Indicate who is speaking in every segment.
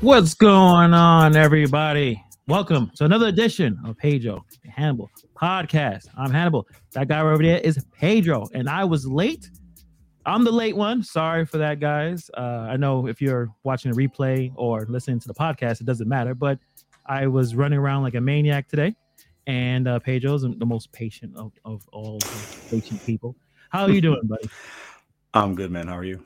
Speaker 1: What's going on, everybody? Welcome to another edition of Pedro Hannibal Podcast. I'm Hannibal. That guy over there is Pedro, and I was late. I'm the late one. Sorry for that, guys. Uh, I know if you're watching a replay or listening to the podcast, it doesn't matter, but I was running around like a maniac today, and uh, Pedro's the most patient of, of all patient people. How are you doing, buddy?
Speaker 2: I'm good, man. How are you?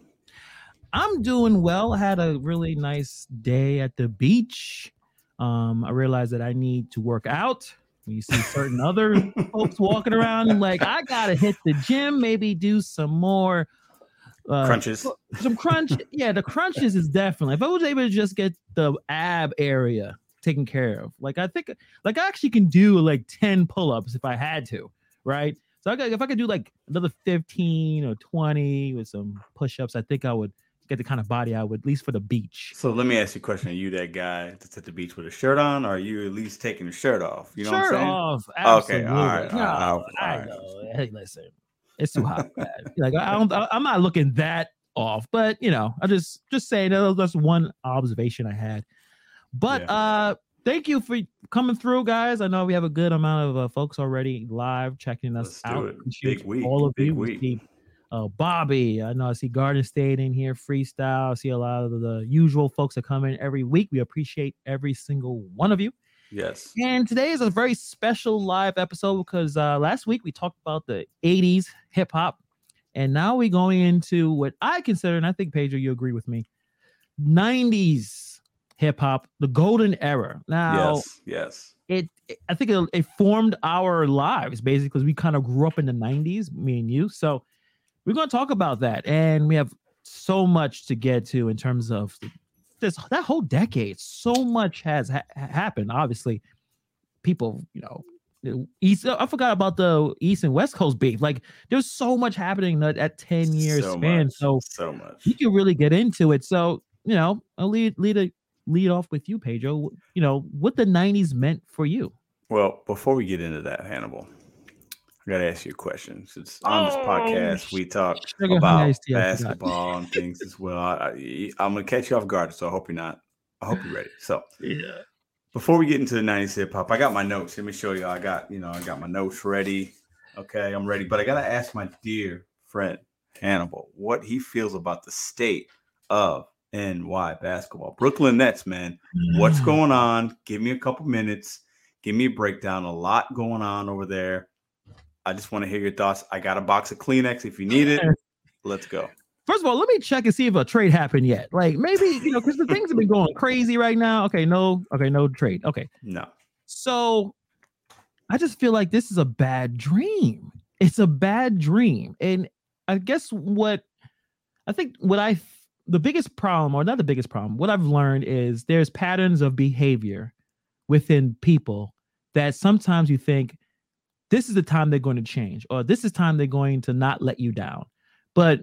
Speaker 1: I'm doing well. I had a really nice day at the beach. Um, I realized that I need to work out. When you see certain other folks walking around, like, I gotta hit the gym, maybe do some more
Speaker 2: uh, crunches.
Speaker 1: Some crunch. yeah, the crunches is definitely. If I was able to just get the ab area taken care of, like I think, like I actually can do like 10 pull-ups if I had to, right? So I got, if I could do like another 15 or 20 with some push-ups, I think I would get the kind of body I would, at least for the beach.
Speaker 2: So let me ask you a question: Are you that guy that's at the beach with a shirt on, or are you at least taking the shirt off? You know
Speaker 1: shirt
Speaker 2: what I'm saying?
Speaker 1: off. Absolutely.
Speaker 2: Okay, all right.
Speaker 1: No,
Speaker 2: all right,
Speaker 1: I know. Hey, listen, it's too hot. like I don't, I'm not looking that off, but you know, I just just saying that that's one observation I had. But
Speaker 2: Yeah.
Speaker 1: uh thank you for coming through, guys. I know we have a good amount of uh, folks already live checking us
Speaker 2: Let's do
Speaker 1: out.
Speaker 2: it. Big week,
Speaker 1: all of
Speaker 2: big
Speaker 1: you.
Speaker 2: Week.
Speaker 1: Uh, Bobby, I know I see Garden State in here, freestyle. I see a lot of the usual folks that come in every week. We appreciate every single one of you.
Speaker 2: Yes.
Speaker 1: And today is a very special live episode because uh, last week we talked about the 80s hip hop. And now we're going into what I consider, and I think Pedro, you agree with me, 90s hip hop, the golden era. Now,
Speaker 2: yes. Yes.
Speaker 1: it, it- I think it, it formed our lives basically because we kind of grew up in the 90s, me and you. So we're going to talk about that. And we have so much to get to in terms of this that whole decade. So much has ha- happened. Obviously, people, you know, East. I forgot about the East and West Coast beef. Like, there's so much happening in that, that 10 years
Speaker 2: so
Speaker 1: span.
Speaker 2: Much,
Speaker 1: So
Speaker 2: so much.
Speaker 1: you can really get into it. So, you know, I'll lead lead a, lead off with you, Pedro. You know, what the 90s meant for you.
Speaker 2: Well, before we get into that, Hannibal, I got to ask you a question. Since on this
Speaker 1: Oh,
Speaker 2: podcast we talk about
Speaker 1: honey iced tea, I forgot.
Speaker 2: basketball and things as well, I, going to catch you off guard, so I hope you're not. I hope you're ready. So
Speaker 1: Yeah.
Speaker 2: before we get into the 90s hip hop, I got my notes. Let me show you. I got, you know, I got my notes ready. Okay, I'm ready. But I got to ask my dear friend Hannibal what he feels about the state of NY basketball. Brooklyn Nets, man. What's
Speaker 1: Mm.
Speaker 2: going on? Give me a couple minutes. Give me a breakdown. A lot going on over there. I just want to hear your thoughts. I got a box of Kleenex if you need it. Let's go.
Speaker 1: First of all, let me check and see if a trade happened yet. Like maybe you know, because the things have been going crazy right now. Okay, no, okay, no trade. Okay,
Speaker 2: No.
Speaker 1: so I just feel like this is a bad dream. It's a bad dream, and I guess what I think what I the biggest problem, or not the biggest problem, what I've learned is there's patterns of behavior within people that sometimes you think this is the time they're going to change, or this is time they're going to not let you down. But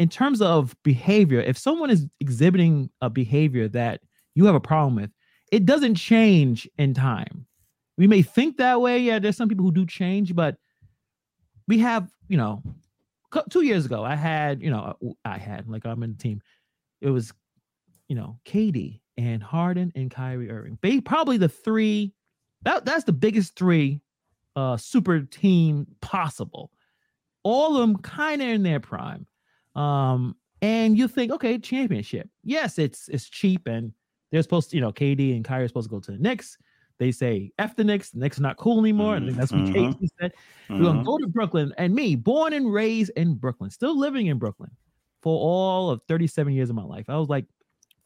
Speaker 1: in terms of behavior, if someone is exhibiting a behavior that you have a problem with, it doesn't change in time. We may think that way. Yeah, there's some people who do change, but we have, you know, two years ago, I had, you know, uh, I had, like I'm in the team. It was, you know, KD and Harden and Kyrie Irving. They probably the three, that, that's the biggest three uh super team possible. All of them kind of in their prime. Um, and you think, okay, championship. Yes, it's it's cheap, and they're supposed to, you know, KD and Kyrie are supposed to go to the Knicks. They say F the Knicks, the Knicks are not cool anymore. I think that's what
Speaker 2: Mhm.
Speaker 1: KD said. We're
Speaker 2: Mhm.
Speaker 1: gonna go to Brooklyn. And me, born and raised in Brooklyn, still living in Brooklyn for all of 37 years of my life. I was like,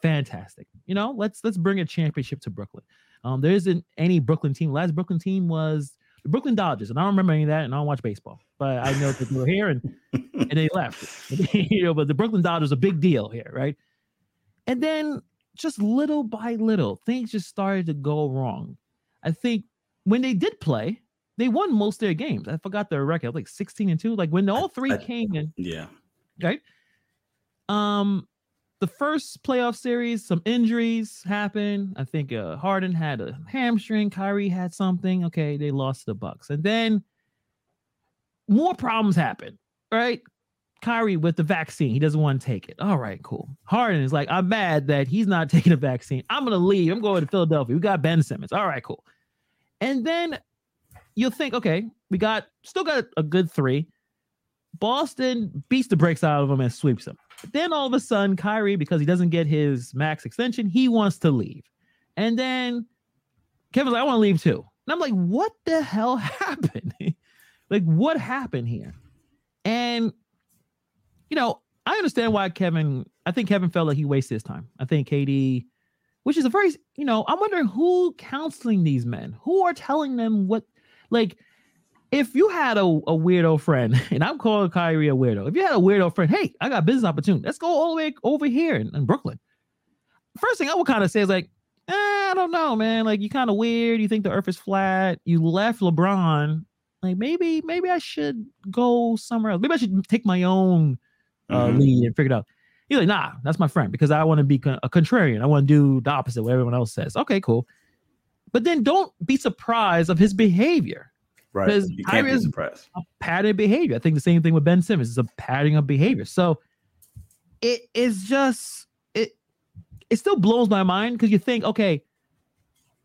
Speaker 1: fantastic. You know, let's let's bring a championship to Brooklyn. Um, there isn't any Brooklyn team. Last Brooklyn team was the Brooklyn Dodgers, and I don't remember any of that, and I don't watch baseball, but I know that they were here and and they left. you know, but the Brooklyn Dodgers a big deal here, right? And then just little by little, things just started to go wrong. I think when they did play, they won most of their games. I forgot their record, like 16 and 2. Like when all three
Speaker 2: I-
Speaker 1: came in,
Speaker 2: Yeah.
Speaker 1: right? Um, the first playoff series, some injuries happened. I think uh Harden had a hamstring, Kyrie had something. Okay, they lost the Bucks. And then more problems happened, right? Kyrie with the vaccine. He doesn't want to take it. All right, cool. Harden is like, I'm mad that he's not taking a vaccine. I'm gonna leave. I'm going to Philadelphia. We got Ben Simmons. All right, cool. And then you'll think, okay, we got still got a good three. Boston beats the brakes out of him and sweeps him. Then all of a sudden, Kyrie, because he doesn't get his max extension, he wants to leave. And then Kevin's like, I want to leave too. And I'm like, what the hell happened? like, what happened here? And you know, I understand why Kevin. I think Kevin felt like he wasted his time. I think KD, which is a very, you know, I'm wondering who counseling these men, who are telling them what, like, if you had a, a weirdo friend, and I'm calling Kyrie a weirdo, if you had a weirdo friend, hey, I got business opportunity. Let's go all the way over here in, in Brooklyn. First thing I would kind of say is like, eh, I don't know, man. Like you kind of weird. You think the earth is flat. You left LeBron. Like maybe, maybe I should go somewhere else. Maybe I should take my own uh, mm-hmm. lead and figure it out. He's like, nah, that's my friend because I want to be con- a contrarian. I want to do the opposite what everyone else says. Okay, cool. But then don't be surprised of his behavior.
Speaker 2: Right. Because you can't be surprised.
Speaker 1: A pattern behavior. I think the same thing with Ben Simmons is a pattern of behavior. So it is just it it still blows my mind because you think, okay,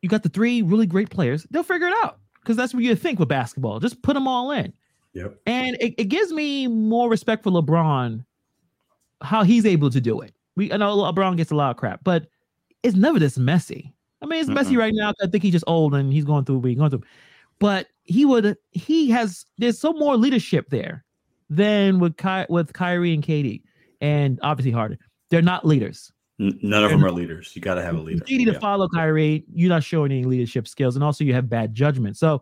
Speaker 1: you got the three really great players, they'll figure it out. Because that's what you think with basketball. Just put them all in.
Speaker 2: Yep.
Speaker 1: And it, it gives me more respect for LeBron how he's able to do it. We I know LeBron gets a lot of crap, but it's never this messy. I mean, it's messy right now. I think he's just old and he's going through what he's going through. But he would he has there's some more leadership there than with Ky, with Kyrie and KD and obviously Harden. They're not leaders.
Speaker 2: None of them are leaders. You got to have a leader.
Speaker 1: You need yeah. to follow Kyrie. You're not showing any leadership skills, and also you have bad judgment. So,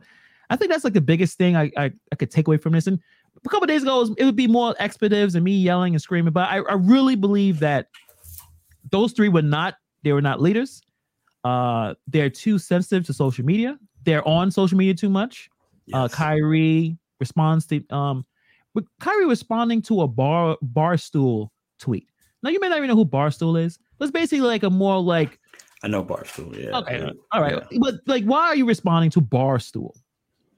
Speaker 1: I think that's like the biggest thing I I, I could take away from this. And a couple days ago, it, was, it, would be more expletives and me yelling and screaming. But I, I really believe that those three were not they were not leaders. Uh, they're too sensitive to social media. They're on social media too much. Uh, yes. Uh, Kyrie responds to um, but Kyrie responding to a bar barstool tweet. Now you may not even know who barstool is. It's basically like a more like
Speaker 2: I know barstool. Yeah.
Speaker 1: Okay.
Speaker 2: Yeah.
Speaker 1: All right. Yeah. But like, why are you responding to barstool?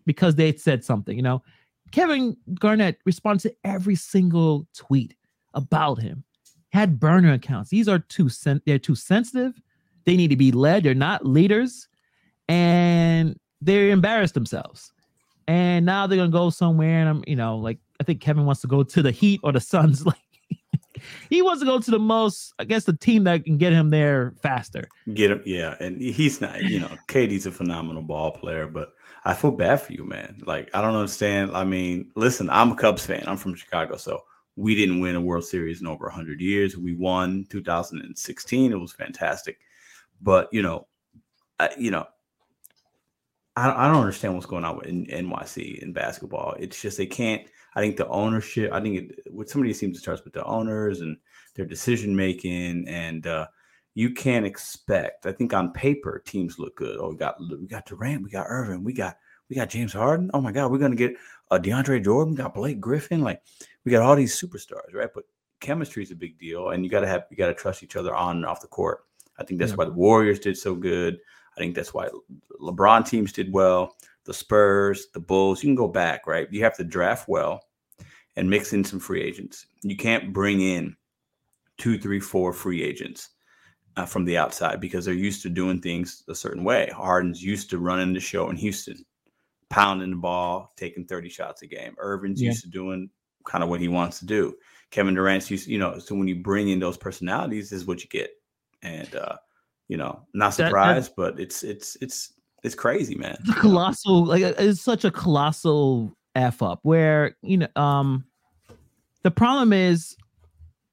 Speaker 1: Because they said something. You know, Kevin Garnett responds to every single tweet about him. Had burner accounts. These are too sen- they're too sensitive. They need to be led. They're not leaders, and they embarrassed themselves. And now they're gonna go somewhere, and I'm, you know, like I think Kevin wants to go to the Heat or the Suns. Like he wants to go to the most, I guess, the team that can get him there faster.
Speaker 2: Get him, yeah. And he's not, you know, KD's a phenomenal ball player, but I feel bad for you, man. Like I don't understand. I mean, listen, I'm a Cubs fan. I'm from Chicago, so we didn't win a World Series in over 100 years. We won 2016. It was fantastic, but you know, I, you know, I, I don't understand what's going on in NYC in basketball. It's just they can't. I think the ownership. I think it, with some of these teams, it starts with the owners and their decision making, and uh, you can't expect. I think on paper, teams look good. Oh, we got we got Durant, we got Irving, we got we got James Harden. Oh my God, we're gonna get uh, DeAndre Jordan, we got Blake Griffin. Like we got all these superstars, right? But chemistry is a big deal, and you got to have you got to trust each other on and off the court. I think that's yeah. why the Warriors did so good. I think that's why LeBron teams did well. The Spurs, the Bulls. You can go back, right? You have to draft well and mix in some free agents. You can't bring in two, three, four free agents uh, from the outside because they're used to doing things a certain way. Harden's used to running the show in Houston, pounding the ball, taking 30 shots a game. Irving's yeah. used to doing kind of what he wants to do. Kevin Durant's used, you know, so when you bring in those personalities, this is what you get. And uh, you know, not surprised, that, but it's it's it's it's crazy, man.
Speaker 1: It's colossal, like it's such a colossal f up where you know um the problem is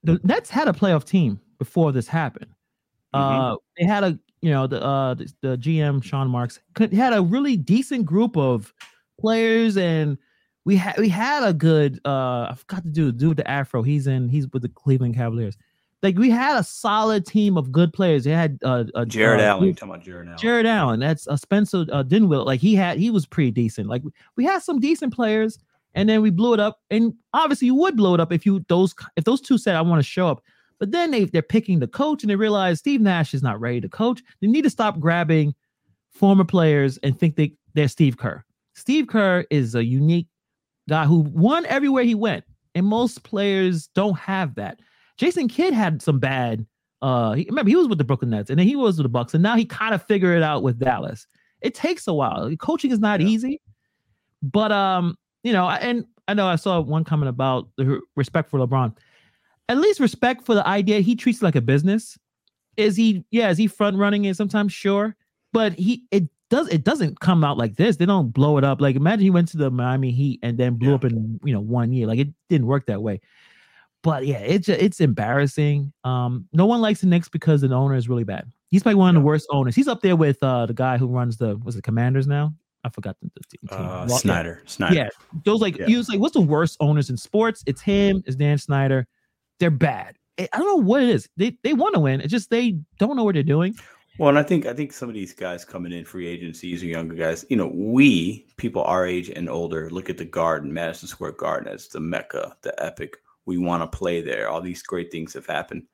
Speaker 1: the Nets had a playoff team before this happened. Mm-hmm. Uh, they had a you know the uh the, the GM Sean Marks could, had a really decent group of players and we had we had a good uh I forgot to do do with the Afro. He's in he's with the Cleveland Cavaliers. Like we had a solid team of good players. They had uh, uh
Speaker 2: Jarrett
Speaker 1: uh,
Speaker 2: Allen. You talking about Jared Allen?
Speaker 1: Jared Allen. That's uh, Spencer uh, Dinwiddie. Like he had he was pretty decent. Like we had some decent players, and then we blew it up. And obviously you would blow it up if you those if those two said I want to show up. But then they, they're picking the coach and they realize Steve Nash is not ready to coach. They need to stop grabbing former players and think they, they're Steve Kerr. Steve Kerr is a unique guy who won everywhere he went. and most players don't have that. Jason Kidd had some bad. Uh, he, remember he was with the Brooklyn Nets, and then he was with the Bucks, and now he kind of figured it out with Dallas. It takes a while. Coaching is not yeah. easy, but um, you know, and I know I saw one comment about the respect for LeBron. At least respect for the idea he treats it like a business. Is he? Yeah, is he front running it sometimes? Sure, but he it does it doesn't come out like this. They don't blow it up. Like imagine he went to the Miami Heat and then blew yeah. up in you know one year. Like it didn't work that way. But yeah, it's it's embarrassing. Um, no one likes the Knicks because the owner is really bad. He's probably one of the worst owners. He's up there with uh the guy who runs the was it Commanders now. I forgot the, the team.
Speaker 2: Uh, well, Snyder. Yeah. Snyder.
Speaker 1: Yeah, those like yeah. he was like, what's the worst owners in sports? It's him. It's Dan Snyder. They're bad. I don't know what it is. They they want to win. It's just they don't know what they're doing.
Speaker 2: Well, and I think I think some of these guys coming in free agencies or younger guys, you know, we people our age and older look at the Garden, Madison Square Garden as the mecca, the epic. We want to play there. All these great things have happened.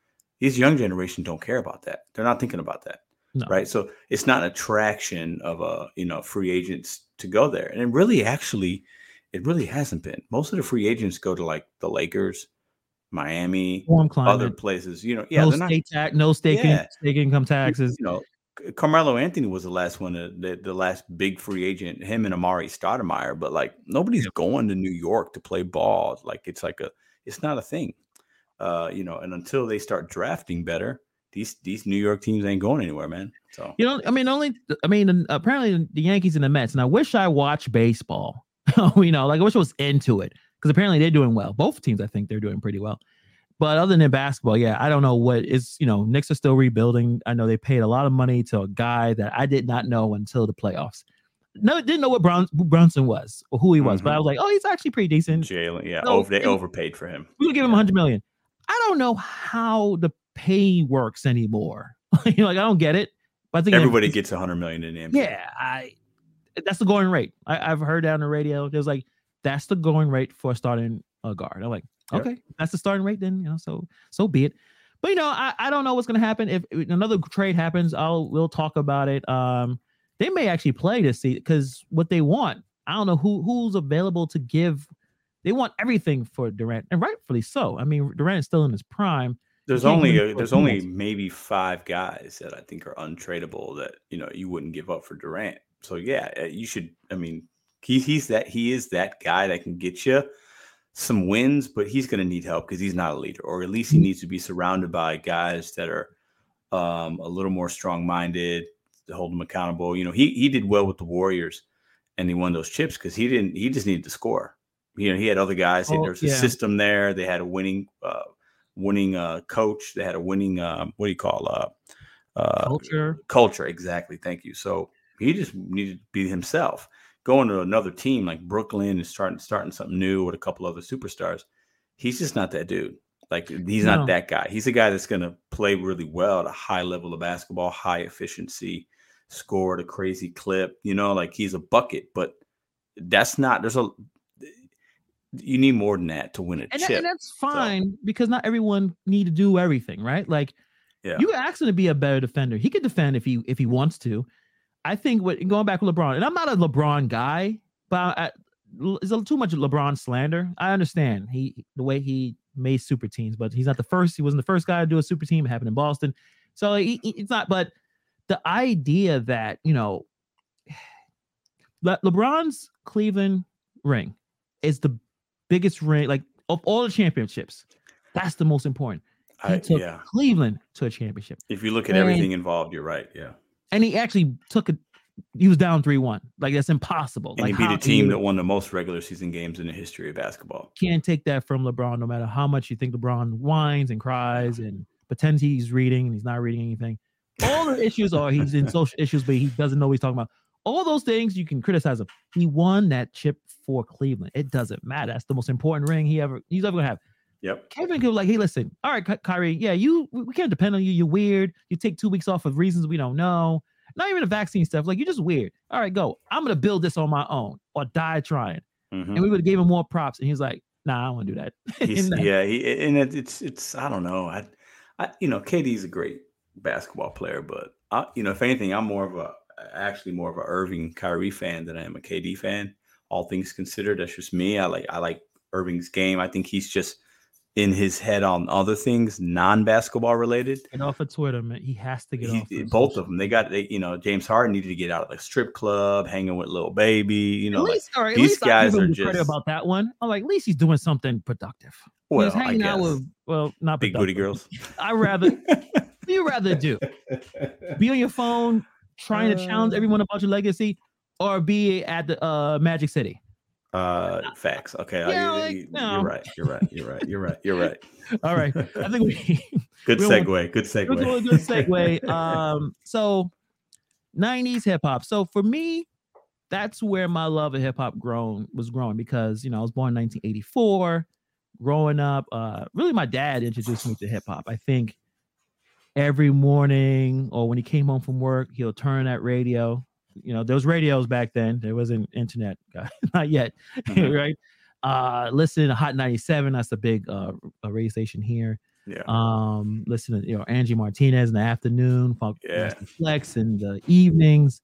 Speaker 2: These young generation don't care about that. They're not thinking about that, no. right? So it's not an attraction of a you know free agents to go there, and it really actually, it really hasn't been. Most of the free agents go to like the Lakers, Miami,
Speaker 1: Warm climate.
Speaker 2: other places. You know, yeah,
Speaker 1: no state tax, no state, yeah. state income taxes.
Speaker 2: You know, Carmelo Anthony was the last one, the, the last big free agent. Him and Amar'e Stoudemire, but like nobody's going to New York to play ball. Like it's like a, it's not a thing. Uh, you know, and until they start drafting better, these these New York teams ain't going anywhere, man. So
Speaker 1: you know, I mean, only I mean, apparently the Yankees and the Mets. And I wish I watched baseball. you know, like I wish I was into it because apparently they're doing well. Both teams, I think, they're doing pretty well. But other than basketball, yeah, I don't know what is. You know, Knicks are still rebuilding. I know they paid a lot of money to a guy that I did not know until the playoffs. No, didn't know what Brown, Brunson was or who he was, mm-hmm. but I mm-hmm. was like, oh, he's actually pretty decent.
Speaker 2: Jalen, yeah, so, over, they overpaid for him.
Speaker 1: We'll give him a hundred million. I don't know how the pay works anymore. you know, like I don't get it. But I think
Speaker 2: everybody gets a hundred million in the NBA.
Speaker 1: Yeah, I that's the going rate. I, have heard that on the radio. There's like that's the going rate for starting a guard. I'm like, okay, yep. that's the starting rate. Then you know, so so be it. But you know, I, I don't know what's gonna happen if, if another trade happens. I'll we'll talk about it. Um, they may actually play this season because what they want. I don't know who who's available to give. They want everything for Durant, and rightfully so. I mean, Durant is still in his prime.
Speaker 2: There's only a, there's only maybe five guys that I think are untradeable that you know you wouldn't give up for Durant. So yeah, uh, you should. I mean, he, he's that he is that guy that can get you some wins, but he's going to need help because he's not a leader, or at least he needs to be surrounded by guys that are um, a little more strong-minded to hold him accountable. You know, he he did well with the Warriors, and he won those chips because he didn't. He just needed to score. You know, he had other guys. Oh, There's a yeah. system there. They had a winning, uh, winning uh, coach. They had a winning. Uh, what do you call uh,
Speaker 1: uh, culture?
Speaker 2: Culture, exactly. Thank you. So he just needed to be himself going to another team like Brooklyn and starting starting something new with a couple other superstars. He's just not that dude. Like he's no. not that guy. He's a guy that's going to play really well at a high level of basketball, high efficiency, score at a crazy clip. You know, like he's a bucket, but that's not. There's a you need more than that to win a
Speaker 1: and
Speaker 2: chip.
Speaker 1: That, and that's fine so. because not everyone need to do everything, right? Like yeah. you ask him to be a better defender. He could defend if he if he wants to. I think what going back with LeBron, and I'm not a LeBron guy, but I, it's too much LeBron slander. I understand he the way he made super teams, but he's not the first. He wasn't the first guy to do a super team. It happened in Boston, so he, it's not. But the idea that you know, Le- LeBron's Cleveland ring is the biggest ring, like of all the championships. That's the most important. He I, took yeah. Cleveland to a championship.
Speaker 2: If you look at and, everything involved, you're right. Yeah
Speaker 1: and he actually took it. He was down three one. Like that's impossible.
Speaker 2: And
Speaker 1: like
Speaker 2: he beat a team that won the most regular season games in the history of basketball.
Speaker 1: Can't take that from LeBron, no matter how much you think LeBron whines and cries and pretends he's reading and he's not reading anything. All the issues are he's in social issues, but he doesn't know what he's talking about. All those things you can criticize him. He won that chip for Cleveland. It doesn't matter. That's the most important ring he ever he's ever gonna have.
Speaker 2: Yep.
Speaker 1: Kevin could like, hey, listen, all right, Kyrie, yeah, you we can't depend on you. You're weird. You take two weeks off of reasons we don't know. Not even the vaccine stuff. Like you're just weird. All right, go. I'm gonna build this on my own or die trying. Mm-hmm. And we would have gave him more props. And he's like, Nah, I don't want to do that.
Speaker 2: yeah, he, and it, it's it's I don't know. I, I you know, KD's a great basketball player, but I, you know, if anything, I'm more of a actually more of a Irving Kyrie fan than I am a KD fan. All things considered, that's just me. I like I like Irving's game. I think he's just in his head on other things, non-basketball related.
Speaker 1: And off of Twitter, man. He has to get
Speaker 2: He-
Speaker 1: off.
Speaker 2: both of them. They got, they, you know, James Harden needed to get out of the strip club, hanging with Lil Baby. You know,
Speaker 1: at
Speaker 2: like,
Speaker 1: least, at
Speaker 2: these
Speaker 1: least
Speaker 2: guys
Speaker 1: give him
Speaker 2: are
Speaker 1: the credit
Speaker 2: just-
Speaker 1: about that one. I'm like, at least he's doing something productive.
Speaker 2: well,
Speaker 1: he's
Speaker 2: I
Speaker 1: hanging out with, well, not
Speaker 2: big booty girls.
Speaker 1: I rather, what do you rather do? Be on your phone trying to challenge
Speaker 2: Uh.
Speaker 1: everyone about your legacy, or be at the uh, Magic City?
Speaker 2: Uh, facts. Okay,
Speaker 1: Yeah,
Speaker 2: you-
Speaker 1: like,
Speaker 2: you-
Speaker 1: no.
Speaker 2: you're right. You're right. You're right. You're right. You're right.
Speaker 1: All right, I think we
Speaker 2: Good
Speaker 1: we don't
Speaker 2: segue. Good
Speaker 1: It was a
Speaker 2: segue.
Speaker 1: really good segue. Um, so 90s hip hop. So for me, that's where my love of hip hop grown was growing because you know I was born in 1984. Growing up, uh, really my dad introduced me to hip hop. I think every morning or when he came home from work, he'll turn that radio. You know, those radios back then. There wasn't internet, not yet,
Speaker 2: Mhm.
Speaker 1: right? Uh, listen to Hot 97. That's a big uh, radio station here
Speaker 2: Yeah.
Speaker 1: um listen to you know Angie Martinez in the afternoon, Funk
Speaker 2: Yeah.
Speaker 1: Flex in the evenings,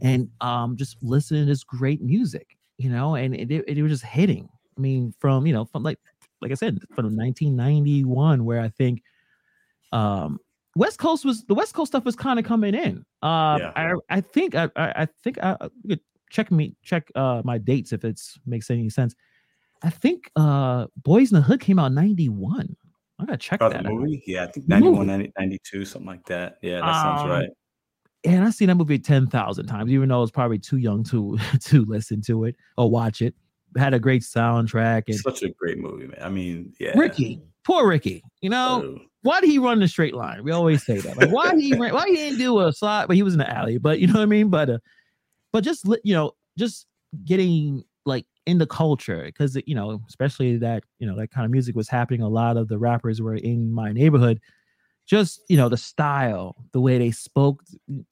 Speaker 1: and um just listening to this great music, you know, and it, it, it was just hitting. I mean, from you know, from like like I said, from 1991, where I think um West Coast was the West Coast stuff was kind of coming in. Uh
Speaker 2: Yeah.
Speaker 1: I I think I I, I think I, I you could check me check uh my dates if it makes any sense. I think uh Boyz n the Hood came out 91. I gotta check
Speaker 2: Oh,
Speaker 1: that.
Speaker 2: movie? Yeah, I think
Speaker 1: The
Speaker 2: 91, 90 92, something like that. Yeah, that sounds
Speaker 1: Um,
Speaker 2: right.
Speaker 1: and I've seen that movie 10,000 times, even though I was probably too young to to listen to it or watch it. Had a great soundtrack and
Speaker 2: Such a great movie, man. I mean, yeah.
Speaker 1: Ricky, poor Ricky. You know,
Speaker 2: Oh,
Speaker 1: why did he run the straight line? We always say that. Like, why he ran, why he didn't do a slide, but he was in the alley. But you know what I mean? But uh, but just you know, just getting like in the culture because you know, especially that you know that kind of music was happening. A lot of the rappers were in my neighborhood. Just you know, the style, the way they spoke.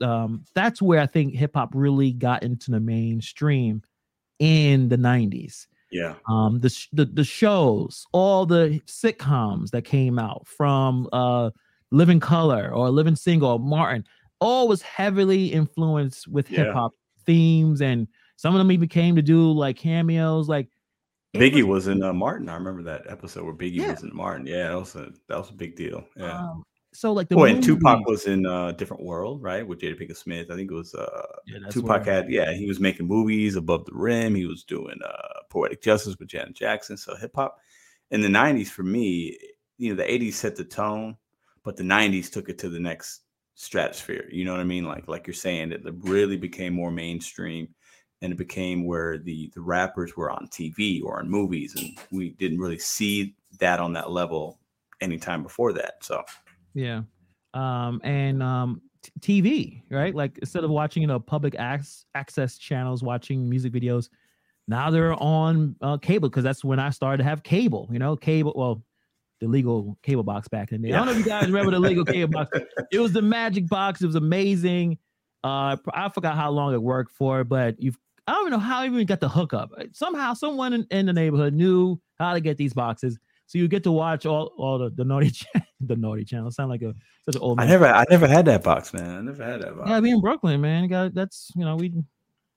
Speaker 1: Um, that's where I think hip hop really got into the mainstream in the '90s
Speaker 2: yeah.
Speaker 1: um the, the the shows all the sitcoms that came out from uh living color or living single or martin all was heavily influenced with
Speaker 2: Yeah.
Speaker 1: hip-hop themes and some of them even came to do like cameos like
Speaker 2: Biggie was in uh, Martin. I remember that episode where Biggie
Speaker 1: Yeah.
Speaker 2: was in Martin. Yeah, that was a that was a big deal. Yeah.
Speaker 1: um, so like the
Speaker 2: oh, and Tupac was in a Different World, right? With Jada Pinkett Smith. I think it was uh,
Speaker 1: Yeah,
Speaker 2: Tupac had, yeah, he was making movies above the rim. He was doing uh, Poetic Justice with Janet Jackson. So hip hop in the 90s for me, you know, the 80s set the tone, but the 90s took it to the next stratosphere. You know what I mean? Like, like you're saying, it really became more mainstream and it became where the, the rappers were on TV or on movies. And we didn't really see that on that level anytime before that. So,
Speaker 1: Yeah. Um, and um, t- TV, right? Like instead of watching, you know, public ac- access channels, watching music videos, now they're on uh, cable because that's when I started to have cable, you know, cable. Well, the legal cable box back in the day. I don't know if you guys remember the legal cable box. It was the magic box. It was amazing. Uh, I forgot how long it worked for, but you've I don't even know how I even got the hookup. Somehow, someone in, in the neighborhood knew how to get these boxes, so you get to watch all all the, the naughty the naughty channel. Sound like a such an old Man.
Speaker 2: I never, I never had that box, man. I never had that box.
Speaker 1: Yeah, be in Brooklyn, man. Got that's you know we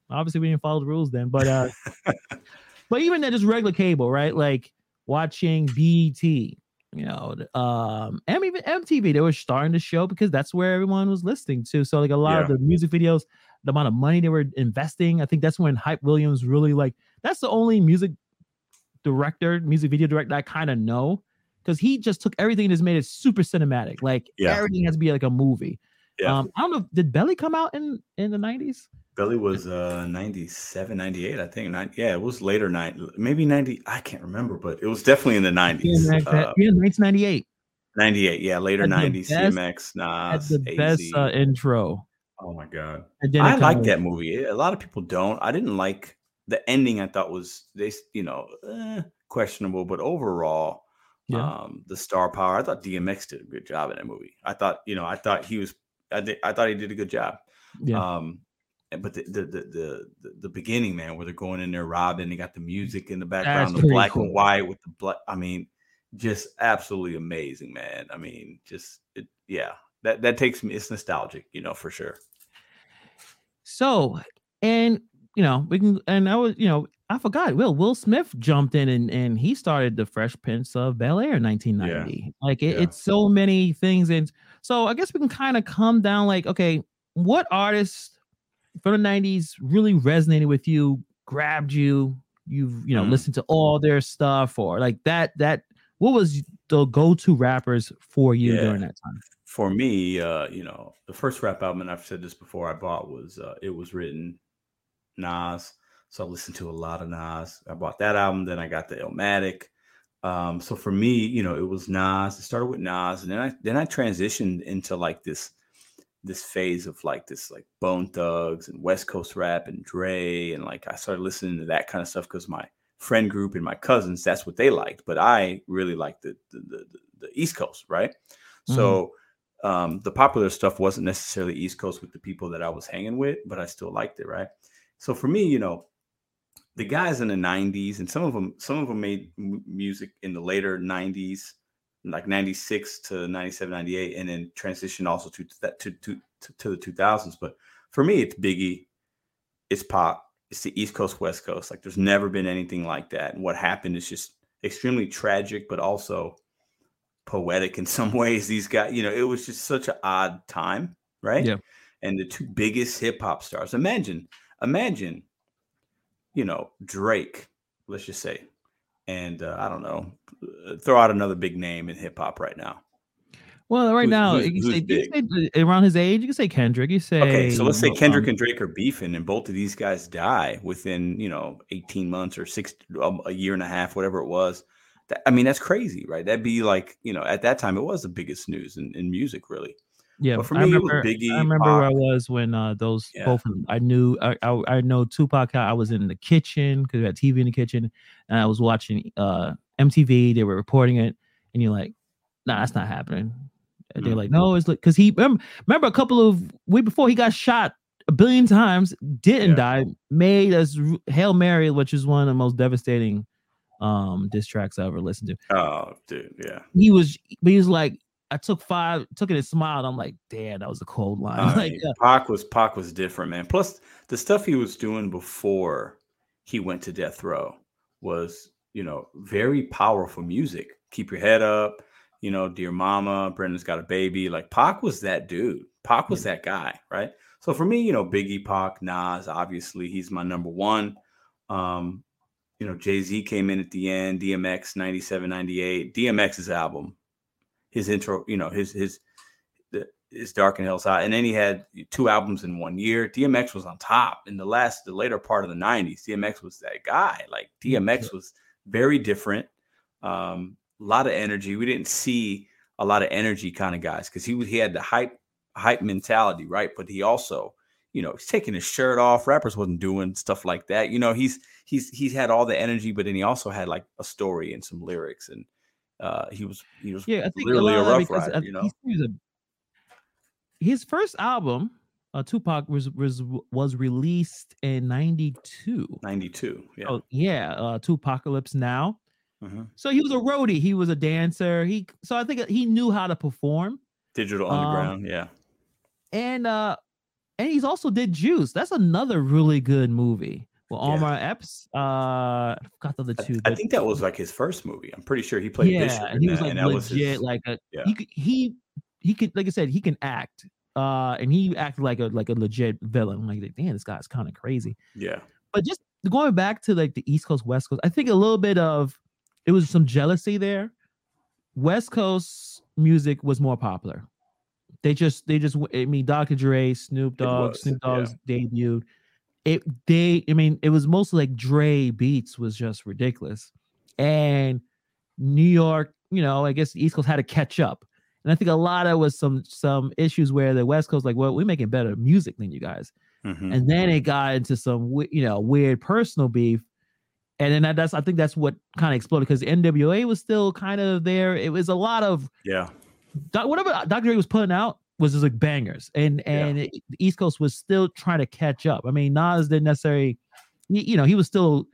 Speaker 1: obviously we didn't follow the rules then, but uh, but even that just regular cable, right? Like watching BET, you know, um, and even MTV, they were starting to show because that's where everyone was listening to. So like a lot of the music videos, the amount of money they were investing, I think that's when Hype Williams really like. That's the only music director, music video director I kind of know because he just took everything and just made it super cinematic. Like
Speaker 2: Yeah.
Speaker 1: everything has to be like a movie.
Speaker 2: Yeah.
Speaker 1: Um, I don't know. Did Belly come out in in the nineties?
Speaker 2: Belly was uh 97, 98, I think. Nine, yeah, it was later night, maybe 90. I can't remember, but it was definitely in the 90s. Uh,
Speaker 1: Yeah, nineteen ninety eight.
Speaker 2: 98, yeah, later
Speaker 1: Had
Speaker 2: 90s.
Speaker 1: best- DMX,
Speaker 2: Nas,
Speaker 1: the best uh, intro.
Speaker 2: oh my god,
Speaker 1: And then it
Speaker 2: I like that movie. A lot of people don't. I didn't like the ending. I thought was they, you know, eh, questionable, but overall,
Speaker 1: Yeah.
Speaker 2: um, the star power. I thought DMX did a good job in that movie. I thought, you know, I thought he was. I did, I thought he did a good job.
Speaker 1: Yeah.
Speaker 2: Um, but the the, the the the the beginning, man, where they're going in there robbing, they got the music in the background, the black
Speaker 1: cool.
Speaker 2: and white with the black. I mean, just absolutely amazing, man. I mean, just it, yeah, that that takes me. It's nostalgic, you know, for sure.
Speaker 1: So, and you know, we can, and I was, you know, I forgot. Will Will Smith jumped in and, and he started the Fresh Prince of Bel Air in 1990. Yeah. Like it, yeah. it's so many things, and so I guess we can kind of come down like, okay, what artists from the 90s really resonated with you, grabbed you, you've you know mm. listened to all their stuff, or like that that what was the go-to rappers for you yeah. during that time?
Speaker 2: For me, uh, you know, the first rap album, and I've said this before, I bought was uh, it was written Nas. So I listened to a lot of Nas. I bought that album, then I got the Illmatic. Um, so for me, you know, it was Nas. It started with Nas, and then I then I transitioned into like this this phase of like this like Bone Thugs and West Coast rap and Dre, and like I started listening to that kind of stuff because my friend group and my cousins that's what they liked, but I really liked the the, the, the East Coast, right? Mm-hmm. So um, the popular stuff wasn't necessarily East Coast with the people that I was hanging with, but I still liked it, right? So for me, you know, the guys in the 90s and some of them some of them made m- music in the later 90s like 96 to 97 98 and then transition also to that to, to, to, to the 2000s but for me it's biggie it's pop it's the east coast west coast. Like there's never been anything like that. And what happened is just extremely tragic but also poetic in some ways. These guys you know it was just such an odd time right?
Speaker 1: Yeah.
Speaker 2: And the two biggest hip-hop stars. Imagine imagine you know, Drake, let's just say, and uh, I don't know, uh, throw out another big name in hip hop right now.
Speaker 1: Well, right who's, now, who's, you, say, you say, around his age, you can say Kendrick. You say
Speaker 2: okay. So let's say Kendrick um, and Drake are beefing, and both of these guys die within you know eighteen months or six, um, a year and a half, whatever it was. That, I mean, that's crazy, right? That'd be like you know, at that time, it was the biggest news in, in music, really.
Speaker 1: Yeah, but for me, I remember, Biggie, I remember where I was when uh, those yeah. both. I knew I, I, I know Tupac. I was in the kitchen because we had TV in the kitchen, and I was watching uh, MTV. They were reporting it, and you're like, "Nah, that's not happening." And they're mm-hmm. like, "No, it's like because he remember, remember a couple of week before he got shot a billion times, didn't yeah. die, made us Hail Mary, which is one of the most devastating um diss tracks I ever listened
Speaker 2: to. Oh, dude, yeah.
Speaker 1: He was, but he was like, I took five, took it and smiled. I'm like, damn, that was a cold line. Uh, like,
Speaker 2: yeah. Pac was Pac was different, man. Plus the stuff he was doing before he went to death row was, you know, very powerful music. Keep your head up, you know, dear mama, Brenda's got a baby. Like Pac was that dude. Pac was yeah. that guy, right? So for me, you know, Biggie, Pac, Nas, obviously he's my number one. Um, you know, Jay Z came in at the end, DMX 97, 98. DMX's album his intro, you know, his his his Dark and Hell's Hot, and then he had two albums in one year. DMX was on top in the last, the later part of the '90s. DMX was that guy. Like DMX was very different. Um, a lot of energy. We didn't see a lot of energy kind of guys because he was he had the hype hype mentality, right? But he also, you know, he's taking his shirt off. Rappers wasn't doing stuff like that. You know, he's he's he's had all the energy, but then he also had like a story and some lyrics and uh, he was he was yeah, I think really a, a Ruff Ryder, you know. A,
Speaker 1: his first album, uh, Tupac was was was released in '92.
Speaker 2: '92, yeah,
Speaker 1: oh, yeah. Uh, 2Pacalypse Now. Mm-hmm. So he was a roadie. He was a dancer. He so I think he knew how to perform.
Speaker 2: Digital Underground, um, yeah.
Speaker 1: And uh, and he's also did Juice. That's another really good movie. Well, Omar yeah. Epps, uh, I forgot the other two.
Speaker 2: I, I, think that was like his first movie. I'm pretty sure he played
Speaker 1: yeah,
Speaker 2: Bishop.
Speaker 1: and he was like legit, was his, like a yeah. he he he could like I said he can act. Uh, and he acted like a like a legit villain. I'm like, damn, this guy's kind of crazy.
Speaker 2: Yeah.
Speaker 1: But just going back to like the East Coast, West Coast, I think a little bit of it was some jealousy there. West Coast music was more popular. They just they just I mean Dr. Dre, Snoop Dogg, Snoop Dogg's yeah. debuted it they I mean it was mostly like Dre beats was just ridiculous. And New York, you know, I guess the East Coast had to catch up. And I think a lot of was some some issues where the West Coast like, well, we're making better music than you guys. Mm-hmm. And then it got into some you know weird personal beef. And then that, that's I think that's what kind of exploded because NWA was still kind of there. It was a lot of
Speaker 2: yeah.
Speaker 1: Whatever Dr. Dre was putting out, was just like bangers, and and yeah. it, the East Coast was still trying to catch up. I mean, Nas didn't necessarily, you know, he was still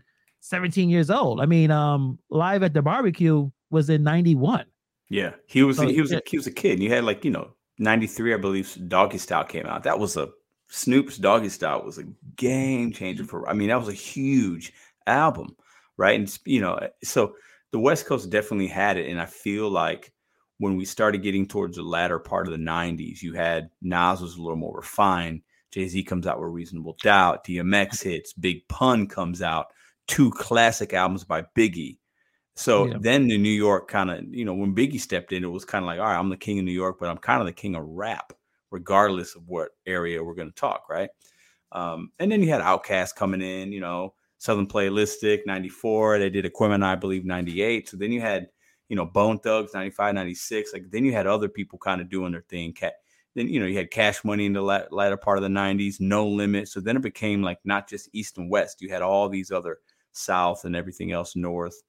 Speaker 1: 17 years old. I mean, um, live at the barbecue was in 91.
Speaker 2: Yeah, he was so, he was yeah. he was a kid. And you had like you know 93, I believe, Doggystyle came out. That was a Snoop's Doggystyle was a game changer for. I mean, that was a huge album, right? And you know, so the West Coast definitely had it, and I feel like when we started getting towards the latter part of the 90s, you had Nas was a little more refined. Jay Z comes out with Reasonable Doubt, DMX hits, Big Pun comes out, two classic albums by Biggie. So yeah. then the New York kind of, you know, when Biggie stepped in, it was kind of like, all right, I'm the king of New York, but I'm kind of the king of rap, regardless of what area we're going to talk, right? Um, and then you had Outkast coming in, you know, Southern Playalistic, 94. They did Aquemini, I believe, 98. So then you had, you know, Bone Thugs, 95, 96. Like then you had other people kind of doing their thing. Then, you know, you had Cash Money in the latter part of the 90s, No Limit. So then it became like not just East and West. You had all these other South and everything else North.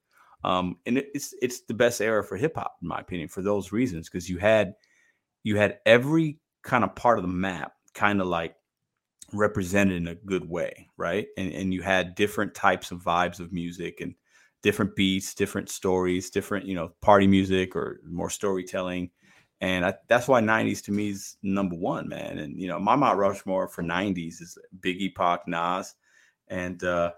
Speaker 2: Um, and it's it's the best era for hip hop, in my opinion, for those reasons, because you had you had every kind of part of the map kind of like represented in a good way, right? And and you had different types of vibes of music and different beats, different stories, different you know party music or more storytelling. And I, that's why 90s to me is number one, man. And you know, my Mount Rushmore for 90s is Biggie, Pac, Nas, and uh,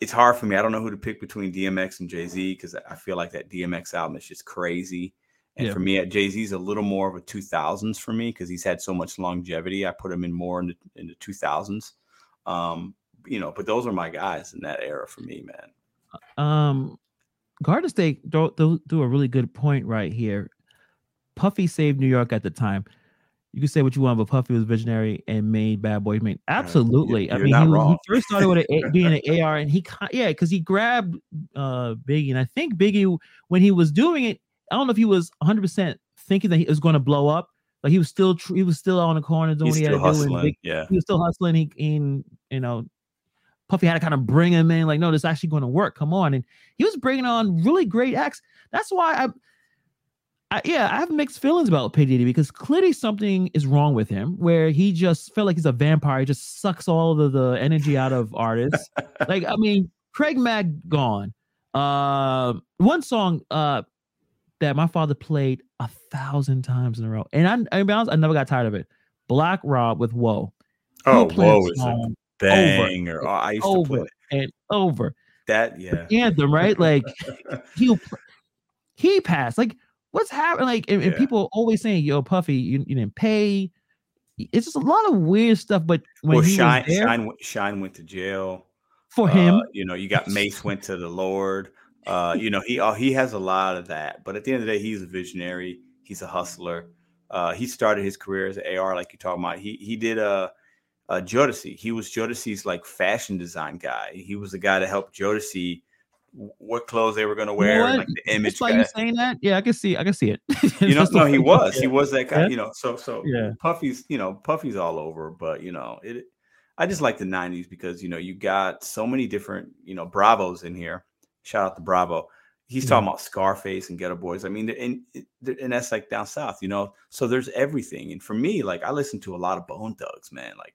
Speaker 2: it's hard for me. I don't know who to pick between DMX and Jay Z because I feel like that DMX album is just crazy. And yeah. for me, Jay Z is a little more of a 2000s for me because he's had so much longevity. I put him in more in the, in the 2000s. Um, you know, but those are my guys in that era for me, man.
Speaker 1: Uh, um, Garden State do, do, do a really good point right here. Puffy saved New York at the time you can say what you want, but Puffy was visionary and made Bad Boys. Mean, absolutely. You're, I mean, he, he, first started with a, being an AR, and he yeah, because he grabbed uh Biggie, and I think Biggie when he was doing it, I don't know if he was 100 percent thinking that he was going to blow up, but he was still he was still on the corner doing He's what he had to do. Big,
Speaker 2: yeah,
Speaker 1: he was still hustling. He in you know. Puffy had to kind of bring him in, like, no, this is actually going to work. Come on, and he was bringing on really great acts. That's why I I, yeah, I have mixed feelings about P Diddy because clearly something is wrong with him, where he just felt like he's a vampire. He just sucks all of the energy out of artists. like, I mean, Craig Mack gone. Uh, one song uh that my father played a thousand times in a row, and I, I, honest, I never got tired of it. Black Rob with "Whoa."
Speaker 2: Oh, "Whoa" is a banger. Over, oh, I used
Speaker 1: over
Speaker 2: to play
Speaker 1: and over.
Speaker 2: That yeah,
Speaker 1: the anthem, right? Like he he passed. Like what's happening? Like, and, yeah. and, people always saying, "Yo, Puffy, you, you didn't pay." It's just a lot of weird stuff. But when well,
Speaker 2: Shyne,
Speaker 1: there,
Speaker 2: Shyne, Shyne went to jail
Speaker 1: for him. Uh,
Speaker 2: you know, you got Mase went to the Lord. Uh, you know, he uh, he has a lot of that. But at the end of the day, he's a visionary. He's a hustler. Uh, he started his career as an AR, like you're talking about. He he did a, a Jodeci. He was Jodeci's like fashion design guy. He was the guy to help Jodeci what clothes they were going to wear, know like the image.
Speaker 1: That's why you saying that? Yeah, I can see. I can see it.
Speaker 2: you know, no, he was. He was that guy. Yeah. You know, so so yeah. Puffy's. You know, Puffy's all over. But you know, it. I just like the '90s because you know you got so many different you know Bravos in here. Shout out to Bravo. He's yeah. talking mm-hmm. about Scarface and Geto Boys. I mean, and and that's like down south, you know. So there's everything. And for me, like I listen to a lot of Bone Thugs, man. Like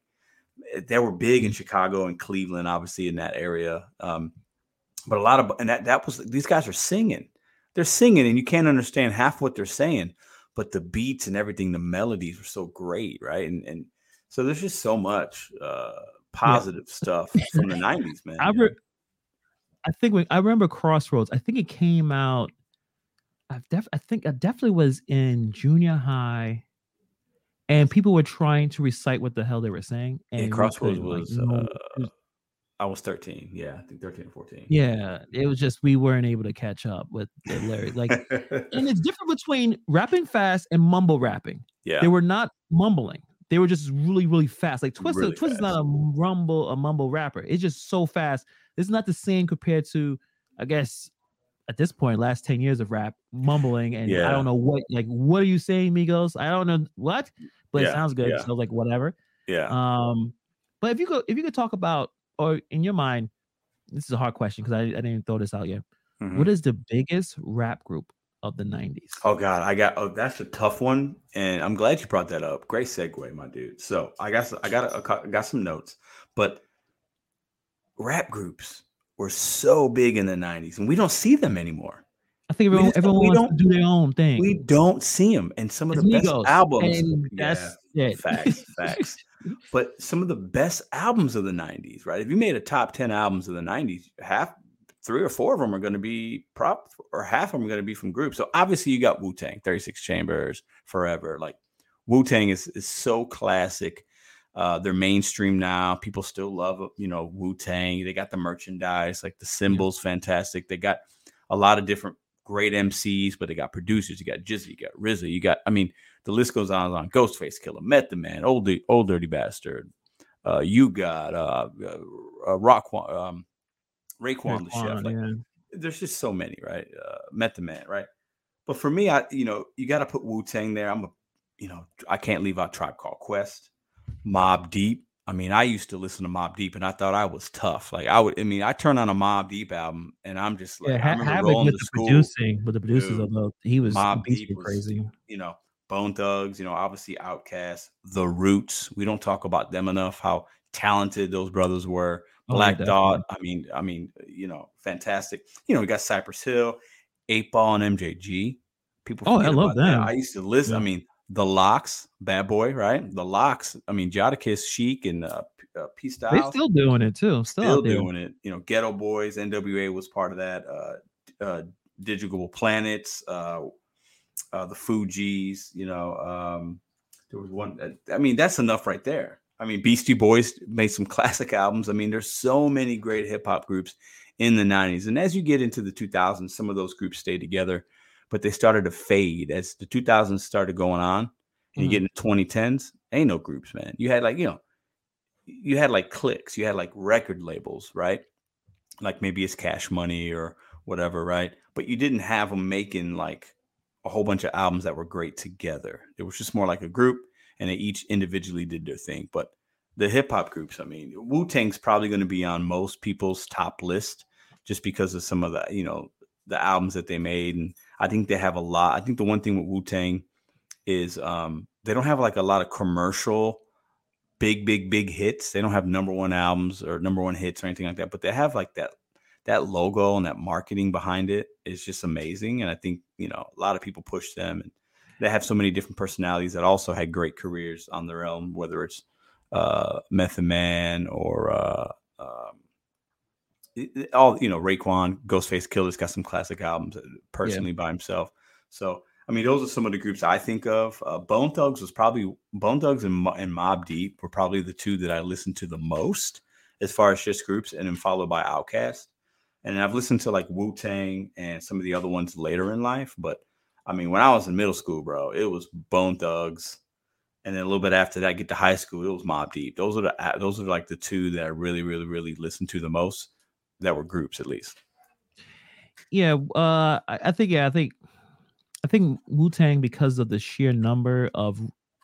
Speaker 2: they were big in mm. Chicago and Cleveland, obviously in that area. Um, but a lot of and that that was these guys are singing they're singing and you can't understand half what they're saying but the beats and everything the melodies were so great right and and so there's just so much uh positive yeah. stuff from the 90s man
Speaker 1: I, re- I think i remember crossroads i think it came out I've def- i think it definitely was in junior high and people were trying to recite what the hell they were saying and
Speaker 2: yeah, crossroads was, like, uh, I was 13. Yeah, I think 13 or 14.
Speaker 1: Yeah, it was just we weren't able to catch up with the lyrics. Like, and it's different between rapping fast and mumble rapping.
Speaker 2: Yeah,
Speaker 1: they were not mumbling. They were just really, really fast. Like Twista, really Twist is not a rumble, a mumble rapper. It's just so fast. It's not the same compared to, I guess, at this point, last 10 years of rap, mumbling. And yeah. I don't know what, like, what are you saying, Migos? I don't know what, but yeah. it sounds good. Yeah. So, like, whatever.
Speaker 2: Yeah.
Speaker 1: Um, but if you could, if you could talk about or in your mind, this is a hard question because I, I didn't even throw this out yet. Mm-hmm. What is the biggest rap group of the 90s?
Speaker 2: Oh God, I got oh that's a tough one. And I'm glad you brought that up. Great segue, my dude. So I got I got a, I got some notes, but rap groups were so big in the 90s and we don't see them anymore.
Speaker 1: I think everyone, everyone wants to do their own thing.
Speaker 2: We don't see them. And some of it's the best albums.
Speaker 1: that's yeah,
Speaker 2: Facts, facts. but some of the best albums of the 90s, right? If you made a top 10 albums of the 90s, half three or four of them are going to be prop or half of them are going to be from groups. So obviously you got Wu Tang, 36 Chambers, Forever. Like Wu Tang is, is so classic. Uh, they're mainstream now. People still love, you know, Wu Tang. They got the merchandise, like the symbols, fantastic. They got a lot of different great MCs, but they got producers. You got GZA, you got RZA, you got, I mean, the list goes on and on. Ghostface Killah, Method Man, Old, Old Dirty Bastard. Uh, you got uh, uh, uh Rock, um, Raekwon, the chef. Like, yeah. There's just so many, right? Uh, Method Man, right? But for me, I you know you got to put Wu Tang there. I'm a, you know, I can't leave out Tribe Called Quest, Mobb Deep. I mean, I used to listen to Mobb Deep, and I thought I was tough. Like I would, I mean, I turn on a Mobb Deep album, and I'm just like, yeah, I remember
Speaker 1: Havoc with the school, producing, with the producers of the, he was Mobb Deep was, crazy.
Speaker 2: You know, Bone Thugs, you know, obviously Outkast, The Roots. We don't talk about them enough. How talented those brothers were. Oh, Black oh, Dot. I mean, I mean, you know, fantastic. You know, we got Cypress Hill, Eight Ball, and MJG.
Speaker 1: People. Oh, I love that.
Speaker 2: I used to listen. Yeah. I mean, the LOX, Bad Boy, right? The LOX. I mean, Jadakiss, Sheek, and uh, uh, P Style.
Speaker 1: They still doing it too. Still,
Speaker 2: still doing it. You know, Geto Boys, NWA was part of that. Uh, uh, Digable Planets, uh, uh, the Fugees. You know, um, there was one. Uh, I mean, that's enough right there. I mean, Beastie Boys made some classic albums. I mean, there's so many great hip hop groups in the 90s. And as you get into the 2000s, some of those groups stayed together, but they started to fade as the 2000s started going on. And mm-hmm. you get into 2010s, ain't no groups, man. You had like, you know, you had like clicks, you had like record labels, right? Like maybe it's cash money or whatever, right? But you didn't have them making like a whole bunch of albums that were great together. It was just more like a group and they each individually did their thing. But the hip hop groups, I mean, Wu Tang's probably going to be on most people's top list just because of some of the, you know, the albums that they made. And I think they have a lot. I think the one thing with Wu Tang is um, they don't have like a lot of commercial big, big, big hits. They don't have number one albums or number one hits or anything like that, but they have like that that logo and that marketing behind it is just amazing. And I think, you know, a lot of people push them and they have so many different personalities that also had great careers on their own, whether it's uh, Method Man or uh, um, all you know, Raekwon, Ghostface Killah's got some classic albums uh, personally yeah. by himself. So I mean, those are some of the groups I think of. Uh, Bone Thugs was probably Bone Thugs and, and Mobb Deep were probably the two that I listened to the most as far as just groups, and then followed by Outkast. And I've listened to like Wu Tang and some of the other ones later in life, but I mean, when I was in middle school, bro, it was Bone Thugs, and then a little bit after that, get to high school, it was Mobb Deep. Those are the those are like the two that I really, really, really listened to the most. That were groups, at least.
Speaker 1: Yeah, uh, I think yeah, I think I think Wu Tang because of the sheer number of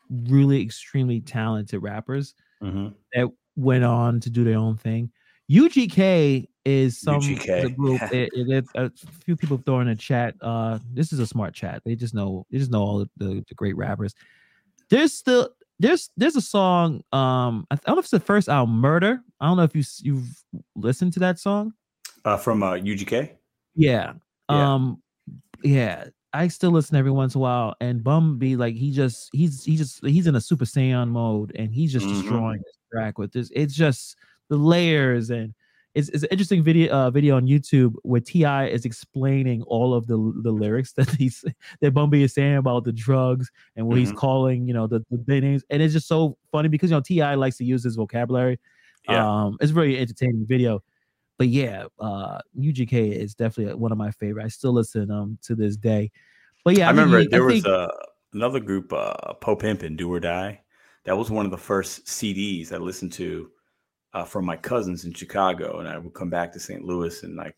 Speaker 1: really extremely talented rappers mm-hmm. that went on to do their own thing. UGK is some UGK. group. it, it, a few people throwing a chat. Uh, this is a smart chat. They just know. They just know all the, the, the great rappers. There's still there's there's a song. Um, I, don't know if it's the first album, Murder. I don't know if you you've listened to that song.
Speaker 2: Uh, from uh, UGK.
Speaker 1: Yeah. yeah. Um. Yeah. I still listen every once in a while, and Bun B like he just he's he just he's in a Super Saiyan mode, and he's just mm-hmm. destroying this track with this. It's just the layers and it's, it's an interesting video uh, video on YouTube where T.I. is explaining all of the the lyrics that he's that Bun B is saying about the drugs and what mm-hmm. he's calling, you know, the, the names. And it's just so funny because you know T.I. likes to use his vocabulary. Yeah. Um, it's a very entertaining video. But yeah, uh UGK is definitely one of my favorite. I still listen um to this day. But yeah,
Speaker 2: I, I remember mean, there I was think, uh, another group, uh Po Pimp and Do or Die. That was one of the first CDs I listened to uh, from my cousins in Chicago, and I would come back to St. Louis, and like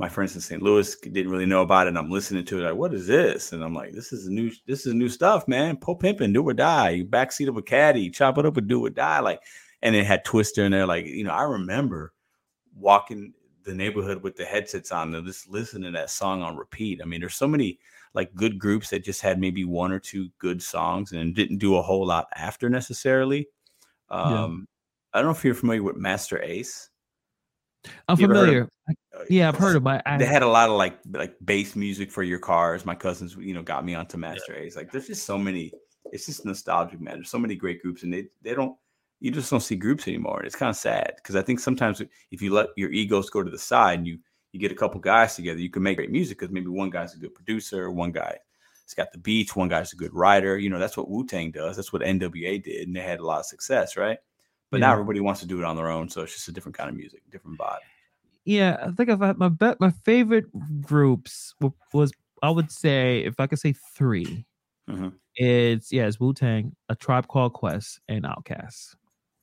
Speaker 2: my friends in St. Louis didn't really know about it. And I'm listening to it, like, what is this? And I'm like, this is a new, this is new stuff, man. Po pimping, do or die. you Backseat of a caddy, chop it up and do or die. Like, and it had Twista in there. Like, you know, I remember walking the neighborhood with the headsets on and just listening to that song on repeat. I mean, there's so many like good groups that just had maybe one or two good songs and didn't do a whole lot after necessarily. Um, I don't know if you're familiar with Masta Ace.
Speaker 1: I'm familiar. Uh, yeah, I've heard about.
Speaker 2: It. They had a lot of like like bass music for your cars. My cousins, you know, got me onto Masta yeah. Ace. Like, there's just so many. It's just nostalgic, man. There's so many great groups, and they they don't you just don't see groups anymore. and It's kind of sad because I think sometimes if you let your egos go to the side and you you get a couple guys together, you can make great music because maybe one guy's a good producer, one guy has got the beats, one guy's a good writer. You know, that's what Wu Tang does. That's what NWA did, and they had a lot of success, right? But yeah. now everybody wants to do it on their own, so it's just a different kind of music, different vibe.
Speaker 1: Yeah, I think I've had my bet. My favorite groups was I would say if I could say 3 mm-hmm. it's yeah, it's Wu Tang, A Tribe Called Quest, and Outkast.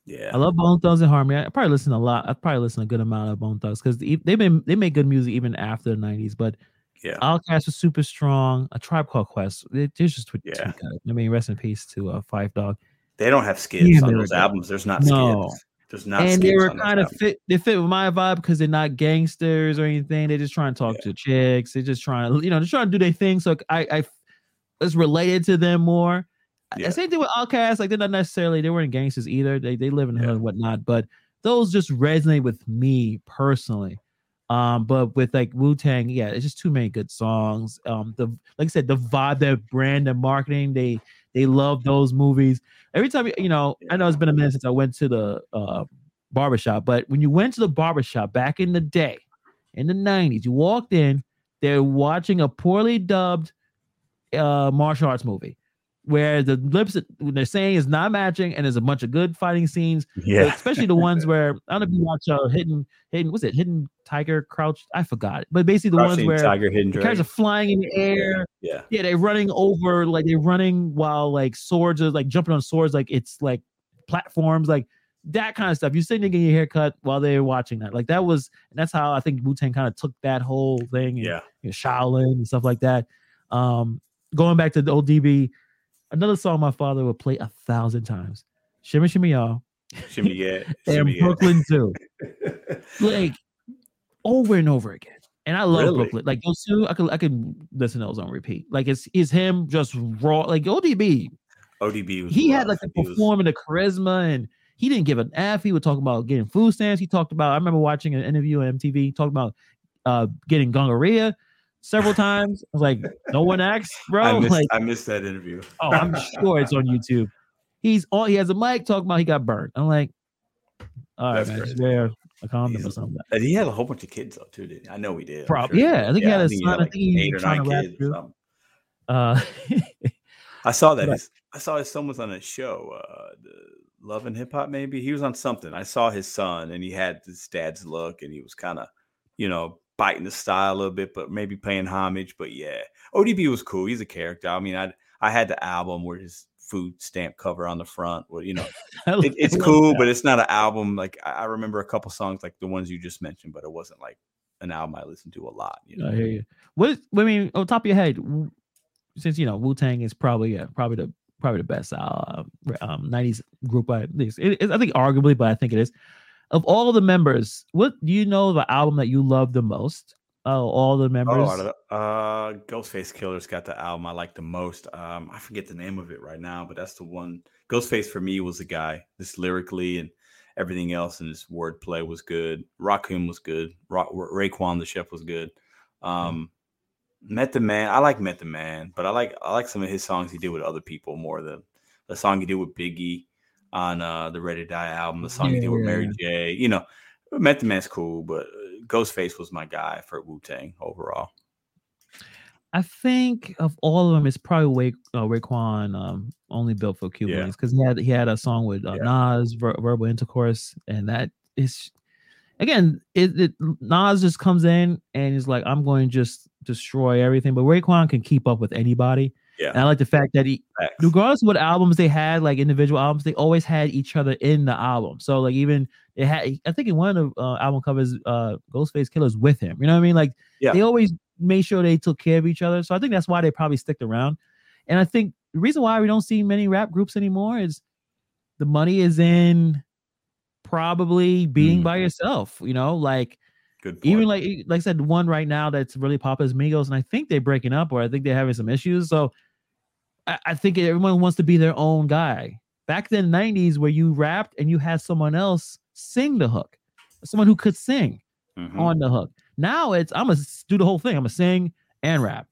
Speaker 2: Yeah,
Speaker 1: I love Bone Thugs and Harmony. I probably listen a lot. I probably listen a good amount of Bone Thugs because they've been they make good music even after the '90s. But
Speaker 2: yeah,
Speaker 1: Outkast was super strong. A Tribe Called Quest, it, it's just yeah. I mean, rest in peace to uh, Phife Dawg.
Speaker 2: They don't have skits yeah, on those albums. There's not no. Skids. There's not.
Speaker 1: And they were kind of fit. They fit with my vibe because they're not gangsters or anything. They're just trying to talk yeah. to chicks. They're just trying to, you know, they're trying to do their thing. So I, I, it's related to them more. Yeah. Same thing with Outkast. Like they're not necessarily they weren't gangsters either. They they live in hood and whatnot, but those just resonate with me personally. Um, but with like Wu Tang, yeah, it's just too many good songs. Um, the like I said, the vibe, their brand, and marketing, they they love those movies. Every time you know, I know it's been a minute since I went to the uh barbershop, but when you went to the barbershop back in the day, in the 90s, you walked in, they're watching a poorly dubbed uh martial arts movie where the lips that they're saying is not matching, and there's a bunch of good fighting scenes.
Speaker 2: Yeah,
Speaker 1: especially the ones where I don't know if you watch uh, Hidden Hidden. What's it? Hidden Tiger Crouch. I forgot it, but basically the Crouching ones where
Speaker 2: Tiger Hidden
Speaker 1: the cars are flying in the air.
Speaker 2: Yeah,
Speaker 1: yeah, they're running over like they're running while like swords are like jumping on swords like it's like platforms like that kind of stuff. You're sitting there getting your haircut while they're watching that. Like that was, and that's how I think Wu Tang kind of took that whole thing. And,
Speaker 2: yeah,
Speaker 1: you know, Shaolin and stuff like that. Um, going back to the old DB, another song my father would play a thousand times. Shimmy Shimmy Y'all.
Speaker 2: Shimmy Yeah.
Speaker 1: and Brooklyn Zoo. like over and over again. And I love really? Brooklyn. Like those two, I could I could listen to those on repeat. Like it's is him just raw. Like ODB.
Speaker 2: ODB was
Speaker 1: he had like the performing, the charisma, and he didn't give an F. He would talk about getting food stamps. He talked about. I remember watching an interview on MTV talking about uh, getting gonorrhea several times. I was like, no one asked, bro.
Speaker 2: I missed,
Speaker 1: like,
Speaker 2: I missed that interview.
Speaker 1: oh, I'm sure it's on YouTube. He's on. He has a mic talking about he got burned. I'm like, all right, That's man, wear a condom He's, or something.
Speaker 2: And he had a whole bunch of kids though too. Did he? I know he did.
Speaker 1: Probably, sure. yeah. I think yeah, he had a son. I think he
Speaker 2: eight or nine kids. Or
Speaker 1: uh,
Speaker 2: I saw that. His, I saw his son was on a show, uh, Love and Hip Hop. Maybe he was on something. I saw his son, and he had his dad's look, and he was kind of, you know, biting the style a little bit, but maybe paying homage. But yeah, ODB was cool. He's a character. I mean, I I had the album where his food stamp cover on the front. Well, you know, it, it's cool, that. but it's not an album. Like I, I remember a couple songs like the ones you just mentioned, but it wasn't like an album I listened to a lot. You know,
Speaker 1: I hear you. What I mean, on top of your head, since you know Wu Tang is probably yeah, probably the probably the best uh, um, 90s group at least. It, it, I think arguably, but I think it is of all the members, what do you know the album that you love the most? Oh, all the members. Oh,
Speaker 2: uh, Ghostface Killah's got the album I like the most. Um, I forget the name of it right now, but that's the one. Ghostface for me was the guy, This lyrically and everything else, and his wordplay was good. Rakim was good. Ra- Raekwon the Chef was good. Um, mm-hmm. Method Man, I like Method Man, but I like I like some of his songs he did with other people more than the song he did with Biggie on uh, the Ready to Die album, the song yeah, he did with Mary J. You know, Method Man's cool, but Ghostface was my guy for Wu Tang overall.
Speaker 1: I think of all of them, it's probably Ray, uh, Raekwon, um, only built for Cubans because yeah. he had he had a song with uh, yeah. Nas, Ver- Verbal Intercourse, and that is again, it, it, Nas just comes in and he's like, I'm going to just destroy everything. But Raekwon can keep up with anybody.
Speaker 2: Yeah.
Speaker 1: And I like the fact that he, Facts. regardless of what albums they had, like individual albums, they always had each other in the album. So like even it had, I think in one of the uh, album covers, uh, Ghostface Killah's with him. You know what I mean? Like
Speaker 2: yeah.
Speaker 1: they always made sure they took care of each other. So I think that's why they probably stick around. And I think the reason why we don't see many rap groups anymore is the money is in probably being mm. by yourself. You know, like. Even like like I said, one right now that's really popular is Migos, and I think they're breaking up, or I think they're having some issues. So I, I think everyone wants to be their own guy. Back then, 90s, where you rapped and you had someone else sing the hook, someone who could sing mm-hmm. on the hook. Now it's I'm gonna do the whole thing. I'm gonna sing and rap.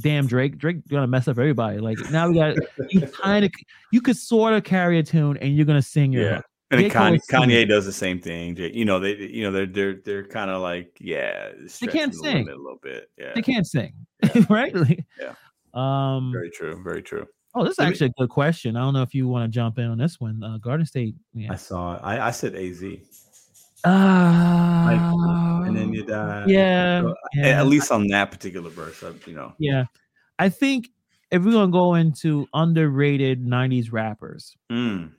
Speaker 1: Damn Drake, Drake gonna mess up everybody. Like now we got you kind of you could sort of carry a tune and you're gonna sing your
Speaker 2: yeah.
Speaker 1: hook.
Speaker 2: And then
Speaker 1: J. Cole
Speaker 2: Kanye. Kanye does the same thing. You know, they you know they're they're they're kind of like yeah, They can't
Speaker 1: sing.
Speaker 2: a little bit. Yeah,
Speaker 1: They can't sing,
Speaker 2: Yeah.
Speaker 1: right? Like,
Speaker 2: Yeah.
Speaker 1: Um.
Speaker 2: very true, very true.
Speaker 1: Oh, this is actually a good question. I don't know if you want to jump in on this one. Uh, Garden State. Yeah.
Speaker 2: I saw it. I, I said AZ,
Speaker 1: Uh,
Speaker 2: and then you die.
Speaker 1: yeah,
Speaker 2: So,
Speaker 1: yeah.
Speaker 2: At least on that particular verse, you know.
Speaker 1: Yeah. I think if we're gonna go into underrated 90s rappers,
Speaker 2: Mm,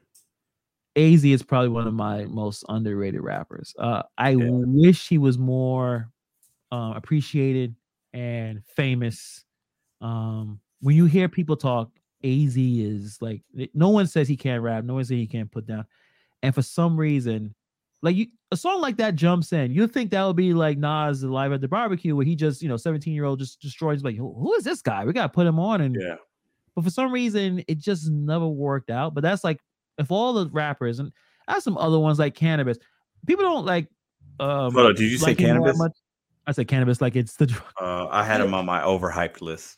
Speaker 1: AZ is probably one of my most underrated rappers. Uh I
Speaker 2: Yeah.
Speaker 1: wish he was more uh, appreciated and famous. Um when you hear people talk, AZ is like no one says he can't rap, no one says he can't put down. And for some reason, like you a song like that jumps in. You think that would be like Nas live at the barbecue where he just, you know, 17 year old just destroys like who, who is this guy? We gotta put him on and
Speaker 2: yeah.
Speaker 1: but for some reason it just never worked out. But that's like if all the rappers and I have some other ones like Canibus, people don't like um
Speaker 2: Hold on, did you say
Speaker 1: like that
Speaker 2: Canibus?
Speaker 1: much. I said Canibus like it's the drug.
Speaker 2: Uh, I had him on my overhyped list.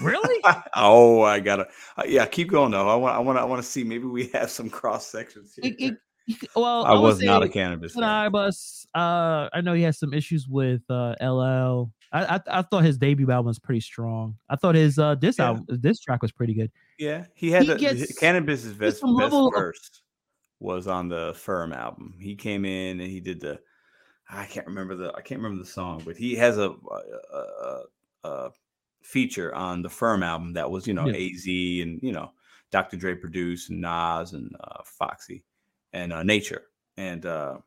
Speaker 1: Really?
Speaker 2: oh, I gotta. Uh, yeah, keep going though. I want. I want. I want to see. Maybe we have some cross sections. Here.
Speaker 1: It- it- well,
Speaker 2: I
Speaker 1: would
Speaker 2: was not a Canibus.
Speaker 1: Ibus. Uh, I know he has some issues with uh LL. I, I I thought his debut album was pretty strong. I thought his uh this
Speaker 2: Yeah.
Speaker 1: album this track was pretty good.
Speaker 2: Yeah, he had
Speaker 1: He
Speaker 2: the,
Speaker 1: gets-
Speaker 2: his- Canibus's best, best verse was on the Firm album. He came in and he did the. I can't remember the. I can't remember the song, but he has a a, a, a feature on the Firm album that was you know
Speaker 1: Yeah.
Speaker 2: Az and you know Dr. Dre produced and Nas and uh, Foxy and uh, Nature and uh,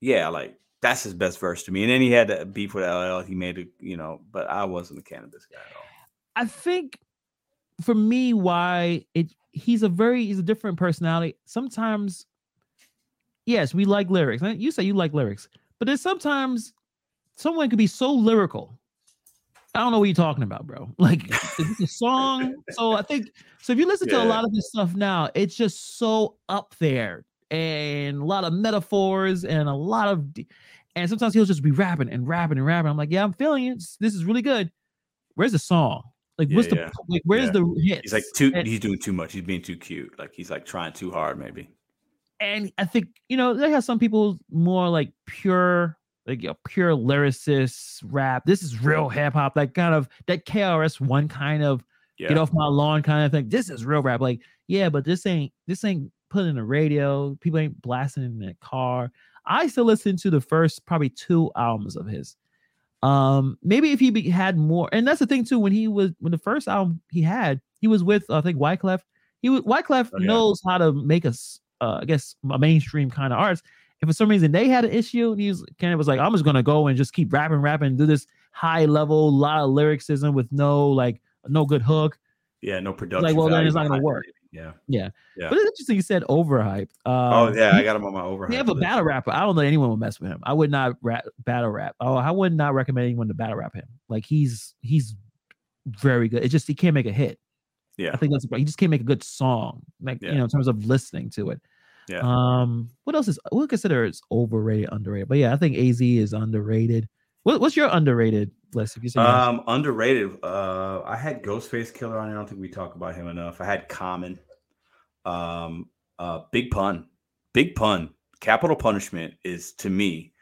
Speaker 2: yeah, like that's his best verse to me. And then he had that beef with LL. He made it, you know, but I wasn't a Canibus guy at all.
Speaker 1: I think for me, why it he's a very he's a different personality. Sometimes, yes, we like lyrics. and You say you like lyrics, but there's sometimes someone could be so lyrical. I don't know what you're talking about, bro. Like a song. So I think so. If you listen to a lot of this stuff now, it's just so up there and a lot of metaphors and a lot of, and sometimes he'll just be rapping and rapping and rapping. I'm like, yeah, I'm feeling it. This is really good. Where's the song? Like, what's
Speaker 2: Yeah,
Speaker 1: the
Speaker 2: yeah.
Speaker 1: like? Where's
Speaker 2: Yeah.
Speaker 1: the hit?
Speaker 2: He's like too.
Speaker 1: And-
Speaker 2: he's doing too much. He's being too cute. Like he's like trying too hard. Maybe.
Speaker 1: And I think you know they have some people more like pure, like a pure lyricist rap. This is real hip hop, like kind of that KRS one kind of
Speaker 2: Yeah.
Speaker 1: get off my lawn kind of thing. This is real rap. Like, yeah, but this ain't this ain't put in the radio. People ain't blasting in their car. I still listen to the first probably two albums of his. Um, maybe if he be, had more, and that's the thing too. When he was when the first album he had, he was with I think Wyclef. He was Wyclef
Speaker 2: Oh, yeah.
Speaker 1: knows how to make us, uh, I guess, a mainstream kind of arts. And for some reason they had an issue, and he was kind of was like, I'm just gonna go and just keep rapping, rapping, do this high level, lot of lyricism with no like no good hook.
Speaker 2: Yeah. No production.
Speaker 1: Like, well, then it's not gonna work.
Speaker 2: Yeah.
Speaker 1: Yeah.
Speaker 2: Yeah.
Speaker 1: But it's interesting you said overhyped. Um,
Speaker 2: oh yeah, I got him on my over.
Speaker 1: we have a battle rapper. I don't know anyone would mess with him. I would not rap, battle rap. Oh, I would not recommend anyone to battle rap him. Like he's he's very good. It's just he can't make a hit.
Speaker 2: Yeah.
Speaker 1: I think that's he just can't make a good song. Like
Speaker 2: Yeah.
Speaker 1: you know, in terms of listening to it.
Speaker 2: Yeah.
Speaker 1: Um, what else is we'll consider it's overrated, underrated. But yeah, I think AZ is underrated. What, what's your underrated list? If you say?
Speaker 2: Um, underrated. Uh, I had Ghostface Killah on. I don't think we talk about him enough. I had Common. Um, uh, Big Pun. Big Pun. Capital Punishment is to me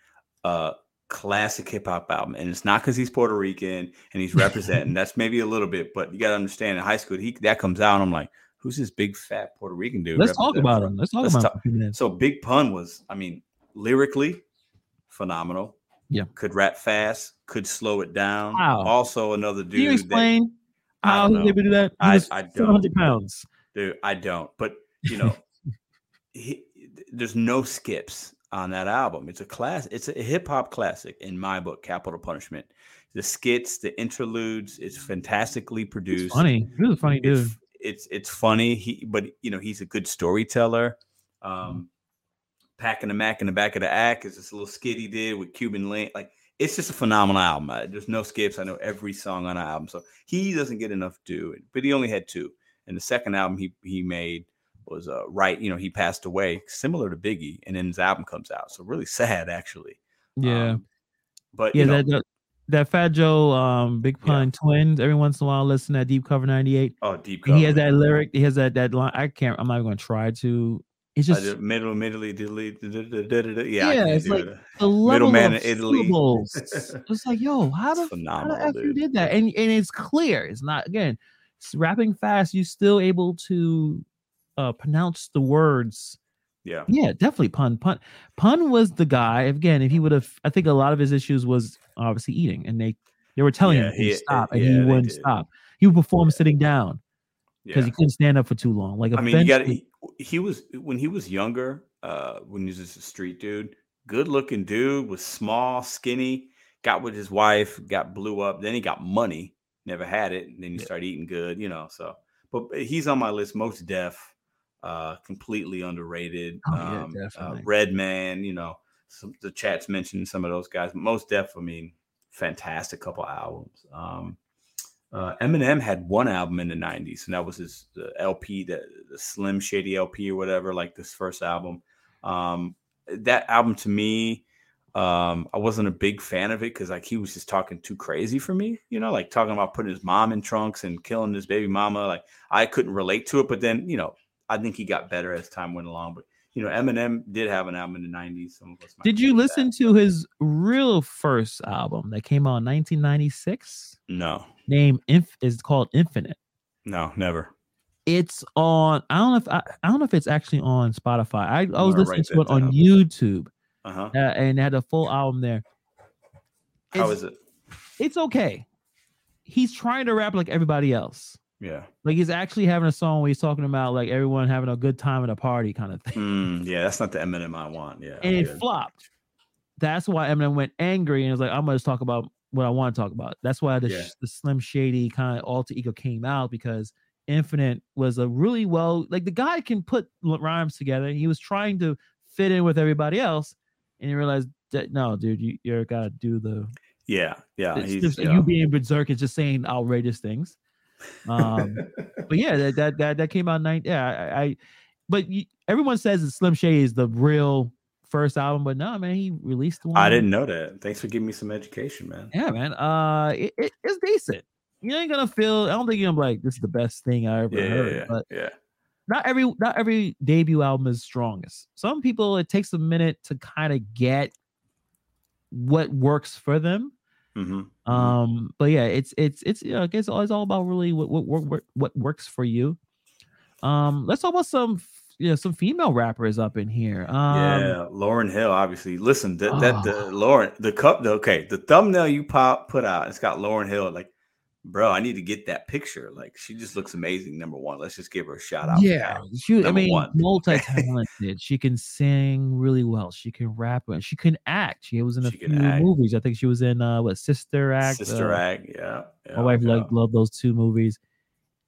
Speaker 2: a classic hip hop album, and it's not because he's Puerto Rican and he's representing. That's maybe a little bit, but you got to understand. In high school, he that comes out, and I'm like, who's this big fat Puerto Rican dude?
Speaker 1: Let's talk about him. Let's talk
Speaker 2: Let's
Speaker 1: about
Speaker 2: talk-
Speaker 1: him for a few minutes.
Speaker 2: So Big Pun was, I mean, lyrically phenomenal.
Speaker 1: Yeah.
Speaker 2: Could rap fast, could slow it down.
Speaker 1: How?
Speaker 2: Also another dude
Speaker 1: Can you explain
Speaker 2: I
Speaker 1: how
Speaker 2: don't
Speaker 1: able to do that? He
Speaker 2: I- I don't.
Speaker 1: 700 pounds.
Speaker 2: dude, I don't. But you know, he, there's no skips on that album. It's a class. It's a hip hop classic in my book, Capital Punishment. The skits, the interludes, it's fantastically
Speaker 1: He's
Speaker 2: produced.
Speaker 1: funny. He was a funny dude.
Speaker 2: It's, it's it's funny. He but you know he's a good storyteller. Um, packing the Mac in the back of the act is this little skit he did with Cuban Link. Like it's just a phenomenal album. There's no skips. I know every song on the album, so he doesn't get enough due. But he only had two. And the second album he he made was uh, right. You know he passed away, similar to Biggie, and then his album comes out. So really sad, actually.
Speaker 1: Yeah.
Speaker 2: Um, but
Speaker 1: yeah,
Speaker 2: you know,
Speaker 1: that, that that Fat Joe, um, Big
Speaker 2: Yeah.
Speaker 1: Pun twins. Every once in a while, listen to Deep Cover ninety eight.
Speaker 2: oh deep. Cover.
Speaker 1: He has that lyric. He has that that line. I can't. I'm not even going to try to It's just
Speaker 2: did middle, da- da- da- da- da. yeah,
Speaker 1: Yeah, it's like
Speaker 2: it.
Speaker 1: the level
Speaker 2: Middleman
Speaker 1: of
Speaker 2: in Italy.
Speaker 1: it's like, yo, how the how the f you did that? And and it's clear. It's not again rapping fast. You still able to uh pronounce the words.
Speaker 2: Yeah,
Speaker 1: Yeah, definitely pun. Pun pun was the guy. Again, if he would have, I think a lot of his issues was obviously eating, and they they were telling
Speaker 2: Yeah,
Speaker 1: him to
Speaker 2: he-
Speaker 1: stop, and
Speaker 2: yeah,
Speaker 1: he wouldn't stop. He would perform sitting down because
Speaker 2: yeah.
Speaker 1: he couldn't stand up for too long. Like
Speaker 2: I mean, you got he, he was when he was younger, uh, when he was just a street dude, good looking dude, was small, skinny, got with his wife, got blew up. Then he got money, never had it, and then he
Speaker 1: Yeah.
Speaker 2: started eating good, you know. So, but he's on my list. Mos Def, uh, completely underrated.
Speaker 1: Oh, yeah,
Speaker 2: um, uh. Redman, you know, some, the chats mentioned some of those guys. Mos Def, I mean, fantastic couple albums. Um, uh, Eminem had one album in the '90s, and that was his the LP, the, the Slim Shady LP or whatever, like this first album. Um, that album to me, um, I wasn't a big fan of it because like he was just talking too crazy for me, you know, like talking about putting his mom in trunks and killing his baby mama. Like I couldn't relate to it, but then you know, I think he got better as time went along. But you know, Eminem did have an album in the '90s. Some of us might
Speaker 1: Did you listen
Speaker 2: that.
Speaker 1: to his real first album that came out in 1996?
Speaker 2: No,
Speaker 1: Name Inf- is called Infinite.
Speaker 2: no, never.
Speaker 1: It's on. I don't know if I, I don't know if it's actually on Spotify. I, I was listening to it on. YouTube
Speaker 2: Uh huh.
Speaker 1: uh, and had a full album there.
Speaker 2: How
Speaker 1: It's-
Speaker 2: is it?
Speaker 1: It's okay. He's trying to rap like everybody else.
Speaker 2: Yeah.
Speaker 1: Like he's actually having a song where he's talking about like everyone having a good time at a party kind of thing.
Speaker 2: Mm, yeah, that's not the Eminem I want. Yeah.
Speaker 1: and it flopped. That's why Eminem went angry and was like, "I'm gonna just talk about what I want to talk about." That's why the,
Speaker 2: Yeah.
Speaker 1: the Slim Shady kind of alter ego came out because Infinite was a really well like the guy can put rhymes together. He was trying to fit in with everybody else, and he realized that no, dude, you you're gotta do the.
Speaker 2: Yeah. Yeah.
Speaker 1: just-
Speaker 2: yeah.
Speaker 1: you being berserk is just saying outrageous things. Um, but yeah, that that that, that came out nine. Yeah, I, I but you, everyone says that Slim Shady is the real first album, but no, man, he released one.
Speaker 2: I didn't know that. Thanks for giving me some education, man.
Speaker 1: Yeah, man. Uh, it, it- it's decent. You ain't gonna feel. I don't think you're gonna be like this is the best thing I ever
Speaker 2: Yeah.
Speaker 1: heard.
Speaker 2: Yeah.
Speaker 1: But
Speaker 2: Yeah.
Speaker 1: not every not every debut album is strongest. Some people it takes a minute to kind of get what works for them.
Speaker 2: Mm-hmm.
Speaker 1: Um, but yeah, it's it's it's you know, I guess it's all about really what what what, what- works for you. Um, let's talk about some you know some female rappers up in here. Um,
Speaker 2: yeah, Lauryn Hill, obviously. Listen, that that the
Speaker 1: Oh.
Speaker 2: Lauryn, the cup, the, okay, the thumbnail you pop put out, it's got Lauryn Hill. Like, bro, I need to get that picture. Like, she just looks amazing. Number one, let's just give her a shout out.
Speaker 1: Yeah, she, I mean,
Speaker 2: one.
Speaker 1: multi-talented. she can sing really well. She can rap. and She can act. She was in a
Speaker 2: She
Speaker 1: few movies. I think she was in uh what Sister Act.
Speaker 2: Sister
Speaker 1: uh,
Speaker 2: Act, yeah. yeah
Speaker 1: My wife
Speaker 2: yeah.
Speaker 1: like loved those two movies.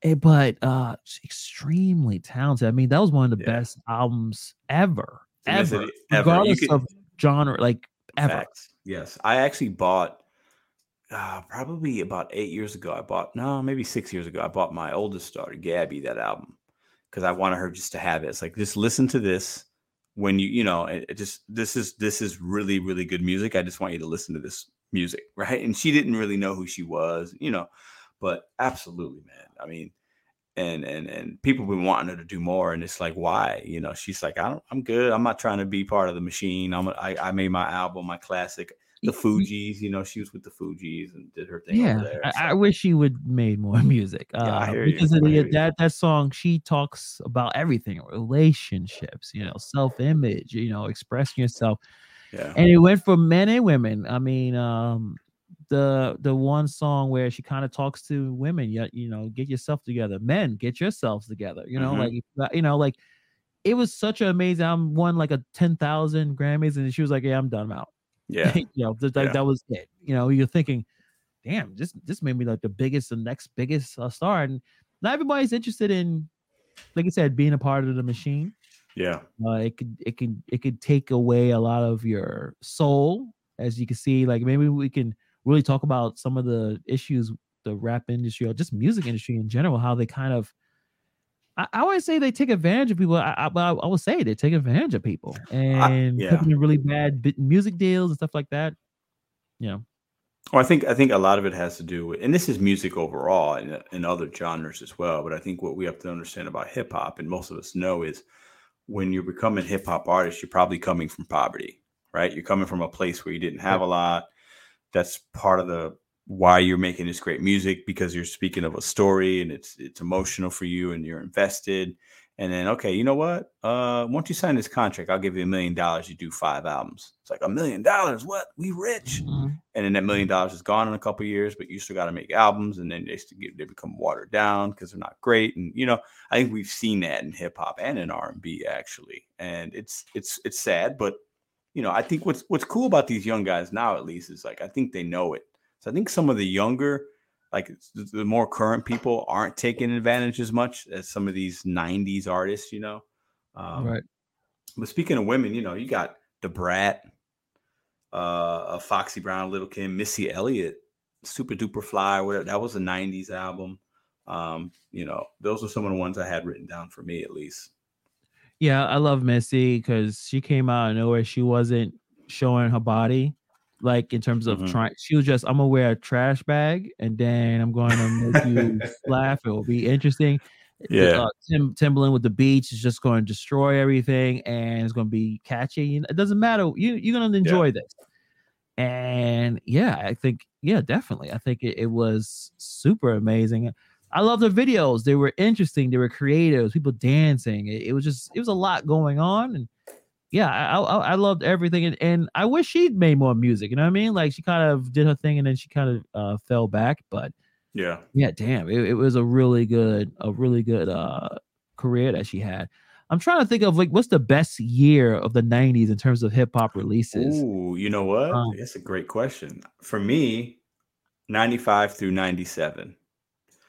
Speaker 1: Eh, but uh she's extremely talented. I mean, that was one of the
Speaker 2: Yeah.
Speaker 1: best albums ever. Ever.
Speaker 2: ever.
Speaker 1: Regardless
Speaker 2: could-
Speaker 1: of genre, like ever.
Speaker 2: Facts. Yes, I actually bought uh, probably about eight years ago. I bought no, maybe six years ago. I bought my oldest daughter Gabby that album because I wanted her just to have it. It's like just listen to this when you you know it, it just this is this is really really good music. I just want you to listen to this music, right? And she didn't really know who she was, you know, but absolutely, man. I mean. And, and and people been wanting her to do more, and it's like, why? You know, she's like, I don't, I'm good. I'm not trying to be part of the machine. I'm, I, I made my album, my classic the Fugees, you know, she was with the Fugees and did her thing
Speaker 1: Yeah,
Speaker 2: there.
Speaker 1: I,
Speaker 2: so-
Speaker 1: I wish she would made more music. Uh,
Speaker 2: Yeah, I hear you.
Speaker 1: because of
Speaker 2: I
Speaker 1: the,
Speaker 2: you.
Speaker 1: that that song, she talks about everything: relationships, you know, self-image, you know, expressing yourself.
Speaker 2: yeah.
Speaker 1: and it went for men and women. I mean, um, the the one song where she kind of talks to women, you, you know, get yourself together. Men, get yourselves together. You know,
Speaker 2: Mhm.
Speaker 1: like uh, you know, like it was such an amazing. I'm won like a ten thousand Grammys, and she was like, "Yeah, I'm done. I'm out."
Speaker 2: Yeah.
Speaker 1: you know, just like
Speaker 2: Yeah.
Speaker 1: that was it. You know, you're thinking, "Damn, this this made me like the biggest, the next biggest uh, star," and not everybody's interested in, like I said, being a part of the machine
Speaker 2: Yeah.
Speaker 1: uh, it could it could it could take away a lot of your soul as you can see like maybe we can really talk about some of the issues the rap industry or just music industry in general how they kind of I, I always say they take advantage of people. I, I, I I would say they take advantage of people and
Speaker 2: yeah.
Speaker 1: put really bad music deals and stuff like that. You know,
Speaker 2: Well, I think I think a lot of it has to do with, and this is music overall and in other genres as well. But I think what we have to understand about hip hop, and most of us know, is when you're becoming hip hop artist, you're probably coming from poverty, right? You're coming from a place where you didn't have a lot. That's part of the why you're making this great music because you're speaking of a story and it's it's emotional for you and you're invested and then, okay, you know what? Uh, once you sign this contract, I'll give you a million dollars. You do five albums. It's like a million dollars. What? We rich. Mm-hmm. And then that million dollars is gone in a couple years, but you still got to make albums, and then they get, they become watered down because they're not great. And you know, I think we've seen that in hip hop and in R and B actually, and it's it's it's sad, but you know, I think what's what's cool about these young guys now, at least, is like I think they know it. So I think some of the younger like the more current people aren't taking advantage as much as some of these 90s artists, you know.
Speaker 1: Um, right.
Speaker 2: But speaking of women, you know, you got the Brat, uh, Foxy Brown, Little Kim, Missy Elliott, Supa Dupa Fly, whatever. That was a 90s album. Um, you know, those are some of the ones I had written down for me at least.
Speaker 1: Yeah, I love Missy because she came out of nowhere. She wasn't showing her body like in terms of mm-hmm. trying she was just i'm gonna wear a trash bag and then i'm going to make you laugh it will be interesting
Speaker 2: yeah uh,
Speaker 1: Tim, timbaland with the beach is just going to destroy everything and it's going to be catchy it doesn't matter you, you're going to enjoy yeah. this and yeah i think yeah definitely i think it, it was super amazing I love the videos. They were interesting. They were creative. People dancing. It, it was just it was a lot going on, and yeah, I, I, I loved everything, and, and I wish she'd made more music. You know what I mean? Like she kind of did her thing, and then she kind of uh, fell back. But
Speaker 2: yeah,
Speaker 1: yeah, damn, it, it was a really good, a really good uh, career that she had. I'm trying to think of like what's the best year of the '90s in terms of hip hop releases.
Speaker 2: Ooh, you know what? Um, That's a great question. For me, '95 through '97.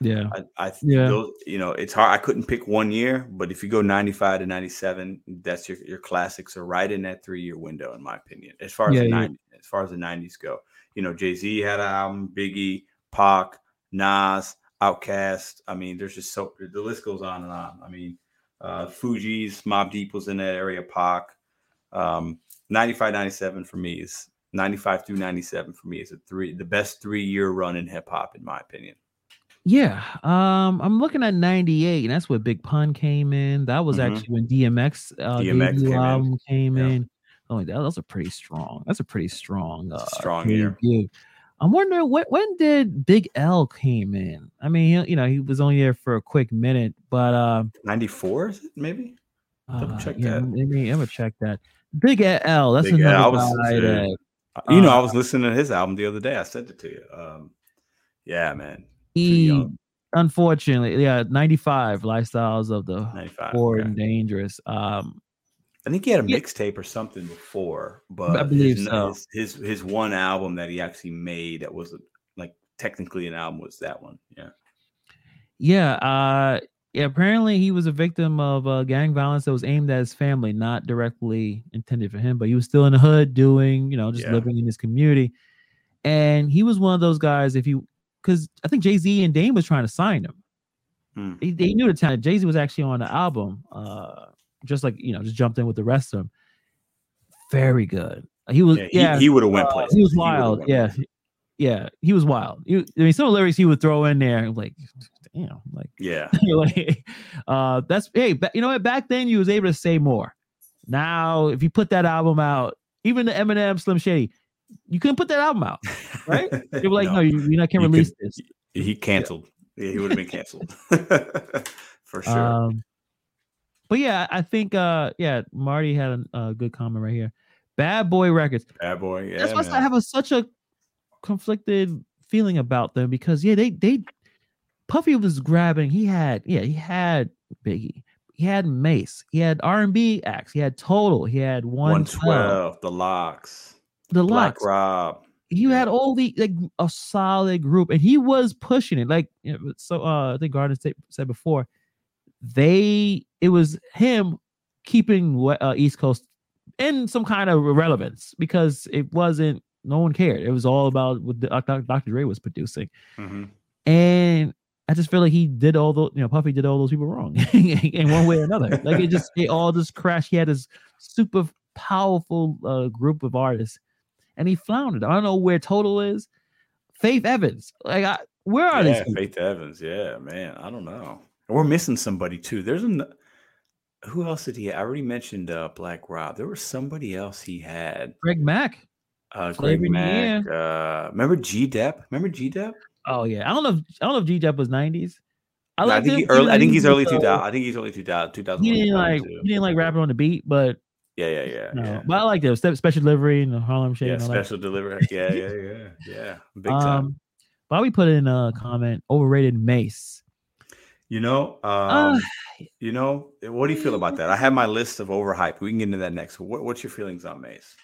Speaker 1: Yeah.
Speaker 2: I, I yeah. Those, you know, it's hard. I couldn't pick one year, but if you go 95 to 97, that's your, your classics are right in that three year window, in my opinion, as far as yeah, the yeah. 90s, as far as the 90s go. You know, Jay-Z had an album, Biggie, Pac, Nas, Outkast. I mean, there's just so the list goes on and on. I mean, uh, Fugees, Mob Deep was in that area, Pac. Um, 95, 97 for me is 95 through 97 for me is a three the best three year run in hip hop, in my opinion.
Speaker 1: Yeah, um, I'm looking at '98, and that's where Big Pun came in. That was mm-hmm. actually when DMX, uh, DMX came album in. came yeah. in. Oh, that, that's a pretty strong. That's a pretty strong, uh,
Speaker 2: strong year.
Speaker 1: I'm wondering when when did Big L came in? I mean, you know, he was only there for a quick minute, but uh,
Speaker 2: '94 is it maybe?
Speaker 1: Double uh, check uh, yeah, that. Maybe I'm gonna check that. Big L. That's Big another L, was, guy that,
Speaker 2: you know, I uh, was listening to his album the other day. I sent it to you. Um, yeah, man
Speaker 1: he unfortunately, yeah, 95 lifestyles of the 95, poor okay. and dangerous. Um,
Speaker 2: I think he had a mixtape or something before, but
Speaker 1: I believe
Speaker 2: his,
Speaker 1: so.
Speaker 2: his, his, his one album that he actually made that was like technically an album was that one. Yeah.
Speaker 1: Yeah. Uh, yeah, apparently he was a victim of uh, gang violence that was aimed at his family, not directly intended for him, but he was still in the hood doing, you know, just yeah. living in his community. And he was one of those guys. If you because I think Jay Z and Dame was trying to sign him. Hmm. They, they, knew the talent. Jay Z was actually on the album, uh, just like you know, just jumped in with the rest of them. Very good. He was, yeah. yeah
Speaker 2: he, he would have went uh, places.
Speaker 1: He was wild. He yeah, places. yeah, he was wild. He, I mean, some of the lyrics he would throw in there, like, damn, like,
Speaker 2: yeah,
Speaker 1: like, uh, that's hey, you know what? Back then, you was able to say more. Now, if you put that album out, even the Eminem Slim Shady, you couldn't put that album out, right? They were like, no, no you, you can't release could, this.
Speaker 2: He canceled. Yeah, yeah he would have been canceled for sure. Um,
Speaker 1: but yeah, I think uh yeah, Marty had a, a, good comment right here. Bad Boy Records.
Speaker 2: Bad Boy. Yeah,
Speaker 1: That's why I have a, such a conflicted feeling about them because yeah, they they Puffy was grabbing. He had yeah, he had Biggie. He had Mase. He had R and B acts. He had Total. He had one twelve.
Speaker 2: The LOX
Speaker 1: the Black
Speaker 2: Rob.
Speaker 1: You had all the like a solid group, and he was pushing it. Like you know, so, uh, I think Gardner said before, they it was him keeping uh, East Coast in some kind of relevance because it wasn't no one cared. It was all about what the, uh, Dr. Dre was producing,
Speaker 2: mm-hmm.
Speaker 1: and I just feel like he did all the you know Puffy did all those people wrong in one way or another. like it just it all just crashed. He had this super powerful uh, group of artists and he floundered. I don't know where Total is. Faith Evans, like, I, where are
Speaker 2: yeah,
Speaker 1: these?
Speaker 2: Faith Evans, yeah, man, I don't know. We're missing somebody too. There's an Who else did he? I already mentioned uh, Black Rob. There was somebody else he had.
Speaker 1: Craig Mack.
Speaker 2: Uh,
Speaker 1: Craig
Speaker 2: Mack. Uh, remember G Dep? Remember G Dep?
Speaker 1: Oh yeah, I don't know. If, I don't know if G Dep was nineties. I,
Speaker 2: I, think he early. I think he's early two thousand. I think he's early 2000, 2000
Speaker 1: He didn't like
Speaker 2: 2002.
Speaker 1: he didn't like rapping on the beat, but
Speaker 2: Yeah, yeah, yeah,
Speaker 1: no.
Speaker 2: yeah.
Speaker 1: But I like those special delivery and the Harlem Shake.
Speaker 2: Yeah,
Speaker 1: and all that.
Speaker 2: special delivery. Yeah, yeah, yeah, yeah. Big time.
Speaker 1: Um, Bobby put in a comment: overrated Mase.
Speaker 2: You know,
Speaker 1: Uh,
Speaker 2: um, you know, what do you feel about that? I have my list of overhyped. We can get into that next. What, what's your feelings on Mase?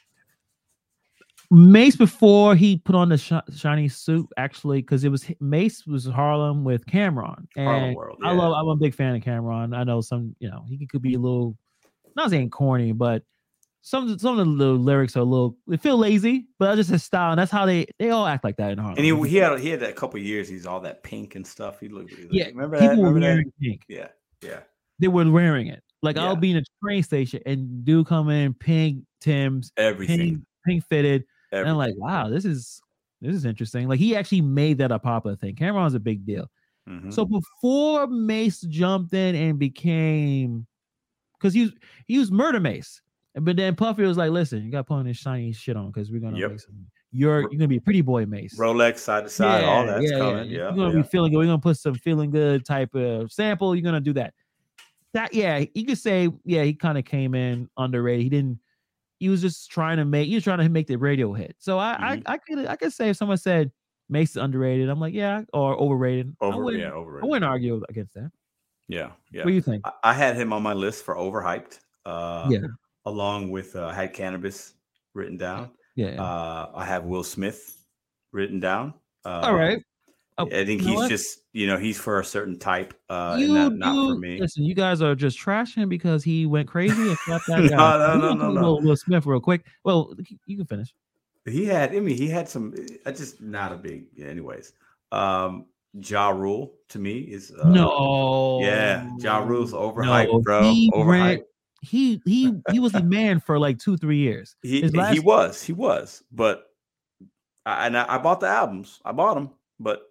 Speaker 1: Mase before he put on the shi- shiny suit, actually, because it was Mase was Harlem with Cam'ron, and
Speaker 2: Harlem World.
Speaker 1: I love. I'm a big fan of Cam'ron. I know some, you know, he could be a little, not saying corny, but some some of the lyrics are a little. They feel lazy, but that's just his style, and that's how they they all act like that in Harlem.
Speaker 2: And he, he had he had that couple years. He's all that pink and stuff. He looked. Looked
Speaker 1: yeah,
Speaker 2: remember that? Remember that?
Speaker 1: pink.
Speaker 2: Yeah, yeah.
Speaker 1: They were wearing it. Like
Speaker 2: Yeah.
Speaker 1: I'll be in a train station and do come in pink Tim's,
Speaker 2: Everything.
Speaker 1: pink pink fitted, and I'm like, wow, this is this is interesting. Like he actually made that a popular thing. Cam'ron's a big deal.
Speaker 2: Mhm.
Speaker 1: So before Mase jumped in and became, because he was he was Murder Mase, but then Puffy was like, "Listen, you got to put on this shiny shit on because we're gonna
Speaker 2: Yep.
Speaker 1: make some. You're you're gonna be a pretty boy Mase.
Speaker 2: Rolex side to side, all that's coming. Yeah,
Speaker 1: You're gonna
Speaker 2: yeah.
Speaker 1: be feeling good. We're gonna put some feeling good type of sample. You're gonna do that. That yeah, you could say yeah, he kind of came in underrated. He didn't. He was just trying to make. He was trying to make the radio hit. So I
Speaker 2: Mhm.
Speaker 1: I I could I could say if someone said Mase is underrated, I'm like yeah, or overrated. I
Speaker 2: over.
Speaker 1: wouldn't,
Speaker 2: Yeah, over.
Speaker 1: I wouldn't argue against that.
Speaker 2: Yeah, yeah.
Speaker 1: What do you think?
Speaker 2: I, I had him on my list for overhyped. Uh,
Speaker 1: Yeah.
Speaker 2: Along with uh, I had Canibus written down.
Speaker 1: Yeah.
Speaker 2: Uh, I have Will Smith written down. Uh,
Speaker 1: All right. Oh,
Speaker 2: I think
Speaker 1: you
Speaker 2: he's
Speaker 1: what?
Speaker 2: just you know he's for a certain type, uh,
Speaker 1: you
Speaker 2: not, not for me.
Speaker 1: Listen, you guys are just trashing because he went crazy and slapped that
Speaker 2: No,
Speaker 1: guy.
Speaker 2: no, no, no, no.
Speaker 1: Will Smith real quick. Well, you can finish.
Speaker 2: He had, I mean, he had some. I just not a big. Yeah, anyways, um, Ja Rule to me is uh,
Speaker 1: no.
Speaker 2: Yeah, Ja Rule's overhyped,
Speaker 1: no,
Speaker 2: bro. Overhyped.
Speaker 1: Ran, he he he was a man for like two three years.
Speaker 2: He
Speaker 1: last-
Speaker 2: he was he was, but I, and I, I, bought the albums. I bought them, but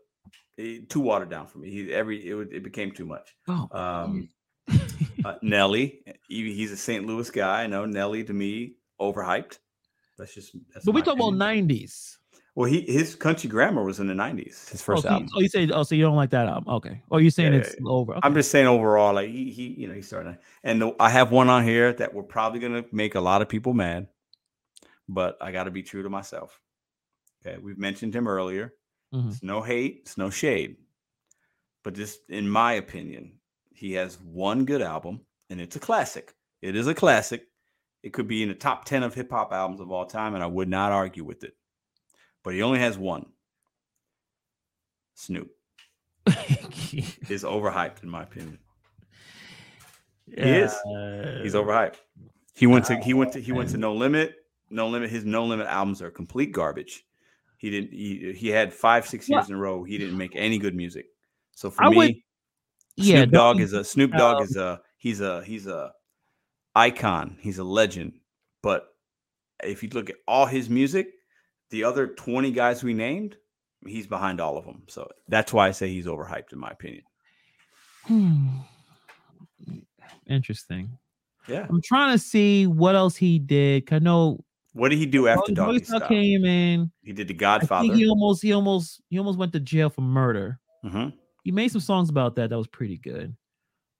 Speaker 2: he, too watered down for me. He every it it became too much.
Speaker 1: Oh.
Speaker 2: Um, uh, Nelly, he, he's a St. Louis guy. I know Nelly to me overhyped. That's just. That's
Speaker 1: but we talk
Speaker 2: opinion.
Speaker 1: about '90s.
Speaker 2: Well, he his country grammar was in the nineties. His
Speaker 1: Oh,
Speaker 2: first
Speaker 1: so you,
Speaker 2: album.
Speaker 1: oh, you say oh, so you don't like that album? Okay. Oh, you're saying
Speaker 2: Yeah,
Speaker 1: it's
Speaker 2: yeah,
Speaker 1: over? Okay.
Speaker 2: I'm just saying overall, like he he you know he started, and the, I have one on here that we're probably gonna make a lot of people mad, but I got to be true to myself. Okay, we've mentioned him earlier.
Speaker 1: Mhm.
Speaker 2: It's no hate, it's no shade, but just in my opinion, he has one good album, and it's a classic. It is a classic. It could be in the top ten of hip hop albums of all time, and I would not argue with it. But he only has one. Snoop is overhyped, in my opinion. he is. He's overhyped. He went to he went to he went to No Limit. No Limit. His No Limit albums are complete garbage. He didn't. He, he had five six years in a row. He didn't make any good music. So for
Speaker 1: I
Speaker 2: me,
Speaker 1: would- Yeah,
Speaker 2: Snoop Dogg is a Snoop Dogg
Speaker 1: um,
Speaker 2: is a he's a he's a icon. He's a legend. But if you look at all his music, the other twenty guys we named, he's behind all of them. So that's why I say he's overhyped, in my opinion.
Speaker 1: Hmm. Interesting.
Speaker 2: Yeah.
Speaker 1: I'm trying to see what else he did. I know
Speaker 2: What did he do after
Speaker 1: Doggy Style came in.
Speaker 2: He did The
Speaker 1: I
Speaker 2: Godfather.
Speaker 1: think he almost he almost he almost went to jail for murder.
Speaker 2: Mhm.
Speaker 1: He made some songs about that. That was pretty good.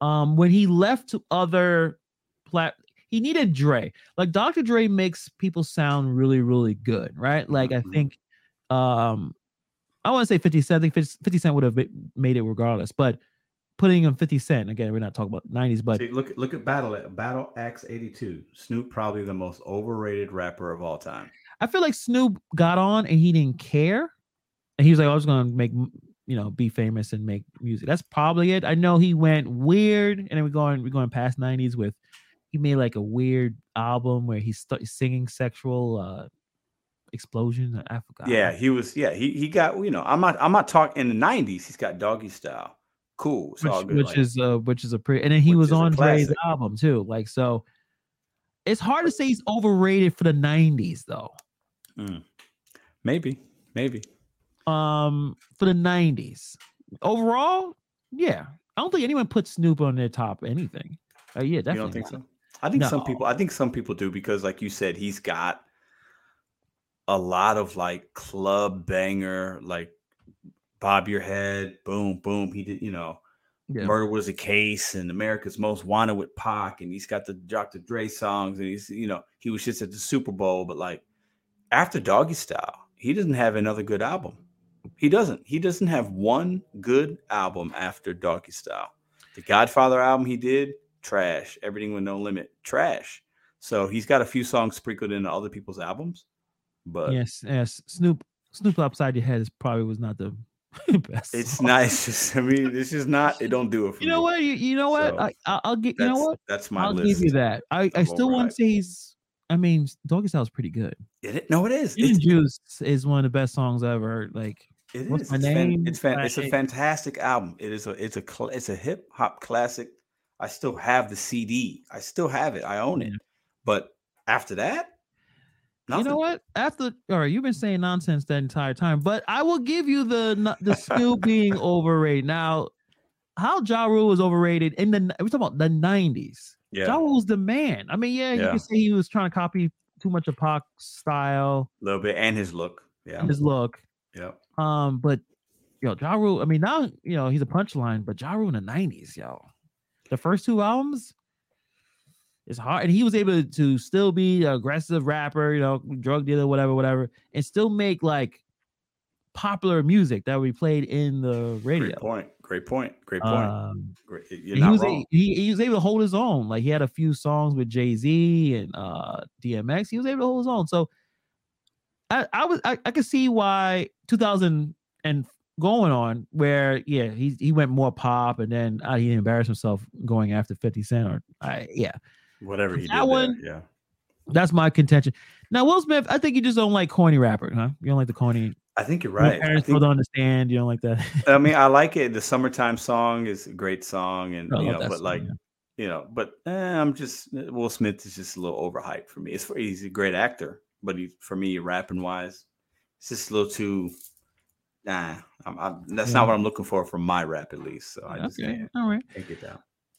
Speaker 1: Um, when he left to other plat, he needed Dre. Like Dr. Dre makes people sound really, really good, right? Like I
Speaker 2: Mhm.
Speaker 1: think, um, I want to say 50 Cent. I think 50 50 Cent would have made it regardless, but putting him 50 Cent again, we're not talking about 90s, but
Speaker 2: See, look look at Battle at Battle Axe 82. Snoop probably the most overrated rapper of all time.
Speaker 1: I feel like Snoop got on and he didn't care, and he was like, "I was gonna make you know be famous and make music." That's probably it. I know he went weird, and then we're going we're going past '90s with he made like a weird album where he's st- singing sexual uh explosions. I forgot.
Speaker 2: Yeah, he was. Yeah, he he got. You know, I'm not. I'm not talking in the '90s. He's got Doggy Style. Cool. It's
Speaker 1: which,
Speaker 2: all good.
Speaker 1: which
Speaker 2: like-
Speaker 1: is uh which is a pretty, and then he was on Dre's album too. Like so, it's hard to say he's overrated for the '90s though.
Speaker 2: maybe, maybe.
Speaker 1: um for the 90s overall yeah i don't think anyone put snoop on their top anything Uh, yeah, definitely.
Speaker 2: You don't think
Speaker 1: not.
Speaker 2: so? I think some people. I think some people do because, like you said, he's got a lot of like club banger, like bob your head, boom, boom. He did, you know,
Speaker 1: Yeah.
Speaker 2: murder was a case, and America's Most Wanted with Pac, and he's got the Dr. Dre songs, and he's, you know, he was just at the Super Bowl, but like after Doggy Style, he doesn't have another good album. He doesn't. He doesn't have one good album after Doggy Style. The Godfather album he did, trash. Everything with No Limit, trash. So he's got a few songs sprinkled into other people's albums, but
Speaker 1: yes, yes. Snoop Snoop upside your head is probably was not the best.
Speaker 2: it's
Speaker 1: song.
Speaker 2: nice. I mean, this is not. It don't do it for
Speaker 1: You know what? You, you know what?
Speaker 2: So,
Speaker 1: I, I, I'll get. You know what?
Speaker 2: That's my
Speaker 1: I'll
Speaker 2: list.
Speaker 1: give you that. I, I still want to say he's. I mean, Doggystyle is pretty good.
Speaker 2: It, it- no, it is. It's,
Speaker 1: Juice is one of the best songs I ever heard. Like,
Speaker 2: it
Speaker 1: What's
Speaker 2: is.
Speaker 1: My
Speaker 2: It's, fan-
Speaker 1: Name?
Speaker 2: it's, fan- it's a fantastic album. It is a it's a it's a hip hop classic. I still have the CD. I still have it. I own it. But after that, nothing.
Speaker 1: you know what? After all right, you've been saying nonsense that entire time, but I will give you the the Snoop being overrated. Now, how Ja Rule was overrated in the we're talking about the nineties.
Speaker 2: Yeah,
Speaker 1: Ja Rule was the man. I mean, yeah, you can say he was trying to copy too much of Pac's style
Speaker 2: a little bit, and his look. Yeah,
Speaker 1: his look.
Speaker 2: yeah.
Speaker 1: Um, but yo, Ja Rule, I mean, now you know he's a punchline, but Ja Rule in the nineties, yo, the first two albums, it's hard, and he was able to still be an aggressive rapper, you know, drug dealer, whatever, whatever, and still make like popular music that we played in the radio.
Speaker 2: Great point. Great point. Great point.
Speaker 1: Um,
Speaker 2: Great. You're
Speaker 1: and he was
Speaker 2: wrong.
Speaker 1: he, he was able to hold his own. Like he had a few songs with Jay Z and uh DMX. He was able to hold his own. So I I was I, I could see why 2000 and going on where yeah he he went more pop and then uh, he embarrassed himself going after 50 Cent or I yeah
Speaker 2: Whatever he
Speaker 1: that
Speaker 2: did.
Speaker 1: one-
Speaker 2: there, Yeah.
Speaker 1: that's my contention. Now Will Smith, I think you just don't like corny rapper, huh? You don't like the corny.
Speaker 2: I think you're right. I,
Speaker 1: parents
Speaker 2: think,
Speaker 1: don't understand. You don't like that.
Speaker 2: I mean, I like it. The summertime song is a great song, and you know, but
Speaker 1: song,
Speaker 2: like,
Speaker 1: yeah.
Speaker 2: you know, but eh, I'm just Will Smith is just a little overhyped for me. It's for, he's a great actor, but he for me, rapping wise, it's just a little too. Nah, I'm, I'm, that's
Speaker 1: Yeah.
Speaker 2: not what I'm looking for from my rap at least. So I just
Speaker 1: okay,
Speaker 2: can't,
Speaker 1: all right.
Speaker 2: can't get down.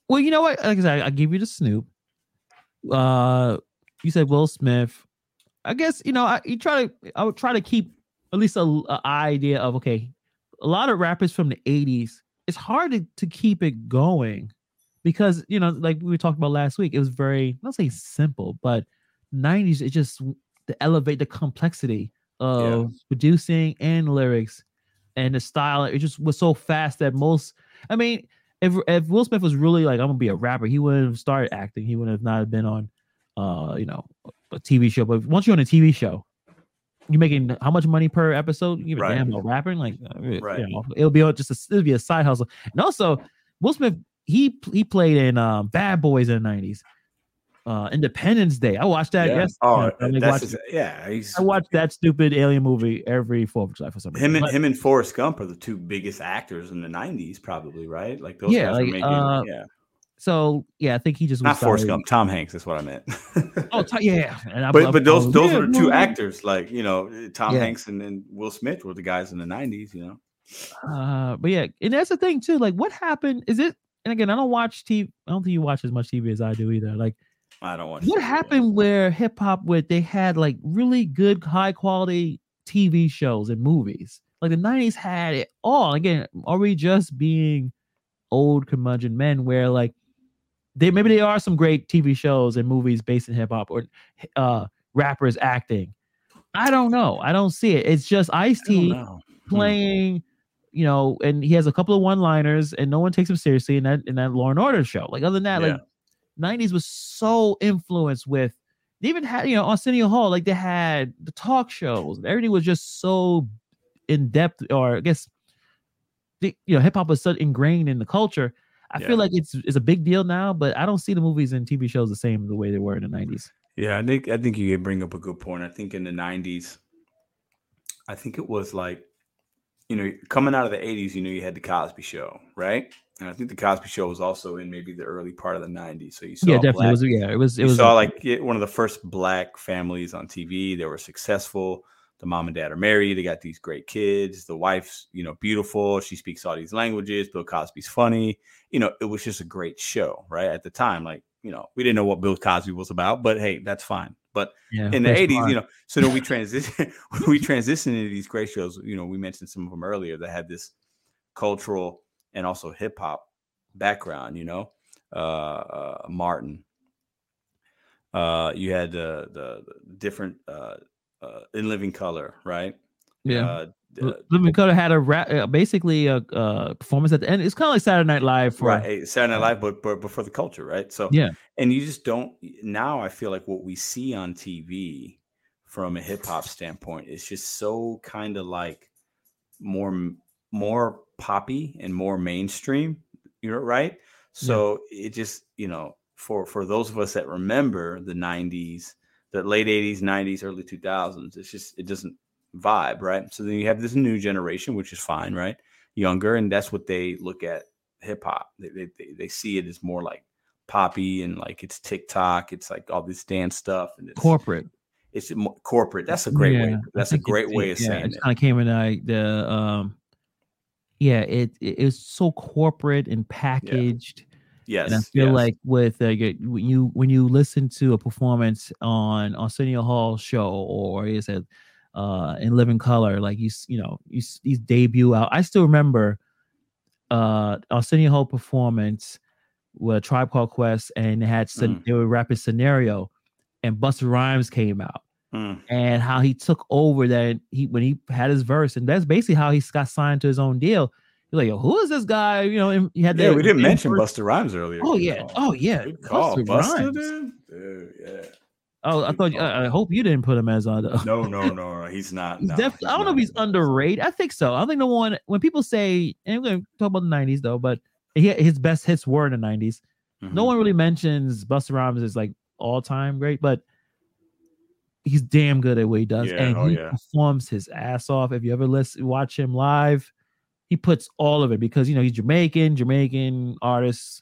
Speaker 1: Well, you know what? Like I said, I give you the Snoop. Uh, you said Will Smith. I guess you know I you try to. I would try to keep at least a, a idea of okay. A lot of rappers from the '80s. It's hard to, to keep it going because you know, like we talked about last week, it was very not say simple, but '90s it just to elevate the complexity of producing and lyrics and the style. It just was so fast that most. I mean, if if Will Smith was really like I'm gonna be a rapper, he wouldn't have started acting. He would have not been on, uh, you know, a TV show. But once you're on a TV show, you're making how much money per episode? You give a
Speaker 2: Right.
Speaker 1: damn about rapping, like, uh, you know, it'll be just a, it'll be a side hustle. And also, Will Smith he he played in um, Bad Boys in the '90s, uh, Independence Day. I watched that.
Speaker 2: yeah.
Speaker 1: Yes,
Speaker 2: Oh,
Speaker 1: I, watched-
Speaker 2: his- yeah.
Speaker 1: I watched that stupid alien movie every Fourth of July for some reason.
Speaker 2: him and
Speaker 1: But-
Speaker 2: him and Forrest Gump are the two biggest actors in the '90s, probably right? Like those
Speaker 1: Yeah, like,
Speaker 2: making.
Speaker 1: uh,
Speaker 2: yeah,
Speaker 1: so yeah, I think he just
Speaker 2: not Forrest. Gump. Tom Hanks. That's what I meant.
Speaker 1: Oh, yeah, I
Speaker 2: but
Speaker 1: love-
Speaker 2: but those those
Speaker 1: yeah,
Speaker 2: are the two actors. Like you know, Tom
Speaker 1: Yeah.
Speaker 2: Hanks and, and Will Smith were the guys in the '90s. You know,
Speaker 1: Uh, but yeah, and that's the thing too. Like, what happened? Is it? And again, I don't watch TV. I don't think you watch as much TV as I do either. Like,
Speaker 2: I don't want.
Speaker 1: what happened where hip hop, where they had like really good, high quality TV shows and movies? Like the '90s had it all. Again, are we just being old curmudgeon men? Where like they maybe there are some great TV shows and movies based in hip hop or uh rappers acting. I don't know. I don't see it. It's just Ice T
Speaker 2: know.
Speaker 1: playing, you know, and he has a couple of one-liners, and no one takes him seriously in that in that Law and Order show. Like other than that, like '90s was so influenced with. They even had, you know, Arsenio Hall, like they had the talk shows. Everything was just so in depth, or I guess, the, you know, hip hop was so ingrained in the culture. I
Speaker 2: Yeah.
Speaker 1: feel like it's it's a big deal now, but I don't see the movies and TV shows the same the way they were in the '90s.
Speaker 2: Yeah, I think I think you bring up a good point. I think in the '90s, I think it was like, you know, coming out of the '80s, you know, you had the Cosby Show, right? And I think the Cosby Show was also in maybe the early part of the '90s. So you saw
Speaker 1: yeah, definitely.
Speaker 2: black-
Speaker 1: It was, yeah, it was. It
Speaker 2: you
Speaker 1: was
Speaker 2: saw like one of the first black families on TV. They were successful. the mom and dad are married. They got these great kids. The wife's, you know, beautiful. She speaks all these languages. Bill Cosby's funny. You know, it was just a great show, right? At the time, like, you know, we didn't know what Bill Cosby was about, but hey, that's fine. But yeah, in the 80s, fun. you know, so then we transition we transition into these great shows. You know, we mentioned some of them earlier that had this cultural and also hip hop background, you know. Uh, uh Martin. Uh you had the the, different uh uh, in Living Color, right?
Speaker 1: Yeah. Uh, Living Color had a rap, basically a uh, performance at the end. It's kind of like Saturday Night Live for
Speaker 2: right. Saturday Night Live, but, but but for the culture, right? So
Speaker 1: yeah,
Speaker 2: and you just don't now. I feel like what we see on TV from a hip hop standpoint is just so kind of like more more poppy and more mainstream. You know, right? So yeah. it just you know for for those of us that remember the '90s the late 80s 90s early 2000s it's just it doesn't vibe right so then you have this new generation which is fine right younger and that's what they look at hip hop they, they, they see it as more like poppy and like it's tiktok it's like all this dance stuff and it's
Speaker 1: corporate
Speaker 2: it's corporate that's a great yeah, way that's a great way of
Speaker 1: yeah,
Speaker 2: saying
Speaker 1: it, it. kind of came in like the um yeah it it was so corporate and packaged yeah
Speaker 2: Yes,
Speaker 1: and I feel
Speaker 2: yes.
Speaker 1: like with uh, when you when you listen to a performance on Arsenio Hall show or is it uh, in Living Color, like you you know you these debut out. I still remember uh Arsenio Hall performance with Tribe Called Quest, and had mm. they were rapping scenario, and Busta Rhymes came out. Mm. And how he took over that he when he had his verse, and that's basically how he got signed to his own deal He's like, who is this guy? You know, and he had
Speaker 2: yeah. we didn't mention Busta Rhymes earlier.
Speaker 1: Oh yeah, oh yeah.
Speaker 2: Good call, Busta, Busta dude. Yeah.
Speaker 1: Oh, I thought. I, I hope you didn't put him as on.
Speaker 2: Uh, no, no, no, no. He's not.
Speaker 1: He's
Speaker 2: no,
Speaker 1: definitely. I don't know if he's underrated. I think so. I think the one when people say, and we're going to talk about the '90s though, but he, his best hits were in the '90s. Mm-hmm. No one really mentions Busta Rhymes as like all time great, but he's damn good at what he does, yeah, and oh, he yeah. performs his ass off. If you ever listen, watch him live, he puts all of it because you know he's Jamaican, Jamaican artists.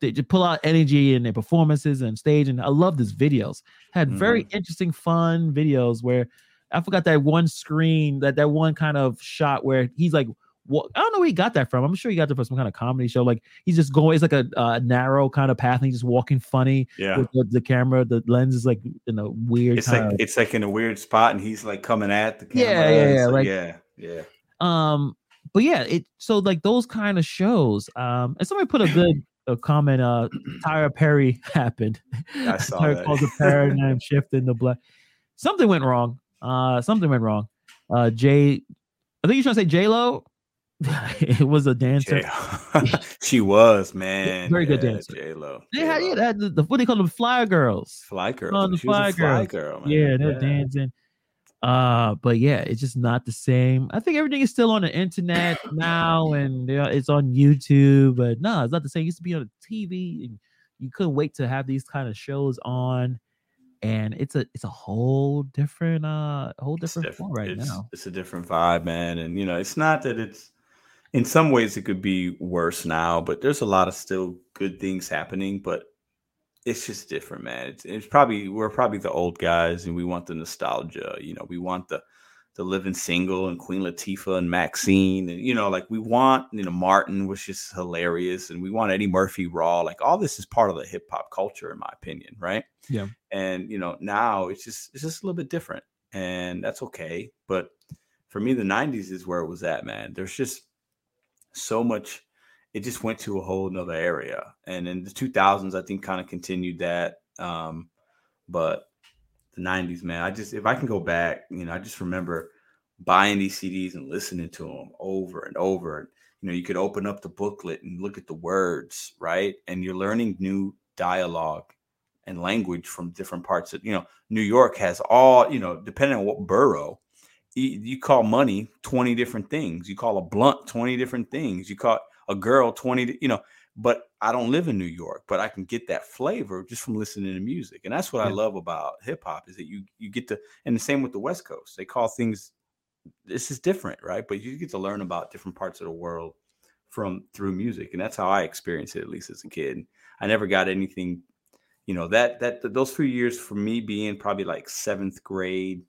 Speaker 1: They just pull out energy in their performances and stage. And I love his videos. Had very mm. interesting, fun videos where I forgot that one screen, that that one kind of shot where he's like, what I don't know where he got that from. I'm sure he got that from some kind of comedy show. Like he's just going, it's like a, a narrow kind of path, and he's just walking funny.
Speaker 2: Yeah,
Speaker 1: with the, the, camera, the lens is like in a weird.
Speaker 2: It's like
Speaker 1: of,
Speaker 2: it's like in a weird spot, and he's like coming at the camera.
Speaker 1: Yeah, yeah, yeah, like,
Speaker 2: yeah, yeah.
Speaker 1: Um, but yeah, it so like those kind of shows. Um, and somebody put a good a comment. Uh, Tyler Perry happened.
Speaker 2: I saw that.
Speaker 1: called the paradigm shift in the black. Something went wrong. Uh, something went wrong. Uh, Jay, I think you're trying to say J Lo. it was a dancer.
Speaker 2: she was man,
Speaker 1: very yeah, good dancer.
Speaker 2: J Lo.
Speaker 1: They had yeah, had the, the, what they call them fly girls.
Speaker 2: Fly girls. The fly, fly girl. Man.
Speaker 1: Yeah, they're yeah. dancing. Uh, but yeah, it's just not the same. I think everything is still on the internet now, and you know, it's on YouTube. But no, it's not the same. It used to be on the TV, and you couldn't wait to have these kind of shows on. And it's a it's a whole different uh whole different, different right
Speaker 2: it's,
Speaker 1: now.
Speaker 2: It's a different vibe, man. And you know, it's not that it's in some ways it could be worse now, but there's a lot of still good things happening. But it's just different, man. It's, it's probably we're probably the old guys, and we want the nostalgia. You know, we want the the living single and Queen Latifah and Maxine, and you know, like we want you know Martin, was just hilarious, and we want Eddie Murphy Raw. Like all this is part of the hip hop culture, in my opinion, right?
Speaker 1: Yeah.
Speaker 2: And you know, now it's just it's just a little bit different, and that's okay. But for me, the '90s is where it was at, man. There's just so much it just went to a whole nother area. And in the 2000s, I think kind of continued that. Um, but the 90s, man, I just, if I can go back, you know, I just remember buying these CDs and listening to them over and over. You know, you could open up the booklet and look at the words, right? And you're learning new dialogue and language from different parts of, you know, New York has all, you know, depending on what borough, you, call money 20 different things. You call a blunt 20 different things. You call, a girl 20, you know, but I don't live in New York, but I can get that flavor just from listening to music. And that's what yeah. I love about hip hop is that you you get to and the same with the West Coast. They call things this is different, right? But you get to learn about different parts of the world from through music. And that's how I experienced it at least as a kid. I never got anything, you know, that that those few years for me being probably like 7th grade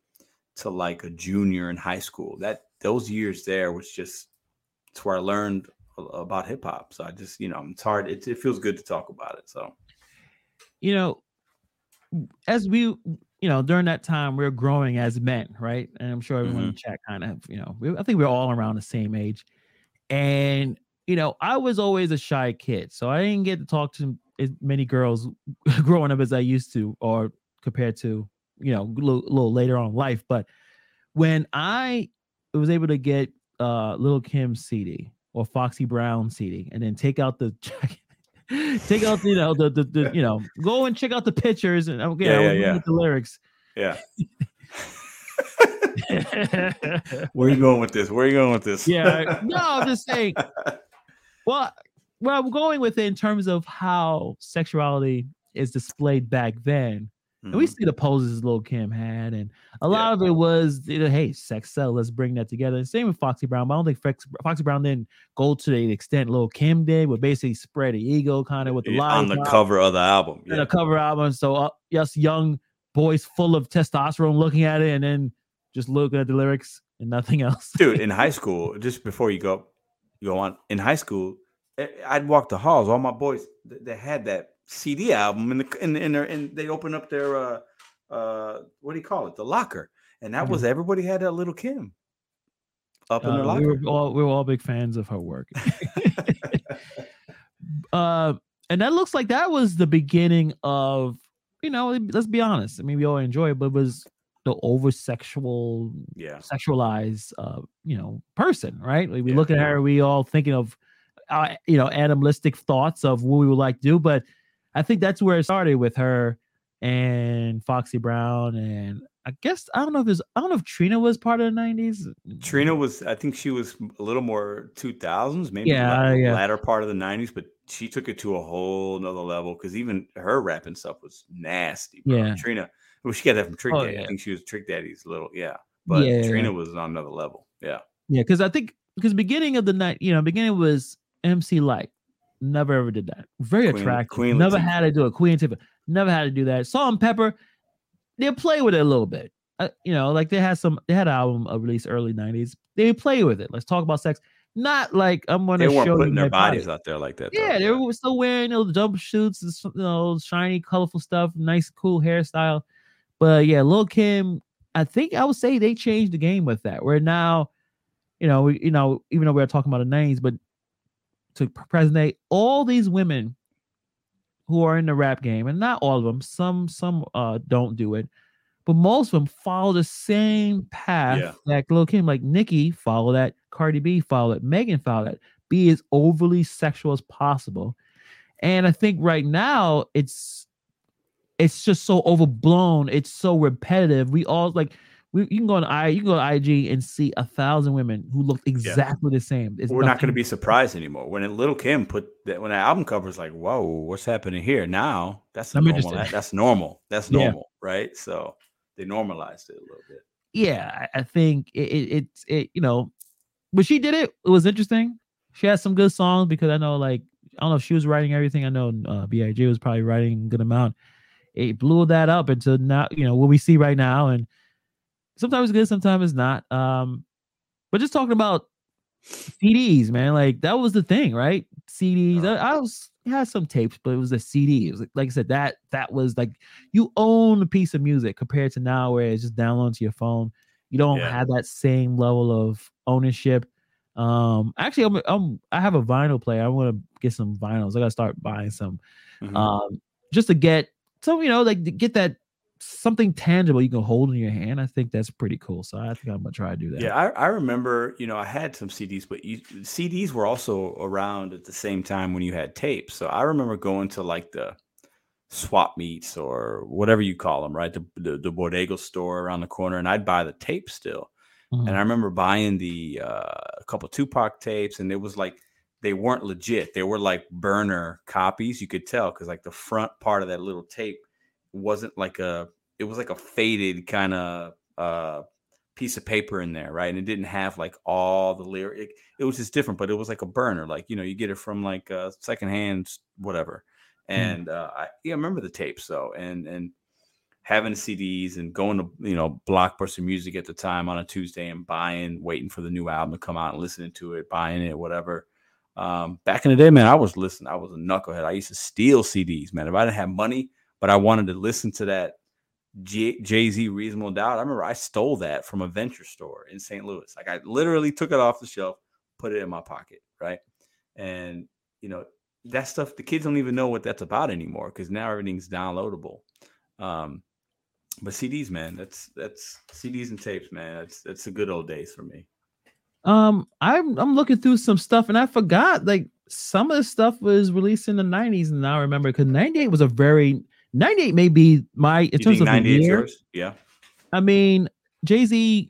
Speaker 2: to like a junior in high school. That those years there was just it's where I learned about hip hop. So I just, you know, it's hard. It, it feels good to talk about it. So,
Speaker 1: you know, as we, you know, during that time we are growing as men, right? And I'm sure everyone mm-hmm. in chat kind of, you know, we, I think we're all around the same age. And you know, I was always a shy kid, so I didn't get to talk to as many girls growing up as I used to, or compared to, you know, a little, little later on in life. But when I was able to get uh Lil Kim CD or Foxy Brown CD, and then take out the take out you know the, the, the you know go and check out the pictures and okay, yeah, yeah, yeah. the lyrics.
Speaker 2: Yeah. Where are you going with this? Where are you going with this?
Speaker 1: Yeah, no, I'm just saying. Well, where I'm going with it in terms of how sexuality is displayed back then. Mm-hmm. we see the poses Lil Kim had, and a lot yeah. of it was, you know, hey, sex sell. Let's bring that together. And same with Foxy Brown, but I don't think Fox, Foxy Brown didn't go to the extent Lil Kim did, but basically spread the ego kind of with the
Speaker 2: on the cover of the album,
Speaker 1: yeah. the cover album. So uh, yes, young boys full of testosterone looking at it, and then just looking at the lyrics and nothing else.
Speaker 2: Dude, in high school, just before you go you go on in high school, eh, I'd walk the halls. All my boys they had that CD album in the in in their and they open up their uh uh what do you call it the locker and that mm-hmm. was everybody had a little Kim up in uh, their locker.
Speaker 1: We were all we were all big fans of her work. uh, and that looks like that was the beginning of you know let's be honest. I mean we all enjoy it, but it was the over sexual,
Speaker 2: yeah,
Speaker 1: sexualized, uh, you know, person, right? we yeah, look at yeah. her, we all thinking of, uh, you know, animalistic thoughts of what we would like to do. But I think that's where it started with her and Foxy Brown, and I guess I don't know if there's, I don't know if Trina was part of the '90s.
Speaker 2: Trina was, I think she was a little more 2000s, maybe yeah, latter, yeah. latter part of the '90s, but she took it to a whole nother level because even her rapping stuff was nasty. Bro. Yeah, Trina well, she got that from Trick oh, Daddy. Yeah. I think she was Trick Daddy's little, yeah. But yeah, Trina was on another level. Yeah.
Speaker 1: Yeah, because I think because beginning of the night, you know, beginning was MC Lyte. Never ever did that. Very Queen, attractive. Queen never Latifah. had to do it. Queen Latifah. Never had to do that. Salt-N-Pepa, they play with it a little bit. Uh, you know, like they had some, they had an album uh, released early '90s. They play with it. Let's talk about sex. Not like I'm gonna
Speaker 2: they weren't
Speaker 1: show
Speaker 2: putting their bodies out there like that.
Speaker 1: Yeah, though. they were still wearing those jump shoots, you know, shiny, colorful stuff, nice, cool hairstyle. But yeah, Lil Kim, I think I would say they changed the game with that. Where now, you know, we, you know, even though we are talking about the names, but to present day, all these women who are in the rap game, and not all of them, some some uh don't do it, but most of them follow the same path yeah. that Lil Kim, like Nicki, follow that, Cardi B follow it, Megan follow that. Be as overly sexual as possible. And I think right now it's it's just so overblown. It's so repetitive. We all like we, you can go on i you can go to IG and see a thousand women who look exactly yeah. the same.
Speaker 2: It's We're not going to be surprised anymore when Little Kim put that when the album cover is like, whoa, what's happening here? Now that's normal. That, that's normal. That's normal, yeah. right? So they normalized it a little bit.
Speaker 1: Yeah, I think it, it, it, it you know, but she did it. It was interesting. She had some good songs because I know like I don't know if she was writing everything. I know uh, Big was probably writing a good amount it blew that up into now, you know, what we see right now. And sometimes it's good, sometimes it's not. Um, but just talking about CDs, man, like that was the thing, right? CDs. I, I was had some tapes, but it was a CD. It was like, like I said, that that was like you own a piece of music compared to now where it's just downloaded to your phone. You don't yeah. have that same level of ownership. Um, actually, I'm, I'm I have a vinyl player. I want to get some vinyls. I gotta start buying some, mm-hmm. um, just to get so you know, like to get that something tangible you can hold in your hand. I think that's pretty cool. So I think I'm gonna try to do that.
Speaker 2: Yeah, I, I remember, you know, I had some CDs, but you, CDs were also around at the same time when you had tapes. So I remember going to like the swap meets or whatever you call them, right? The the, the Bodega store around the corner, and I'd buy the tape still. Mm-hmm. And I remember buying the uh, a couple Tupac tapes, and it was like they weren't legit. They were like burner copies. You could tell because like the front part of that little tape wasn't like a. It was like a faded kind of uh, piece of paper in there, right? And it didn't have like all the lyric. It, was just different, but it was like a burner. Like you know, you get it from like a secondhand whatever. Hmm. And mm. uh, I yeah, I remember the tapes though, and and having CDs and going to you know Blockbuster Music at the time on a Tuesday and buying, waiting for the new album to come out and listening to it, buying it, whatever. Um, back in the day, man, I was listening. I was a knucklehead. I used to steal CDs, man. If I didn't have money, but I wanted to listen to that Jay Z Reasonable Doubt. I remember I stole that from a venture store in St. Louis. Like I literally took it off the shelf, put it in my pocket, right? And you know that stuff. The kids don't even know what that's about anymore because now everything's downloadable. Um, but CDs, man, that's that's CDs and tapes, man. That's that's the good old days for me.
Speaker 1: Um, I'm I'm looking through some stuff and I forgot like some of the stuff was released in the 90s, and now I remember because 98 was a very 98 may be my in you terms of the year. Yours?
Speaker 2: Yeah.
Speaker 1: I mean, Jay-Z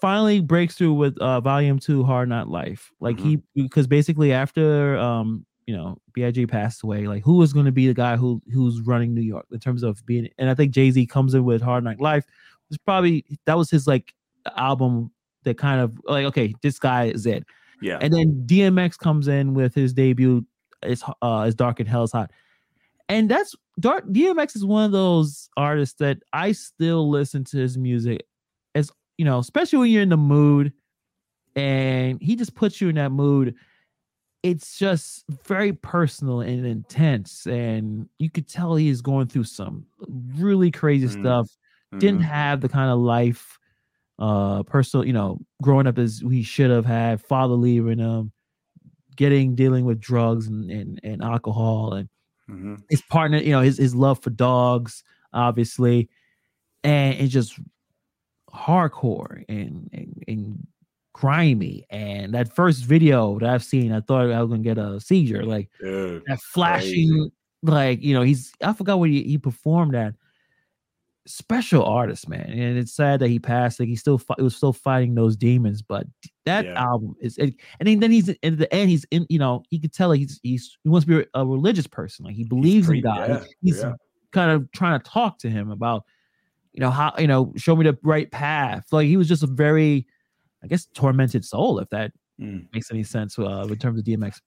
Speaker 1: finally breaks through with uh volume two, Hard Knock Life. Like mm-hmm. he because basically after um you know Big passed away, like who was going to be the guy who who's running New York in terms of being? And I think Jay Z comes in with Hard Knock Life. It's probably that was his like album that kind of like okay, this guy is it.
Speaker 2: Yeah.
Speaker 1: And then DMX comes in with his debut. It's uh, it's dark and hell's hot and that's Dark DMX is one of those artists that I still listen to his music as you know, especially when you're in the mood and he just puts you in that mood. It's just very personal and intense, and you could tell he is going through some really crazy mm-hmm. stuff. Didn't mm-hmm. have the kind of life, uh, personal, you know, growing up as he should have had. Father leaving him, getting dealing with drugs and and, and alcohol, and mm-hmm. his partner, you know, his his love for dogs, obviously, and it's just hardcore and, and and grimy. And that first video that I've seen, I thought I was gonna get a seizure. Like Dude, that flashing, crazy. like you know, he's I forgot what he, he performed at special artist, man. And it's sad that he passed. Like he still he was still fighting those demons, but that yeah. album is and then he's in the end he's in you know he could tell like he's he's he wants to be a religious person like he believes in God. Yeah. He's yeah. kind of trying to talk to him about you know how you know show me the right path. Like he was just a very I guess tormented soul if that mm. makes any sense uh, in terms of DMX.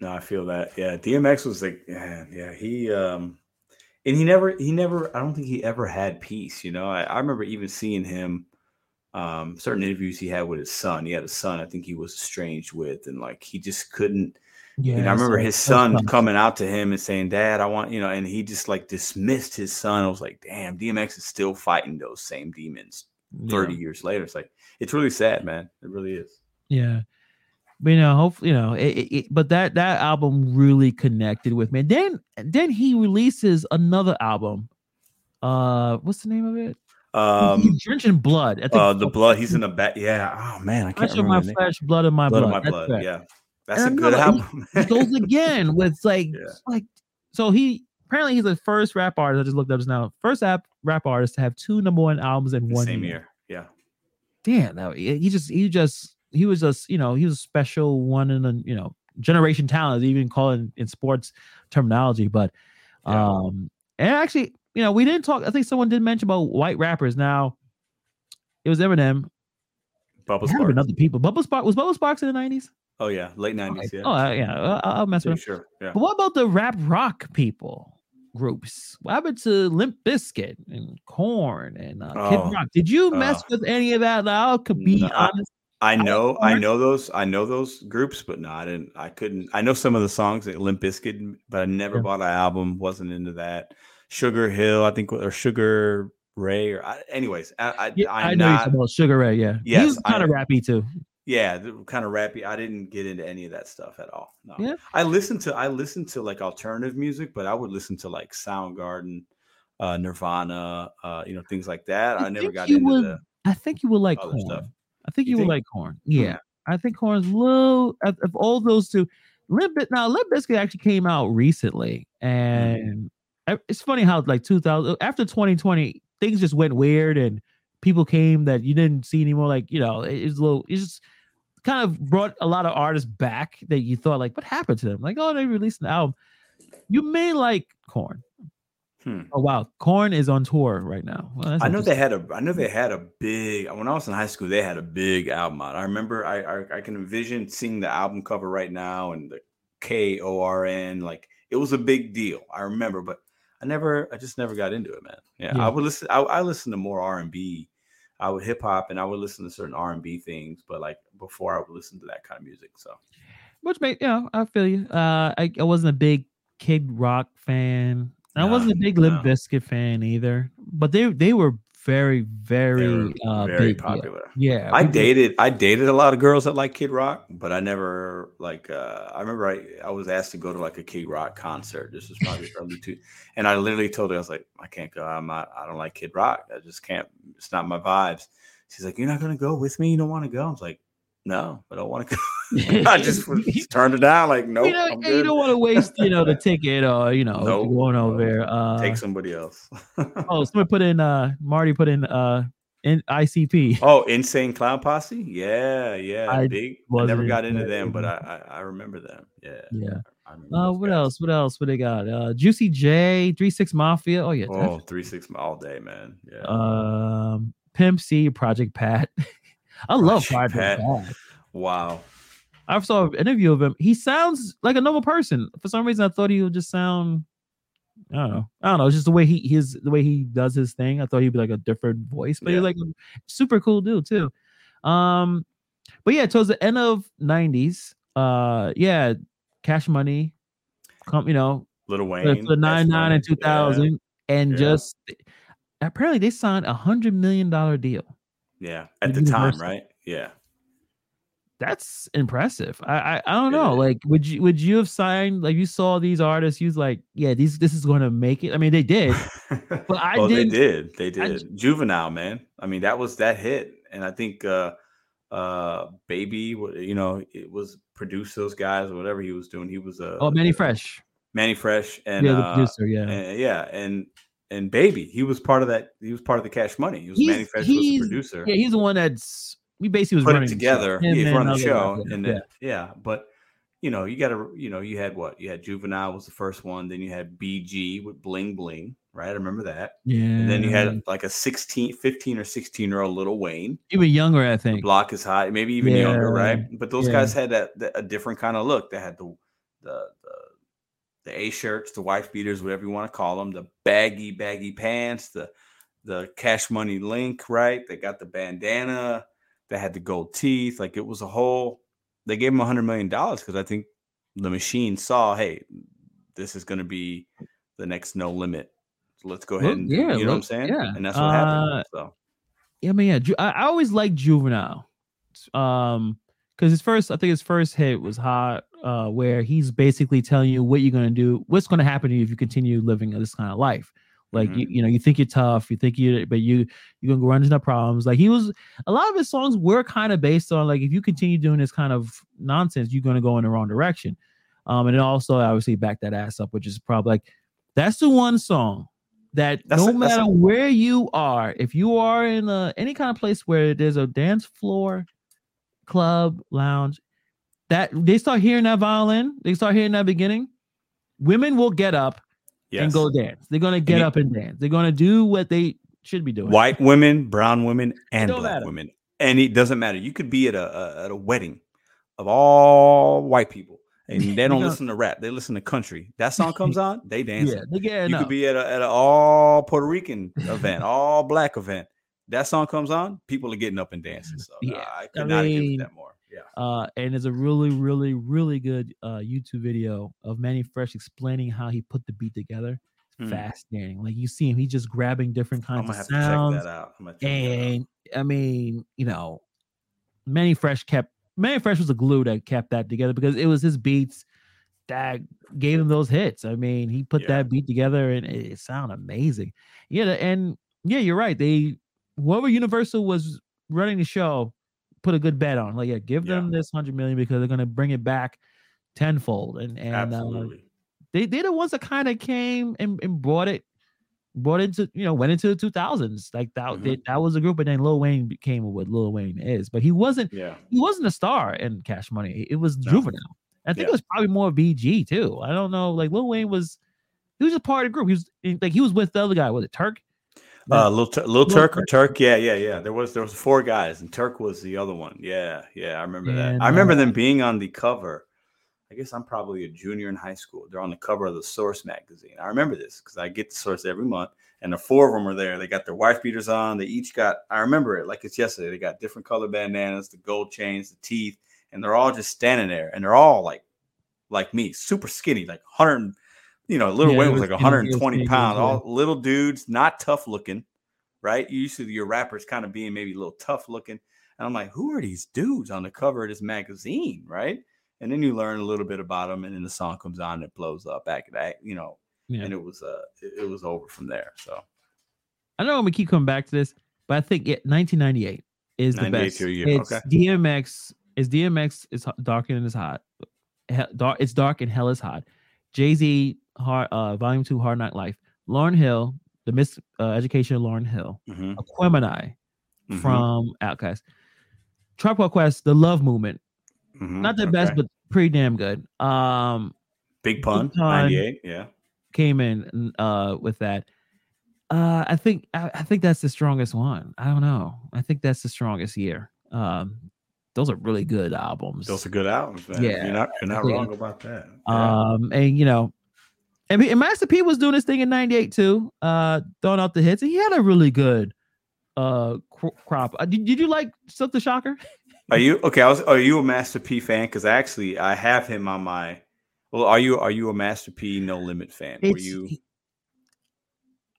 Speaker 2: No, I feel that. Yeah, DMX was like yeah, yeah, he um and he never he never i don't think he ever had peace you know? I, I remember even seeing him um certain interviews he had with his son. He had a son i think he was estranged with and like he just couldn't yeah you know, i remember his son coming out to him and saying dad i want you know and he just like dismissed his son. I was like damn dmx is still fighting those same demons 30 yeah. years later. It's like it's really sad man. It really is.
Speaker 1: Yeah you know, hopefully, you know, it, it, but that that album really connected with me. And then then he releases another album. Uh, what's the name of it?
Speaker 2: Um,
Speaker 1: drenching blood.
Speaker 2: I think uh, the blood. He's in the back. Yeah. Oh man, I can't
Speaker 1: flesh remember. my flesh, blood of my blood.
Speaker 2: blood. Of my blood. Yeah. That's and a good album.
Speaker 1: He, he goes again with like yeah. like so he apparently he's the first rap artist. I just looked up just now. First rap rap artist to have two number one albums in the one
Speaker 2: same year. year.
Speaker 1: Yeah. Damn, that he just he just he was a you know he was a special one in a you know generation talent, even call it in, sports terminology. But yeah. um, and actually, you know, we didn't talk. I think someone did mention about white rappers. Now, it was Eminem.
Speaker 2: Bubba Sparxxx.
Speaker 1: other people. Bubba Sparxxx was Bubba Sparxxx in the nineties.
Speaker 2: Oh yeah, late nineties.
Speaker 1: Yeah. Oh uh, yeah, I'll, I'll mess with.
Speaker 2: Sure. Yeah.
Speaker 1: But what about the rap rock people? groups. What happened to Limp Bizkit and Korn and uh, oh, Kid Rock? Did you mess uh, with any of that? I could be no, honest.
Speaker 2: I know, I know those, I know those groups, but not, I didn't. I couldn't. I know some of the songs like Limp Bizkit, but I never yeah. bought an album. wasn't into that. Sugar Hill, I think, or Sugar Ray, or I, anyways, I, I,
Speaker 1: yeah, i know not, about Sugar Ray. Yeah,
Speaker 2: yes,
Speaker 1: he's kind of rappy too.
Speaker 2: Yeah, kind of rappy. I didn't get into any of that stuff at all. No.
Speaker 1: Yeah.
Speaker 2: I listened to I listened to like alternative music, but I would listen to like Soundgarden, uh, Nirvana, uh, you know, things like that. I, I never got into
Speaker 1: would,
Speaker 2: the.
Speaker 1: I think you would like Korn. Stuff. I think you, you think? would like Korn. Yeah, hmm. I think Korn's little of, of, all those two. Limp Bit now Limp Bizkit actually came out recently, mm-hmm. and it's funny how like 2000 after 2020 things just went weird and people came that you didn't see anymore. Like you know, it, it's a little. It's just kind of brought a lot of artists back that you thought like, what happened to them? Like, oh, they released an album. You may like Korn. Hmm. Oh wow, Korn is on tour right now.
Speaker 2: Well, I know they had a. I know they had a big. When I was in high school, they had a big album out. I remember. I I, I can envision seeing the album cover right now and the K O R N. Like it was a big deal. I remember, but I never, I just never got into it, man. Yeah,
Speaker 1: Yeah.
Speaker 2: I would listen. I, I listen to more R and B. I would hip hop, and I would listen to certain R and B things, but like before, I would listen to that kind of music. So
Speaker 1: Which made you know, I feel you. Uh, I, I wasn't a big Kid Rock fan. I
Speaker 2: No,
Speaker 1: wasn't a big Limp
Speaker 2: no.
Speaker 1: Bizkit fan either. But they they were very very
Speaker 2: were
Speaker 1: uh
Speaker 2: very
Speaker 1: big
Speaker 2: popular.
Speaker 1: Yeah,
Speaker 2: I dated I dated a lot of girls that like Kid Rock, but I never like uh I remember I, I was asked to go to like a Kid Rock concert. This was probably early two and I literally told her I was like, I can't go. I'm not I don't like Kid Rock. I just can't it's not my vibes. She's like, You're not gonna go with me? You don't want to go? I was like, No, I don't want to go. I just, turned it down, like, nope.
Speaker 1: you know, you don't want to waste, you know, the ticket or you know,
Speaker 2: Nope,
Speaker 1: going over there. Uh,
Speaker 2: Take somebody else.
Speaker 1: oh, somebody put in uh Marty put in uh in ICP.
Speaker 2: oh, Insane Clown Posse? Yeah, yeah.
Speaker 1: I
Speaker 2: big. I never got
Speaker 1: into
Speaker 2: them, but. I, I I remember them. Yeah.
Speaker 1: Yeah. Uh, what
Speaker 2: guys.
Speaker 1: else? What else? What they got? Uh, Juicy J, Three Six Mafia. Oh yeah,
Speaker 2: Oh, three six all day, man. Yeah.
Speaker 1: um, Pimp C, Project Pat. I love
Speaker 2: Project
Speaker 1: Project
Speaker 2: Pat.
Speaker 1: Pat.
Speaker 2: wow.
Speaker 1: I saw an interview of him. He sounds like a normal person. For some reason, I thought he would just sound. I don't know. I don't know. It's just the way he his the way he does his thing. I thought he'd be like a different voice, but
Speaker 2: Yeah.
Speaker 1: he's like a super cool dude too. Um, but yeah, towards the end of '90s, uh, yeah, Cash Money, come, you know,
Speaker 2: Little Wayne.
Speaker 1: the nine
Speaker 2: Cash
Speaker 1: nine and two thousand, and
Speaker 2: Yeah.
Speaker 1: just apparently they signed a hundred million dollar deal.
Speaker 2: Yeah. yeah. At
Speaker 1: with
Speaker 2: the time, right? Yeah.
Speaker 1: That's impressive. I I, I don't know.
Speaker 2: is.
Speaker 1: Like, would you would you have signed like you saw these artists? You was like, yeah, these this is going to make it. I mean, they did.
Speaker 2: but
Speaker 1: I
Speaker 2: oh, they
Speaker 1: didn't-
Speaker 2: did. They
Speaker 1: I
Speaker 2: did. Juvenile, man. I mean, that was that hit. And I think uh uh baby you know it was produced those guys or whatever he was doing he was uh
Speaker 1: Oh, Manny Fresh,
Speaker 2: manny fresh and
Speaker 1: yeah, the
Speaker 2: uh
Speaker 1: producer, yeah.
Speaker 2: and, yeah and and baby he was part of that he was part of the cash money he was
Speaker 1: He's-
Speaker 2: manny fresh was the producer
Speaker 1: yeah, he's the one that's we basically was
Speaker 2: put
Speaker 1: running
Speaker 2: it
Speaker 1: the show.
Speaker 2: together.
Speaker 1: Him
Speaker 2: Yeah, run the show,
Speaker 1: guys,
Speaker 2: and
Speaker 1: yeah.
Speaker 2: then yeah. but you know, you got to, you know, you had what? You had Juvenile was the first one. Then you had BG with Bling Bling, right? I remember that.
Speaker 1: yeah.
Speaker 2: And then you had like a 16, 15 or 16 year old Little Wayne.
Speaker 1: even younger, I
Speaker 2: The
Speaker 1: think.
Speaker 2: block is high, maybe even younger, right? But those
Speaker 1: yeah.
Speaker 2: guys had that, that a different kind of look. They had the the the A shirts, the wife beaters, whatever you want to call them, the baggy baggy pants, the the cash money link, right? They got the bandana. They had the gold teeth. Like it was a whole. They gave him a hundred million dollars because I think the machine saw, hey, this is going to be the next no limit. So let's go ahead and
Speaker 1: yeah,
Speaker 2: you know what I'm saying?
Speaker 1: yeah.
Speaker 2: And that's what
Speaker 1: Uh,
Speaker 2: happened. So
Speaker 1: Yeah, I mean, yeah, I, I always liked Juvenile. Um, because his first, I think his first hit was hot, uh, where he's basically telling you what you're gonna do, what's gonna happen to you if you continue living this kind of life. Like
Speaker 2: Mhm.
Speaker 1: you, you know, you think you're tough, you think you, but you you're gonna run into problems. Like he was, a lot of his songs were kind of based on like if you continue doing this kind of nonsense, you're gonna go in the wrong direction. Um, and also obviously back that ass up, which is probably like that's the one song that
Speaker 2: That's
Speaker 1: no
Speaker 2: a- that's a-
Speaker 1: matter where you are, if you are in a, any kind of place where there's a dance floor, club, lounge, that they start hearing that violin, they start hearing that beginning, women will get up
Speaker 2: yes.
Speaker 1: and go dance. They're gonna get up and dance. They're gonna do what they should be doing.
Speaker 2: white women, brown women, and black
Speaker 1: matter.
Speaker 2: women. And it doesn't matter. You could be at a, a at a wedding of all white people, and they don't listen to rap. They listen to country. That song comes on, they dance.
Speaker 1: Yeah, they get
Speaker 2: you
Speaker 1: up.
Speaker 2: could be at a at an all Puerto Rican event, all black event. That song comes on, people are getting up and dancing. So
Speaker 1: Yeah,
Speaker 2: yeah, I could
Speaker 1: I
Speaker 2: not agree
Speaker 1: mean,
Speaker 2: with that more. Yeah.
Speaker 1: uh, and it's a really, really, really good uh, YouTube video of Manny Fresh explaining how he put the beat together.
Speaker 2: Hmm.
Speaker 1: Fascinating. Like you see him, he's just grabbing different
Speaker 2: I'm
Speaker 1: kinds
Speaker 2: gonna
Speaker 1: of
Speaker 2: have to check
Speaker 1: sounds.
Speaker 2: that out. I'm gonna check that out.
Speaker 1: And I mean, you know, Manny Fresh kept Manny Fresh was the glue that kept that together because it was his beats that gave him those hits. I mean, he put
Speaker 2: Yeah.
Speaker 1: that beat together and it, it sounded amazing. Yeah, and yeah, you're right. They whoever Universal was running the show put a good bet on. Like, yeah, give
Speaker 2: Yeah.
Speaker 1: them this hundred million because they're gonna bring it back tenfold. And and uh, they they're the ones that kind of came and, and brought it brought into you know went into the 2000s like that
Speaker 2: Mhm.
Speaker 1: they- that was a group and then Lil Wayne became what Lil Wayne is but he wasn't
Speaker 2: yeah.
Speaker 1: he wasn't a star in Cash Money it was
Speaker 2: No.
Speaker 1: Juvenile I think
Speaker 2: Yeah.
Speaker 1: it was probably more BG too I don't know like Lil Wayne was he was a part of the group he was like he was with the other guy was it Turk
Speaker 2: Uh, little, Tur- little
Speaker 1: Lil
Speaker 2: Turk or
Speaker 1: Turk.
Speaker 2: Yeah, yeah, yeah. There was there was four guys, and Turk was the other one. Yeah, yeah, I remember that. I remember them being on the cover. I guess I'm probably a junior in high school. They're on the cover of the Source magazine. I remember this because I get the Source every month, and the four of them are there. They got their wife beaters on. They each got. I remember it like it's yesterday. They got different color bandanas, the gold chains, the teeth, and they're all just standing there, and they're all like, like me, super skinny, like hundred. You know, a Little
Speaker 1: Yeah,
Speaker 2: Wayne was
Speaker 1: was
Speaker 2: like
Speaker 1: skinny, it was
Speaker 2: 120 pounds.
Speaker 1: yeah.
Speaker 2: All little dudes, not tough looking, right? You used to your rappers kind of being maybe a little tough looking. And I'm like, who are these dudes on the cover of this magazine, right? And then you learn a little bit about them, and then the song comes on and it blows up back at that, you know,
Speaker 1: Yeah.
Speaker 2: and it was uh it, it was over from there. So
Speaker 1: I know we keep coming back to this, but I think it, 1998 is the best.
Speaker 2: year,
Speaker 1: It's
Speaker 2: okay.
Speaker 1: DMX. Is DMX is dark and is hot. Dark, it's dark and hell is hot. Jay Z, hard, uh, Volume Two, Hard Knock Life. Lauryn Hill, the Miss uh, Education of Lauryn Hill.
Speaker 2: mhm,
Speaker 1: Aquemini
Speaker 2: mhm,
Speaker 1: from Outkast. Tribe Called Quest, The Love Movement.
Speaker 2: mhm,
Speaker 1: Not the best, but pretty damn good. Um,
Speaker 2: Big Pun,
Speaker 1: Pun.
Speaker 2: 98, yeah.
Speaker 1: came in uh with that. Uh I think I, I think that's the strongest one. I don't know. I think that's the strongest year. Um those are really good albums.
Speaker 2: Those are good albums, man.
Speaker 1: Yeah,
Speaker 2: You're not you're not wrong about that. Yeah.
Speaker 1: um and you know and, and Master P was doing this thing in 98 too, uh throwing out the hits. And he had a really good uh crop. Uh, did, did you like Silk the Shocker?
Speaker 2: Are you okay? I was. Are you a Master P fan? Because actually, I have him on my. Well, are you are you a Master P No Limit fan? Were you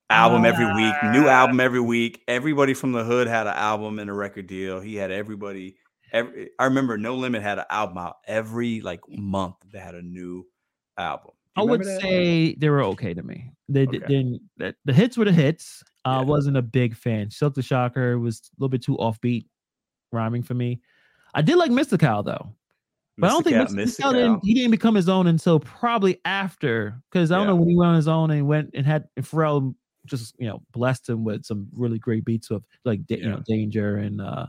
Speaker 2: album every week, new
Speaker 1: Uh,
Speaker 2: album every week? Everybody from the hood had an album and a record deal. He had everybody. Every I remember No Limit had an album out every like month. They had a new album.
Speaker 1: I would
Speaker 2: that?
Speaker 1: say they were okay to me. They
Speaker 2: Okay.
Speaker 1: didn't. The, the hits were the hits. I
Speaker 2: Yeah.
Speaker 1: wasn't a big fan. Silk the Shocker was a little bit too offbeat, rhyming for me. I did like Mr. Mystikal though, but I don't think Mystikal,
Speaker 2: Mystikal.
Speaker 1: didn't, he didn't become his own until probably after. Because I don't know when he went on his own and went and had and Pharrell just you know blessed him with some really great beats of like da- you know Danger and uh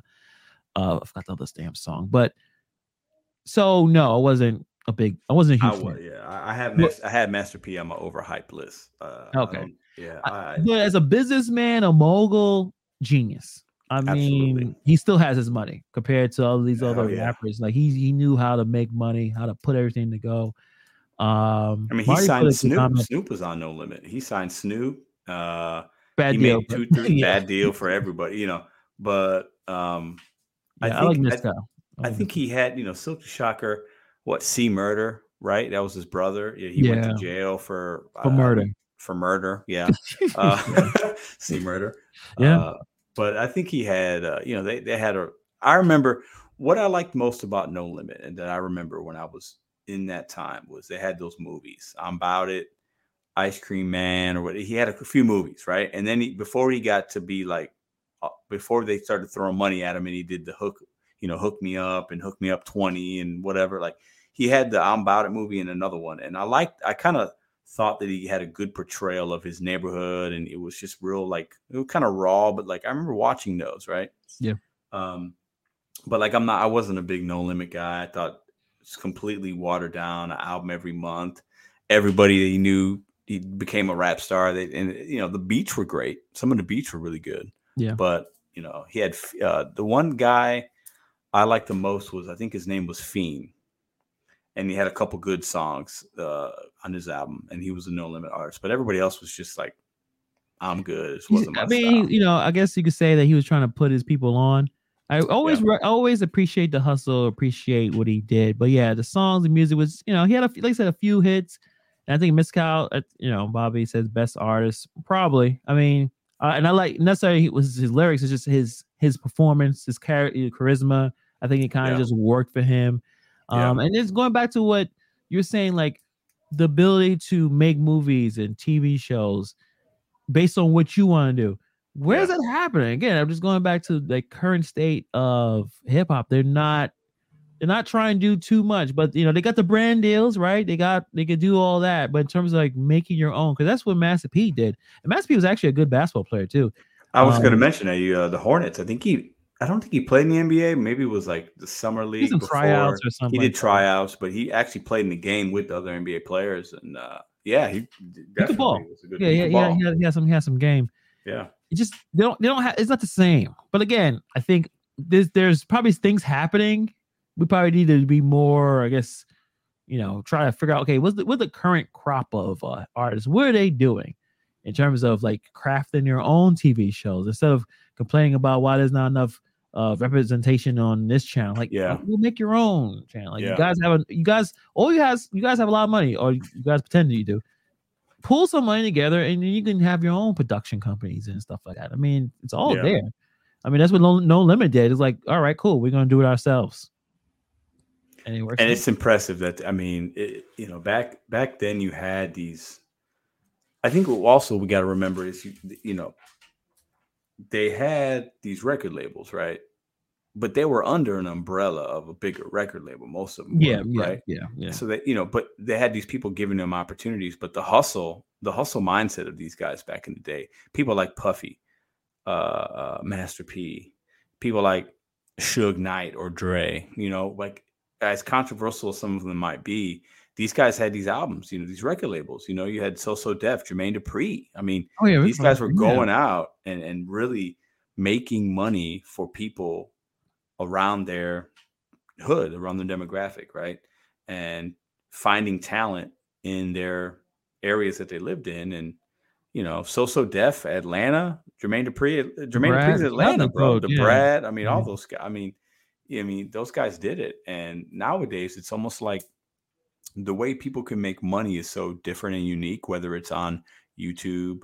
Speaker 1: uh I forgot the other damn song, but so no, I wasn't a big. I wasn't a
Speaker 2: I
Speaker 1: huge fan.
Speaker 2: was, yeah. I, I have Mas- I had Master P on my overhyped list. Uh,
Speaker 1: Okay.
Speaker 2: yeah.
Speaker 1: I-
Speaker 2: I,
Speaker 1: but as a businessman, a mogul, genius. I mean,
Speaker 2: Absolutely.
Speaker 1: he still has his money compared to all these other
Speaker 2: yeah.
Speaker 1: rappers. Like he he knew how to make money, how to put everything to go. Um,
Speaker 2: I mean, he
Speaker 1: Marty
Speaker 2: signed Snoop. Snoop was on No Limit. He signed Snoop. Uh,
Speaker 1: Bad
Speaker 2: he
Speaker 1: deal.
Speaker 2: made two, three
Speaker 1: yeah.
Speaker 2: bad deal for everybody, you know. But um, I
Speaker 1: Yeah, I, like
Speaker 2: think- I-
Speaker 1: guy.
Speaker 2: I
Speaker 1: like
Speaker 2: think he had, you know, Silk Shocker. What C Murder, right? That was his brother. Yeah, he went to jail for
Speaker 1: for
Speaker 2: uh,
Speaker 1: murder.
Speaker 2: For murder, yeah. Uh, C Murder.
Speaker 1: Yeah.
Speaker 2: Uh, but I think he had, uh, you know, they they had a. I remember what I liked most about No Limit, and that I remember when I was in that time was they had those movies. I'm about it. Ice Cream Man, or what he had a few movies, right? And then he, before he got to be like, uh, before they started throwing money at him, and he did the hook, you know, hook me up and hook me up twenty and whatever. Like he had the I'm about it movie and another one, and I liked. I kind of thought that he had a good portrayal of his neighborhood, and it was just real like it was kind of raw, but like I remember watching those, right?
Speaker 1: Yeah.
Speaker 2: Um, but like I'm not, I wasn't a big No Limit guy. I thought it's completely watered down, an album every month. Everybody that he knew, he became a rap star. They and you know the beats were great. Some of the beats were really good.
Speaker 1: Yeah.
Speaker 2: But you know he had uh, the one guy I liked the most was I think his name was Fiend, and he had a couple good songs uh, on his album, and he was a No Limit artist. But everybody else was just like, I'm good. This wasn't my
Speaker 1: I mean,
Speaker 2: style.
Speaker 1: you know, I guess you could say that he was trying to put his people on. I always, re- always appreciate the hustle, appreciate what he did. But yeah, the songs, the music was, you know, he had a, few- like I said, a few hits. And I think Miss uh, you know, Bobby says best artist, probably. I mean, uh, and I like necessarily it was his lyrics, it's just his his performance, his character, charisma. I think it kind of
Speaker 2: Yeah.
Speaker 1: just worked for him.
Speaker 2: Yeah.
Speaker 1: Um, and it's going back to what you're saying, like the ability to make movies and TV shows based on what you want to do. Where's
Speaker 2: Yeah.
Speaker 1: that happening? Again, I'm just going back to the current state of hip hop. They're not they're not trying to do too much, but you know, they got the brand deals, right? They got they could do all that, but in terms of like making your own, because that's what Master P did. And Master P was actually a good basketball player too.
Speaker 2: I was going to
Speaker 1: um,
Speaker 2: mention that you uh, the Hornets. I think he. I don't think he played in the NBA. Maybe it was like the summer league.
Speaker 1: In tryouts or something.
Speaker 2: He
Speaker 1: like
Speaker 2: did
Speaker 1: that.
Speaker 2: tryouts, but he actually played in the game with other NBA players, and uh, yeah, he definitely
Speaker 1: ball.
Speaker 2: was a good.
Speaker 1: Yeah, yeah, yeah. He had, he had some he had some game.
Speaker 2: yeah.
Speaker 1: it just they don't they don't have it's not the same. But again, I think there's there's probably things happening. We probably need to be more, I guess, you know, try to figure out okay, what's the what the current crop of uh, artists? What are they doing in terms of like crafting your own TV shows instead of complaining about why there's not enough uh, representation on this channel? Like,
Speaker 2: Yeah.
Speaker 1: we'll make your own channel. Like,
Speaker 2: Yeah.
Speaker 1: you guys have a, you guys, all you guys, you guys have a lot of money, or you guys pretend that you do. Pull some money together, and you can have your own production companies and stuff like that. I mean, it's all
Speaker 2: Yeah.
Speaker 1: there. I mean, that's what No, no Limit did. It's like, all right, cool, we're gonna do it ourselves, and it works.
Speaker 2: and
Speaker 1: out.
Speaker 2: it's impressive that I mean, it, you know, back back then you had these. I think also we got to remember is you, you know, they had these record labels, right? But they were under an umbrella of a bigger record label. Most of them,
Speaker 1: yeah,
Speaker 2: were,
Speaker 1: yeah,
Speaker 2: right.
Speaker 1: yeah, yeah.
Speaker 2: So that you know, but they had these people giving them opportunities. But the hustle, the hustle mindset of these guys back in the day, people like Puffy, uh, uh Master P, people like Suge Knight or Dre, you know, like as controversial as some of them might be, these guys had these albums, you know, these record labels. You know, you had So So Def, Jermaine Dupri. I mean,
Speaker 1: Oh yeah,
Speaker 2: these guys were
Speaker 1: yeah.
Speaker 2: going out and, and really making money for people around their hood, around their demographic, right? And finding talent in their areas that they lived in. And, you know, So So Def, Atlanta, Jermaine Dupri, uh, Jermaine
Speaker 1: Brad,
Speaker 2: Dupri's Atlanta,
Speaker 1: Atlanta
Speaker 2: bro. The
Speaker 1: yeah.
Speaker 2: Brad, I mean, all those guys. I mean, I mean, those guys did it. And nowadays it's almost like the way people can make money is so different and unique, whether it's on YouTube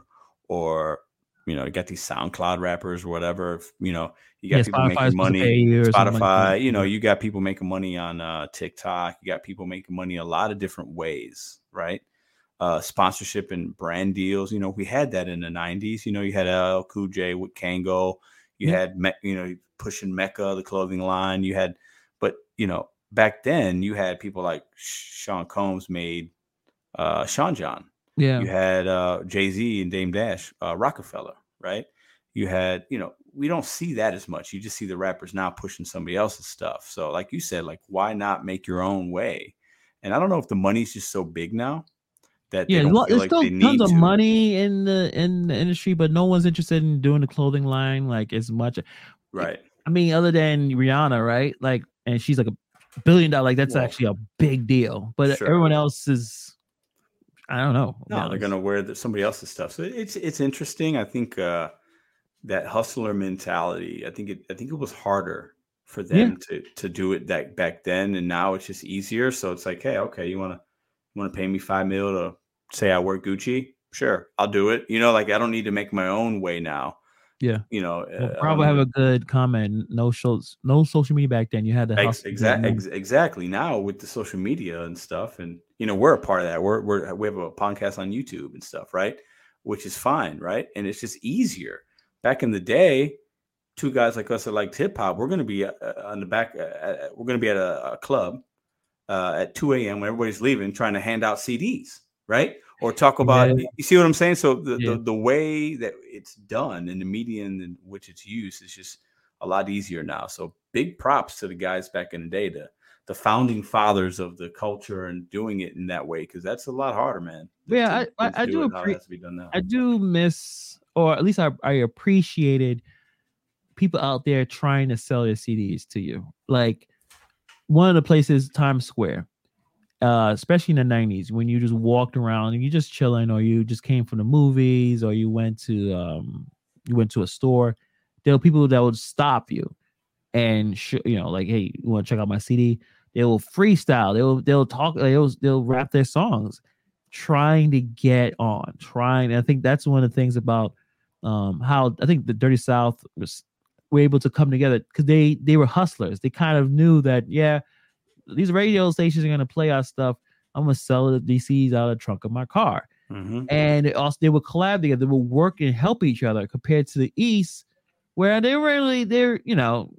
Speaker 2: or you know, you got these SoundCloud rappers or whatever. You know, you got
Speaker 1: Yeah,
Speaker 2: people
Speaker 1: Spotify's
Speaker 2: making money.
Speaker 1: pay you or something like
Speaker 2: Spotify, you know, you got people making money on uh, TikTok. You got people making money a lot of different ways, right? Uh, sponsorship and brand deals. You know, we had that in the '90s. You know, you had LL Cool J with Kangol. You
Speaker 1: Yeah.
Speaker 2: had, you know, pushing Mecca, the clothing line. You had, but you know, back then you had people like Sean Combs made uh, Sean John.
Speaker 1: yeah,
Speaker 2: You had uh, Jay Z and Dame Dash, uh, Roc-A-Fella, right? You had, you know, we don't see that as much. You just see the rappers now pushing somebody else's stuff. So, like you said, like why not make your own way? And I don't know if the money's just so big now that
Speaker 1: yeah.
Speaker 2: they don't
Speaker 1: lo-
Speaker 2: feel
Speaker 1: There's
Speaker 2: like
Speaker 1: still tons of
Speaker 2: to.
Speaker 1: money in the in the industry, but no one's interested in doing the clothing line like as much.
Speaker 2: right?
Speaker 1: I mean, other than Rihanna, right? Like, and she's like a billion dollar. Like, that's
Speaker 2: Well,
Speaker 1: actually a big deal. But
Speaker 2: sure.
Speaker 1: everyone else is, I don't know. to
Speaker 2: No, they're gonna wear the, somebody else's stuff. So it's it's interesting. I think uh, that hustler mentality. I think it. I think it was harder for
Speaker 1: Yeah.
Speaker 2: them to to do it that back then, and now it's just easier. So it's like, hey, okay, you wanna you wanna pay me five mil to say I wear Gucci? Sure, I'll do it. You know, like I don't need to make my own way now.
Speaker 1: Yeah.
Speaker 2: You know,
Speaker 1: Well,
Speaker 2: uh, I
Speaker 1: Bravo
Speaker 2: don't
Speaker 1: have a good comment. No shows, no social media back then. You had to
Speaker 2: Ex-
Speaker 1: hustle.
Speaker 2: exact,
Speaker 1: Yeah.
Speaker 2: ex- exactly. Now with the social media and stuff, and you know, we're a part of that. We're, we're we have a podcast on YouTube and stuff, right? Which is fine, right? And it's just easier. Back in the day, two guys like us that liked hip hop, we're going to be uh, on the back. Uh, uh, we're going to be at a, a club uh, at 2 a.m. when everybody's leaving, trying to hand out CDs, right? Or talk about.
Speaker 1: Yeah.
Speaker 2: You see what I'm saying? So the,
Speaker 1: Yeah.
Speaker 2: the the way that it's done and the medium in which it's used is just a lot easier now. So big props to the guys back in the day, the the founding fathers of the culture and doing it in that way because that's a lot harder, man.
Speaker 1: Yeah,
Speaker 2: to-
Speaker 1: I- I- I
Speaker 2: do
Speaker 1: do
Speaker 2: it how it
Speaker 1: appre-
Speaker 2: to be done now.
Speaker 1: I do miss, or at least I, I appreciated people out there trying to sell their CDs to you. Like one of the places, Times Square, uh, especially in the 90s, when you just walked around and you just chilling, or you just came from the movies, or you went to um you went to a store, there were people that would stop you and sh- you know, like, hey, you want to check out my CD? They will freestyle, they'll they'll talk, they'll they'll rap their songs trying to get on, trying. I think that's one of the things about um, how I think the Dirty South was were able to come together because they they were hustlers. They kind of knew that yeah, these radio stations are gonna play our stuff. I'm gonna sell the DCs out of the trunk of my car,
Speaker 2: Mhm.
Speaker 1: and it also they would collab together. They would work and help each other compared to the East, where they really they're you know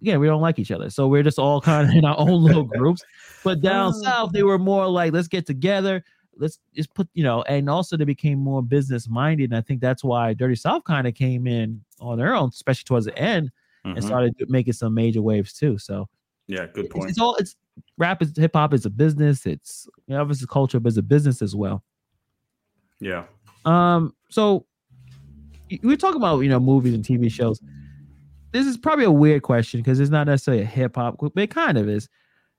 Speaker 1: yeah we don't like each other, so we're just all kind of in our own little groups. But down
Speaker 2: Oh.
Speaker 1: south, they were more like let's get together let's just put you know and also they became more business minded and i think that's why dirty south kind of came in on their own especially towards the end and
Speaker 2: Mhm.
Speaker 1: started making some major waves too so
Speaker 2: Yeah, good
Speaker 1: it's,
Speaker 2: point.
Speaker 1: it's all it's rap is hip hop is a business it's you know, obviously culture but it's a business as well
Speaker 2: yeah.
Speaker 1: um so we're talking about you know movies and tv shows this is probably a weird question because it's not necessarily a hip hop but it kind of is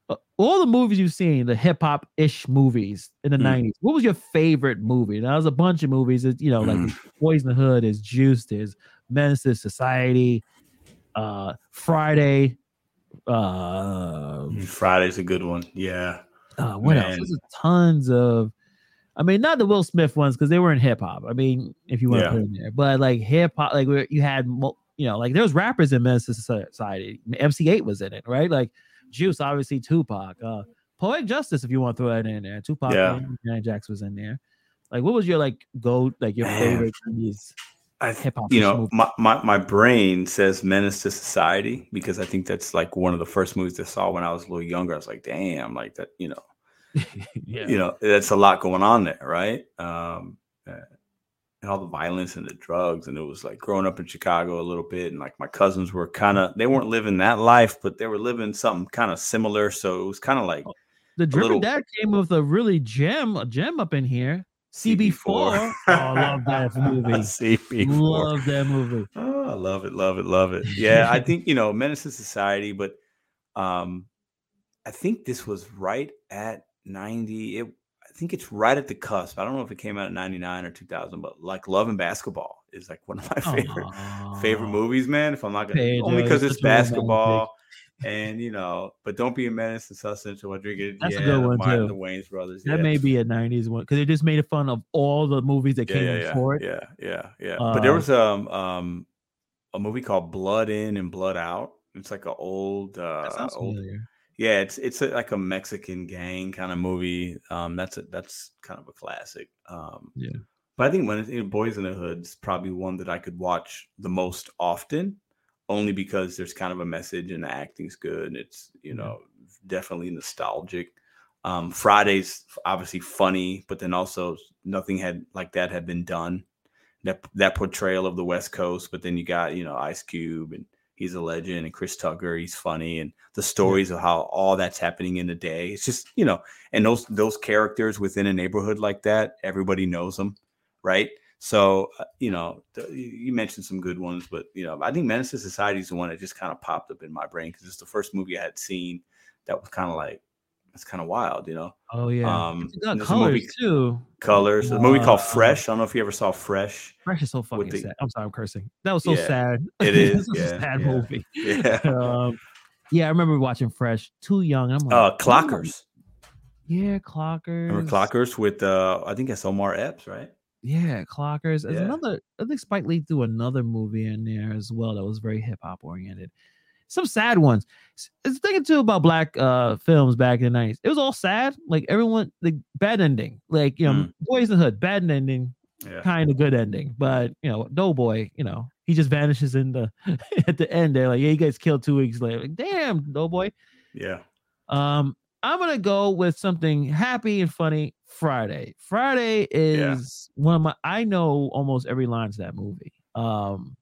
Speaker 1: uh, all the movies you've seen, the hip hop ish movies in the
Speaker 2: Mm.
Speaker 1: '90s. What was your favorite movie? Now, there's a bunch of movies. That, you know, like
Speaker 2: Mm.
Speaker 1: Boyz n the Hood, is Juice, there's Menace to Society, uh, Friday. Uh,
Speaker 2: Friday's a good one. Yeah.
Speaker 1: uh, what else? There's tons of. I mean, not the Will Smith ones because they were in hip hop. I mean, if you want to
Speaker 2: Yeah.
Speaker 1: put it in there, but like hip hop, like where you had, you know, like there was rappers in Menace to Society. MC Eiht was in it, right? Like Juice, obviously Tupac, uh, Poetic Justice, if you want to throw that in there. Tupac
Speaker 2: Yeah.
Speaker 1: Janet Jackson was in there. Like, what was your like go like your
Speaker 2: Man.
Speaker 1: favorite these
Speaker 2: I
Speaker 1: hip hop?
Speaker 2: you know, my, my, my brain says Menace to Society because I think that's like one of the first movies I saw when I was a little younger. I was like, damn, like that, you know,
Speaker 1: yeah,
Speaker 2: you know, that's a lot going on there, right? Um, uh, and all the violence and the drugs, and it was like growing up in Chicago a little bit, and like my cousins were kind of they weren't living that life, but they were living something kind of similar. So it was kind of like
Speaker 1: the Drippin'
Speaker 2: little-
Speaker 1: Dad came with a really gem, a gem up in here. CB4. oh, I love that movie.
Speaker 2: CB4.
Speaker 1: Love that movie.
Speaker 2: Oh, I love it, love it, love it. Yeah, I think you know Menace to Society, but um, I think this was right at ninety. It, I think it's right at the cusp. I don't know if it came out in ninety nine or two thousand, but like Love and Basketball is like one of my favorite favorite movies, man. If I'm not gonna
Speaker 1: Pedro,
Speaker 2: only because it's basketball. And you know, but don't be a menace to South Central. It.
Speaker 1: That's a good one,
Speaker 2: Martin,
Speaker 1: too.
Speaker 2: The Wayans brothers.
Speaker 1: That
Speaker 2: yeah.
Speaker 1: may be a '90s one because it just made fun of all the movies that
Speaker 2: yeah,
Speaker 1: came
Speaker 2: yeah, yeah,
Speaker 1: before it.
Speaker 2: yeah, yeah, yeah. but there
Speaker 1: Uh,
Speaker 2: was um um a movie called Blood In and Blood Out. It's like an old uh old yeah, it's it's a, like a Mexican gang kind of movie. Um that's a that's kind of a classic. Um
Speaker 1: Yeah.
Speaker 2: but I think when it's, you know, Boyz n the Hood's probably one that I could watch the most often, only because there's kind of a message and the acting's good. And it's you
Speaker 1: Yeah.
Speaker 2: know definitely nostalgic. Um, Fridays obviously funny, but then also nothing had like that had been done. That that portrayal of the West Coast, but then you got you know Ice Cube and he's a legend, and Chris Tucker he's funny, and the stories of how all that's happening in a day. It's just you know, and those those characters within a neighborhood like that, everybody knows them, right? So uh, you know, you mentioned some good ones, but you know, I think Menace to Society is the one that just kind of popped up in my brain because it's the first movie I had seen that was kind of like it's kind of wild, you know.
Speaker 1: Oh yeah,
Speaker 2: Um,
Speaker 1: it got
Speaker 2: and a
Speaker 1: colors
Speaker 2: movie-
Speaker 1: too.
Speaker 2: Colors, a movie called
Speaker 1: Uh,
Speaker 2: Fresh. I don't know if you ever saw Fresh.
Speaker 1: Fresh is so fucking
Speaker 2: the-
Speaker 1: sad. I'm sorry, I'm cursing. That was so
Speaker 2: Yeah,
Speaker 1: sad.
Speaker 2: It is.
Speaker 1: Was a sad
Speaker 2: yeah.
Speaker 1: movie.
Speaker 2: Yeah.
Speaker 1: Um, yeah, I remember watching Fresh. Too young. I'm like,
Speaker 2: Uh,
Speaker 1: "Oh,
Speaker 2: Clockers.
Speaker 1: Yeah, Clockers.
Speaker 2: Remember Clockers with uh, I think that's Omar Epps, right?
Speaker 1: Yeah, Clockers. There's
Speaker 2: Yeah.
Speaker 1: another. I think Spike Lee threw another movie in there as well that was very hip hop oriented. Some sad ones. It's thinking too about black uh films back in the nineties. It was all sad. Like everyone, like bad ending. Like you know,
Speaker 2: Mm.
Speaker 1: Boyz n the Hood, bad ending,
Speaker 2: Yeah.
Speaker 1: kind of good ending. But you know, Doughboy, you know, he just vanishes in the at the end. They're like, yeah, you guys killed two weeks later. Like, damn, Doughboy.
Speaker 2: Yeah.
Speaker 1: Um, I'm gonna go with something happy and funny. Friday. Friday is one of my. I know almost every line to that movie. Um,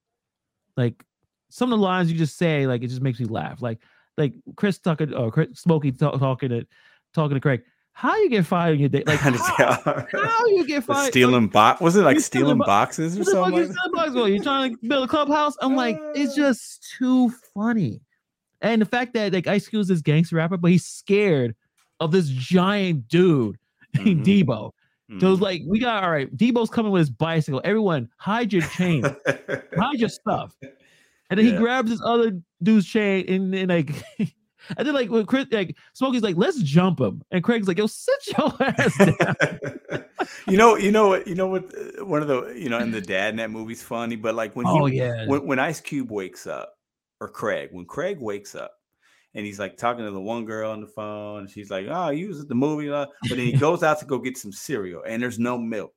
Speaker 1: like some of the lines you just say, like it just makes me laugh. Like like Chris Tucker or Chris, Smokey talk, talking to talking to Craig. How you get fired in your day? Like how, how you get fired?
Speaker 2: stealing box was it like stealing
Speaker 1: stealing
Speaker 2: boxes or
Speaker 1: What the fuck
Speaker 2: something? Like
Speaker 1: stealing boxes for? You trying to build a clubhouse? I'm like, it's just too funny. And the fact that like Ice Cube is this gangster rapper, but he's scared of this giant dude
Speaker 2: Mhm.
Speaker 1: Debo.
Speaker 2: that?
Speaker 1: So it's like, we got all right. Debo's coming with his bicycle. Everyone, hide your chain, hide your stuff. And then he grabs this other dude's chain and then like and then like when Chris like Smokey's like, let's jump him. And Craig's like, yo, sit your ass down.
Speaker 2: you know, you know what, you know what? uh, One of the, you know, and the dad in that movie's funny, but like when he,
Speaker 1: oh yeah.
Speaker 2: when, when Ice Cube wakes up, or Craig, when Craig wakes up, and he's like talking to the one girl on the phone, and she's like, "Oh, you was at the movie," uh," but then he goes out to go get some cereal, and there's no milk.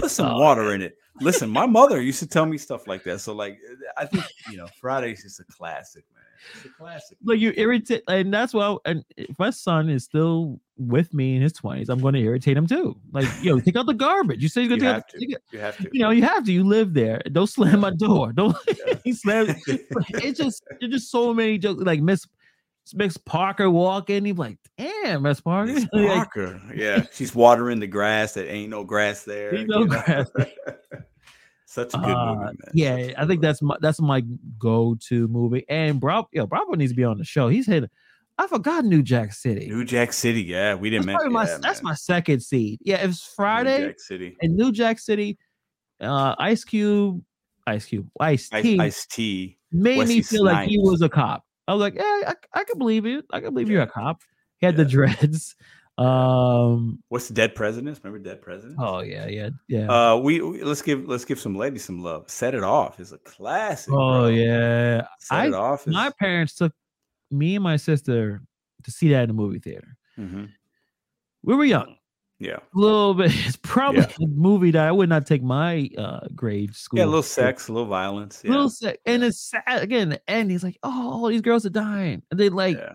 Speaker 2: Put some
Speaker 1: Oh,
Speaker 2: water in it. Listen, my mother used to tell me stuff like that. So, like, I think you know, Friday's just a classic, man. It's a classic.
Speaker 1: like you irritate and that's why and if my son is still with me in his 20s i'm going to irritate him too like yo take out the garbage you say you're
Speaker 2: You
Speaker 1: going
Speaker 2: have
Speaker 1: to
Speaker 2: to.
Speaker 1: take it
Speaker 2: You have to.
Speaker 1: you know you have to you live there don't slam my door don't
Speaker 2: Yeah.
Speaker 1: he slam it's just there's just so many jokes like miss miss parker walking he's like damn miss parker Like,
Speaker 2: Parker. Yeah, she's watering the grass that ain't no grass there.
Speaker 1: Ain't no grass
Speaker 2: Such a good
Speaker 1: uh,
Speaker 2: movie, man.
Speaker 1: yeah
Speaker 2: Such
Speaker 1: i think
Speaker 2: movie.
Speaker 1: that's my that's my go-to movie and bravo yo bravo needs to be on the show he's hit I forgot New Jack City.
Speaker 2: New Jack City. Yeah, we didn't.
Speaker 1: That's,
Speaker 2: men-
Speaker 1: my,
Speaker 2: yeah,
Speaker 1: that's
Speaker 2: man.
Speaker 1: my second seed. Yeah, it was Friday.
Speaker 2: New Jack City.
Speaker 1: And New Jack City. Uh, Ice Cube, Ice Cube, Ice T
Speaker 2: Ice T.
Speaker 1: made me
Speaker 2: Wesley
Speaker 1: feel like he was a cop. I was like, yeah, I, I can believe it. I can believe you're a cop. He had the dreads. Um.
Speaker 2: What's Dead Presidents? Remember Dead Presidents?
Speaker 1: Oh yeah, yeah, yeah.
Speaker 2: Uh, we, we- let's give let's give some ladies some love. Set it off is a classic.
Speaker 1: oh
Speaker 2: bro.
Speaker 1: yeah.
Speaker 2: Set
Speaker 1: I
Speaker 2: it off. Is,
Speaker 1: my parents took me and my sister to see that in the movie theater.
Speaker 2: Mhm.
Speaker 1: We were young,
Speaker 2: Yeah,
Speaker 1: a little bit. It's probably
Speaker 2: Yeah.
Speaker 1: a movie that I would not take my uh grade school.
Speaker 2: yeah, a little sex, a little violence. Yeah,
Speaker 1: little sex, and it's sad. Again, the end. He's like, "Oh, all these girls are dying," and then like
Speaker 2: yeah.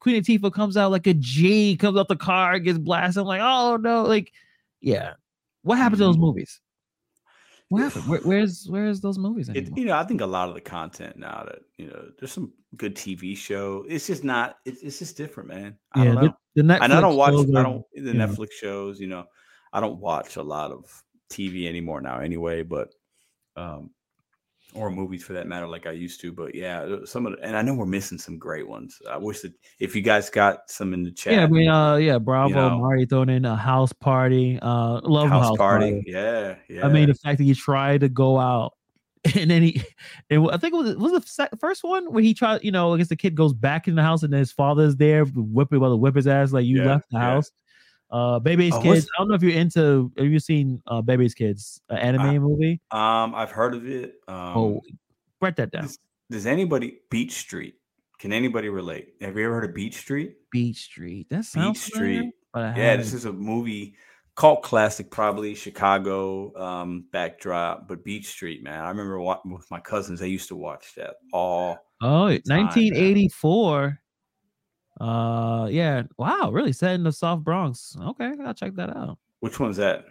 Speaker 1: Queen Latifah comes out like a G, comes out the car, gets blasted. I'm like, "Oh no!" Like, yeah. What happened to those
Speaker 2: Mhm.
Speaker 1: movies? What happened? Where, where's where's those movies
Speaker 2: It, you know, I think a lot of the content now that you know, there's some good TV show. It's just not. It's, it's just different, man. I don't know.
Speaker 1: the, the Netflix
Speaker 2: and I don't watch.
Speaker 1: shows
Speaker 2: I don't the
Speaker 1: you know.
Speaker 2: Netflix shows. You know, I don't watch a lot of TV anymore now, anyway. But um, or movies for that matter, like I used to. But yeah, uh, some of the, and I know we're missing some great ones. I wish that if you guys got some in the chat,
Speaker 1: Yeah, I mean, uh, yeah, Bravo,
Speaker 2: know.
Speaker 1: Mari throwing in a house party, uh, love
Speaker 2: house,
Speaker 1: house,
Speaker 2: party.
Speaker 1: party.
Speaker 2: Yeah, yeah.
Speaker 1: I mean, the fact that he tried to go out and then he, and I think it was was the sec- first one where he tried, you know, I guess the kid goes back in the house and then his father's there whipping about to whip his ass like you
Speaker 2: Yeah,
Speaker 1: left the
Speaker 2: yeah.
Speaker 1: house. Uh, Baby's
Speaker 2: Oh,
Speaker 1: Kids. I don't know if you're into. Have you seen uh, Baby's Kids uh, anime
Speaker 2: I-
Speaker 1: movie?
Speaker 2: um, I've heard of it. Um,
Speaker 1: oh, write that down.
Speaker 2: does, does anybody Beat Street? Can anybody relate? Have you ever heard of Beat Street?
Speaker 1: Beat Street. That sounds familiar,
Speaker 2: Street.
Speaker 1: but I
Speaker 2: Yeah, this
Speaker 1: haven't.
Speaker 2: is a movie cult classic, probably Chicago um, backdrop, but Beat Street, man. I remember wa- with my cousins, they used to watch that all.
Speaker 1: Oh,
Speaker 2: man.
Speaker 1: 1984. Uh, yeah. Wow, really set in the South Bronx. Okay, I'll check that out.
Speaker 2: Which one's that?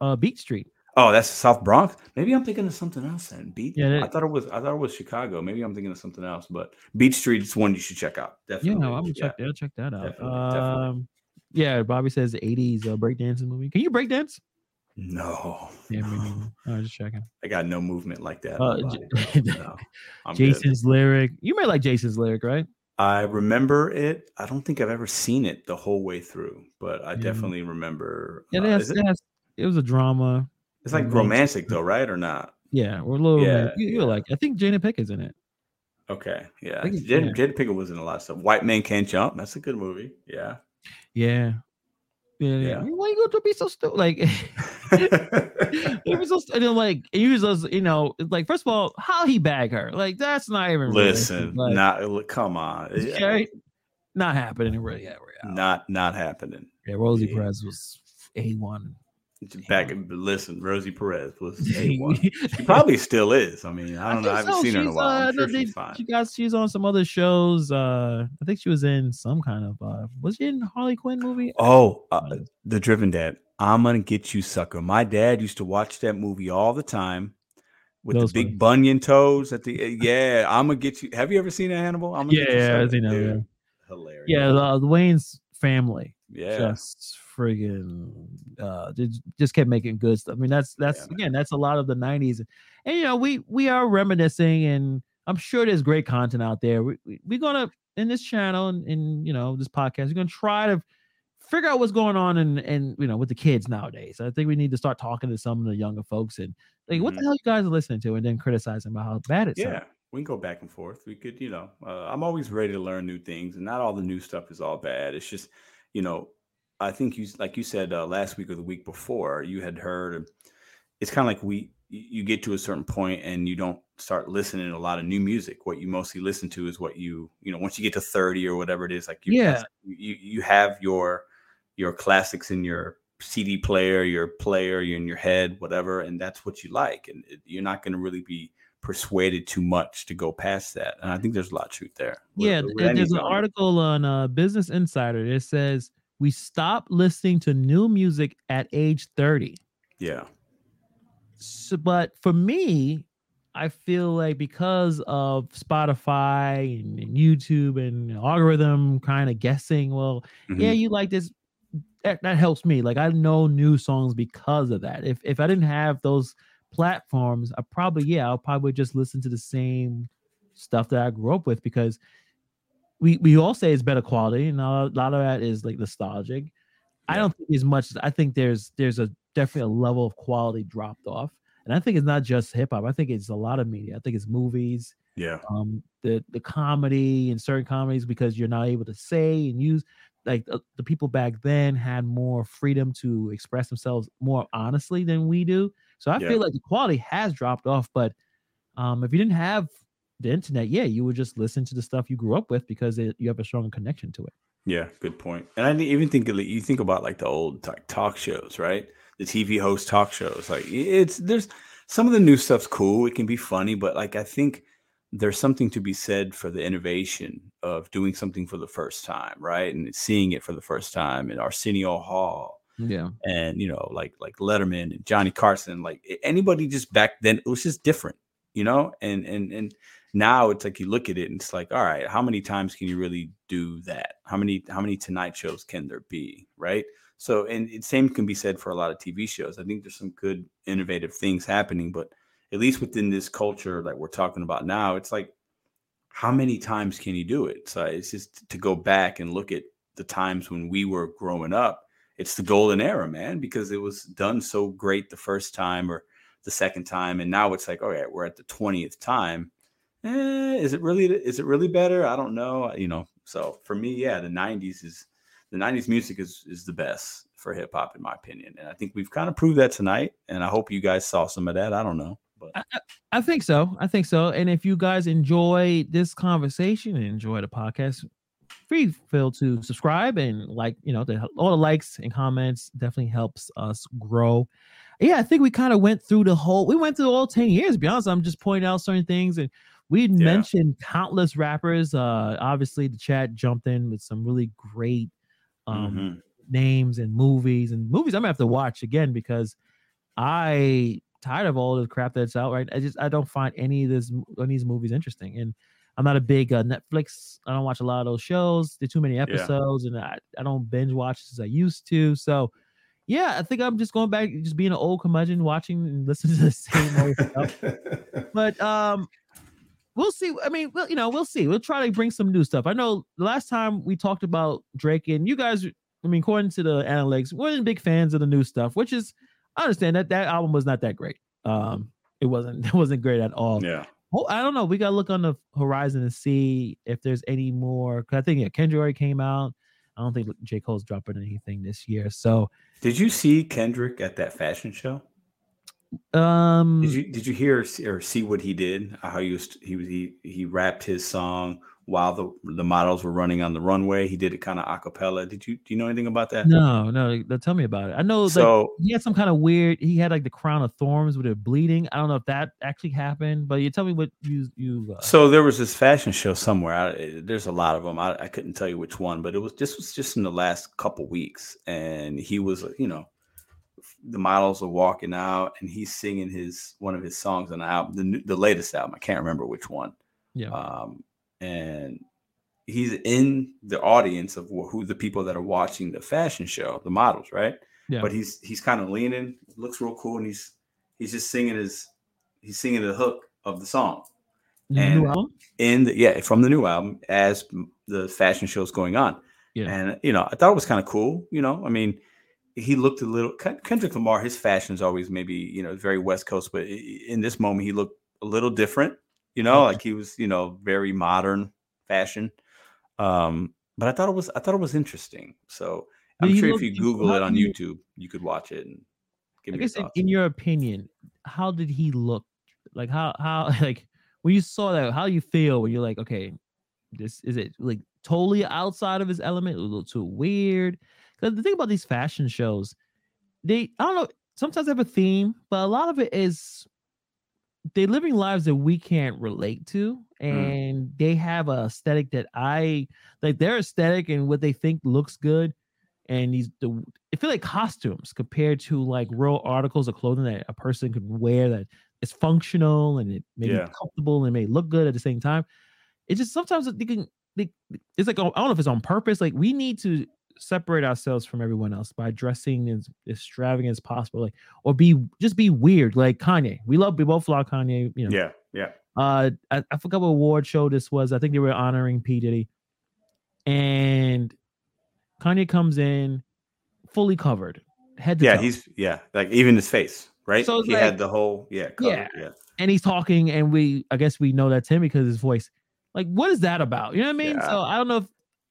Speaker 1: Uh, Beat Street.
Speaker 2: Oh, that's South Bronx. Maybe I'm thinking of something else then. Beat.
Speaker 1: Yeah,
Speaker 2: I thought it was. I thought it was Chicago. Maybe I'm thinking of something else. But Beat Street is one you should check out. Definitely.
Speaker 1: Yeah,
Speaker 2: Definitely.
Speaker 1: I'm gonna
Speaker 2: yeah.
Speaker 1: check. I'll check that out.
Speaker 2: Definitely, definitely.
Speaker 1: Um, yeah. Bobby says 80s uh, breakdancing movie. Can you breakdance?
Speaker 2: No,
Speaker 1: Yeah, neither. I was just checking.
Speaker 2: I got no movement like that.
Speaker 1: Uh,
Speaker 2: No, I'm good.
Speaker 1: Jason's lyric. You may like Jason's lyric, right?
Speaker 2: I remember it. I don't think I've ever seen it the whole way through, but I
Speaker 1: Yeah.
Speaker 2: definitely remember.
Speaker 1: Yeah,
Speaker 2: uh,
Speaker 1: that's,
Speaker 2: it,
Speaker 1: that's- it was a drama.
Speaker 2: it's like
Speaker 1: romantic.
Speaker 2: though, right? Or not?
Speaker 1: Yeah, we're a little.
Speaker 2: Yeah,
Speaker 1: you, you
Speaker 2: yeah.
Speaker 1: like. I think Jada Pinkett's in it.
Speaker 2: Okay, yeah. Jada,
Speaker 1: yeah.
Speaker 2: Jada Pinkett was in a lot of stuff. White Man Can't Jump. That's a good movie. Yeah.
Speaker 1: Yeah. Yeah, yeah. Why you going to be so stupid? Like, it was so stu- and then, like, he was just, you know, like first of all, how he bag her? Like, that's not even.
Speaker 2: Listen,
Speaker 1: Like,
Speaker 2: not come on.
Speaker 1: Okay, not happening. Really, yeah, yeah.
Speaker 2: Not not happening.
Speaker 1: yeah Rosie
Speaker 2: yeah.
Speaker 1: Perez was a one.
Speaker 2: Back listen, Rosie Perez was a one. She probably still is. I mean, I don't know. I haven't seen her in a while. I'm sure she's fine.
Speaker 1: uh, She got she's on some other shows. Uh, I think she was in some kind of. uh Was she in Harley Quinn movie?
Speaker 2: Oh, uh, the Driven Dad. I'm gonna get you, sucker. My dad used to watch that movie all the time with
Speaker 1: Those
Speaker 2: the big
Speaker 1: funny.
Speaker 2: bunion toes at the. uh, Yeah, I'm gonna get you. Have you ever seen that Hannibal? I'm gonna
Speaker 1: Yeah,
Speaker 2: get you,
Speaker 1: yeah, I've seen that,
Speaker 2: Hilarious.
Speaker 1: Yeah, the, the Wayans family.
Speaker 2: yeah.
Speaker 1: just friggin' uh just, just kept making good stuff. I mean, that's that's
Speaker 2: man.
Speaker 1: again, that's a lot of the '90s, and you know, we we are reminiscing, and I'm sure there's great content out there. We, we we're gonna in this channel and in you know this podcast, we're gonna try to figure out what's going on and and you know with the kids nowadays. I think we need to start talking to some of the younger folks and like, what the hell you guys are listening to, and then criticizing about how bad it's.
Speaker 2: Yeah, we can go back and forth. We could, you know, uh, I'm always ready to learn new things, and not all the new stuff is all bad. It's just, you know, I think you, like you said uh, last week or the week before, you had heard. It's kind of like we, you you get to a certain point and you don't start listening to a lot of new music. What you mostly listen to is what you, you know, once you get to 30 or whatever it is, like you,
Speaker 1: Yeah.
Speaker 2: you, you have your, your classics in your CD player, your player, you're in your head, whatever, and that's what you like, and it, you're not going to really be persuaded too much to go past that. And I think there's a lot of truth there.
Speaker 1: Yeah, there's an article on uh, Business Insider that says we stop listening to new music at age 30.
Speaker 2: Yeah,
Speaker 1: So, but for me, I feel like because of Spotify and, and YouTube and algorithm kind of guessing, well, yeah,
Speaker 2: Mhm.
Speaker 1: you like this. That, that helps me. Like I know new songs because of that. If if I didn't have those platforms, I probably yeah, I'll probably just listen to the same stuff that I grew up with because we we all say it's better quality, and a lot of that is like nostalgic. I don't think as much. I think there's there's a definitely a level of quality dropped off, and I think it's not just hip hop. I think it's a lot of media. I think it's movies,
Speaker 2: Yeah.
Speaker 1: um, the the comedy and certain comedies because you're not able to say and use like the, the people back then had more freedom to express themselves more honestly than we do. So I
Speaker 2: Yeah.
Speaker 1: feel like the quality has dropped off. But um, if you didn't have the internet, yeah, you would just listen to the stuff you grew up with because it, you have a strong connection to it.
Speaker 2: Yeah, good point. And I even think you think about like the old like talk shows, right? The TV host talk shows. Like it's there's some of the new stuff's cool. It can be funny, but like I think there's something to be said for the innovation of doing something for the first time, right? And seeing it for the first time in Arsenio Hall
Speaker 1: Yeah.
Speaker 2: and you know like like Letterman and Johnny Carson, like anybody just back then it was just different, you know. And and and now it's like you look at it and it's like, all right, how many times can you really do that? How many how many Tonight shows can there be, right? So and it same can be said for a lot of TV shows. I think there's some good innovative things happening, but at least within this culture that we're talking about now, it's like how many times can you do it? So it's just to go back and look at the times when we were growing up it's the golden era, man, because it was done so great the first time or the second time, and now it's like, oh, okay, we're at the twentieth time. Eh, is it really? Is it really better? I don't know. You know. So for me, yeah, the '90s is the '90s music is is the best for hip hop, in my opinion, and I think we've kind of proved that tonight. And I hope you guys saw some of that. I don't know, but
Speaker 1: I think so. I think so. And if you guys enjoy this conversation and enjoy the podcast, free feel to subscribe and like, you know, the, all the likes and comments definitely helps us grow. Yeah, I think we kind of went through the whole, we went through all 10 years, to be honest. I'm just pointing out certain things and we mentioned countless rappers. Uh obviously the chat jumped in with some really great um
Speaker 2: Mhm.
Speaker 1: names and movies and movies I'm gonna have to watch again because I tired of all the crap that's out right. I just I don't find any of this any of these movies interesting, and I'm not a big uh, Netflix. I don't watch a lot of those shows. They're too many episodes, and I, I don't binge watch as I used to. So yeah, I think I'm just going back, just being an old curmudgeon, watching and listening to the same old stuff. But um, we'll see. I mean, well, you know, we'll see. We'll try to bring some new stuff. I know last time we talked about Drake, and you guys, I mean, according to the analytics, weren't big fans of the new stuff, which is I understand that that album was not that great. Um, it wasn't. It wasn't great at all.
Speaker 2: yeah,
Speaker 1: Oh, I don't know. We gotta look on the horizon and see if there's any more. Cause I think yeah, Kendrick already came out. I don't think J Cole's dropping anything this year. So,
Speaker 2: did you see Kendrick at that fashion show?
Speaker 1: Um,
Speaker 2: Did you did you hear or see- what he did? How he was he was he he rapped his song while the the models were running on the runway. He did it kind of a cappella. Did you do you know anything about that?
Speaker 1: no, no. like, Tell me about it. I know like
Speaker 2: So
Speaker 1: he had some kind of weird. He had like the crown of thorns with it bleeding. I don't know if that actually happened, but you tell me what you you. Uh,
Speaker 2: so there was this fashion show somewhere. I, there's a lot of them. I, I couldn't tell you which one, but it was this was just in the last couple weeks, and he was you know the models are walking out, and he's singing his one of his songs on the album, the the latest album. I can't remember which one.
Speaker 1: yeah,
Speaker 2: um, and he's in the audience of who the people that are watching the fashion show, the models, right?
Speaker 1: Yeah.
Speaker 2: But he's he's kind of leaning, looks real cool, and he's he's just singing his he's singing the hook of the song
Speaker 1: The
Speaker 2: and- in the yeah from the new album as the fashion show is going on.
Speaker 1: Yeah.
Speaker 2: And you know, I thought it was kind of cool. You know, I mean, he looked a little Kendrick Lamar. His fashion is always maybe you know very West Coast, but in this moment he looked a little different. You know,
Speaker 1: Okay.
Speaker 2: like he was you know very modern fashion. Um, but I thought it was I thought it was interesting. So I'm
Speaker 1: he
Speaker 2: sure if you? Google it on YouTube, you could watch it and give
Speaker 1: I
Speaker 2: me your
Speaker 1: guess in, in your opinion, how did he look? Like how how like when you saw that, how you feel when you're like, okay, this is it like totally outside of his element, a little too weird. Because the thing about these fashion shows, they I don't know, sometimes they have a theme, but a lot of it is they're living lives that we can't relate to, mm. and they have a aesthetic that I like their aesthetic and what they think looks good. And these the I feel like costumes compared to like real articles of clothing that a person could wear that is functional and it may
Speaker 2: Yeah.
Speaker 1: be comfortable and may look good at the same time. It just sometimes they can they, it's like I don't know if it's on purpose. Like we need to separate ourselves from everyone else by dressing as extravagant as possible, like or be just be weird, like Kanye. We love we both love Kanye. You know,
Speaker 2: Yeah, yeah.
Speaker 1: uh, I, I forgot what award show this was. I think they were honoring P Diddy, and Kanye comes in fully covered, head to
Speaker 2: Yeah,
Speaker 1: toe.
Speaker 2: he's yeah, like even his face, right?
Speaker 1: So
Speaker 2: he
Speaker 1: like-
Speaker 2: had the whole yeah, covered,
Speaker 1: Yeah.
Speaker 2: yeah.
Speaker 1: and he's talking, and we I guess we know that's him because his voice. Like, what is that about? You know what I mean?
Speaker 2: Yeah.
Speaker 1: So I don't know if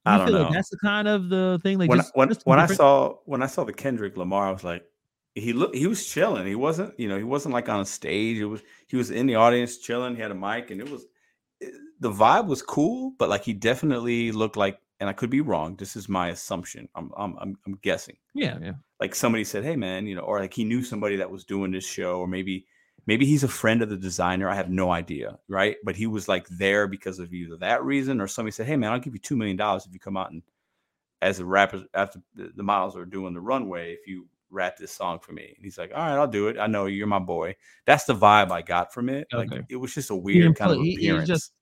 Speaker 2: I don't
Speaker 1: feel
Speaker 2: know.
Speaker 1: like that's the kind of the thing. Like
Speaker 2: when
Speaker 1: just,
Speaker 2: when,
Speaker 1: just
Speaker 2: when I saw when I saw the Kendrick Lamar, I was like, he looked he was chilling. He wasn't you know he wasn't like on a stage. It was he was in the audience chilling. He had a mic, and it was it- the vibe was cool, but like he definitely looked like. And I could be wrong. This is my assumption. I'm I'm I'm, I'm guessing.
Speaker 1: yeah, yeah,
Speaker 2: like somebody said, "Hey, man," you know, or like he knew somebody that was doing this show, or maybe maybe he's a friend of the designer. I have no idea, right? But he was like there because of either that reason, or somebody said, "Hey, man, I'll give you two million dollars if you come out and as a rapper after the, the Miles are doing the runway, if you rap this song for me." And he's like, "All right, I'll do it. I know you're my boy." That's the vibe I got from it. Like it was just a weird kind of
Speaker 1: put- he- he was
Speaker 2: appearance.
Speaker 1: just-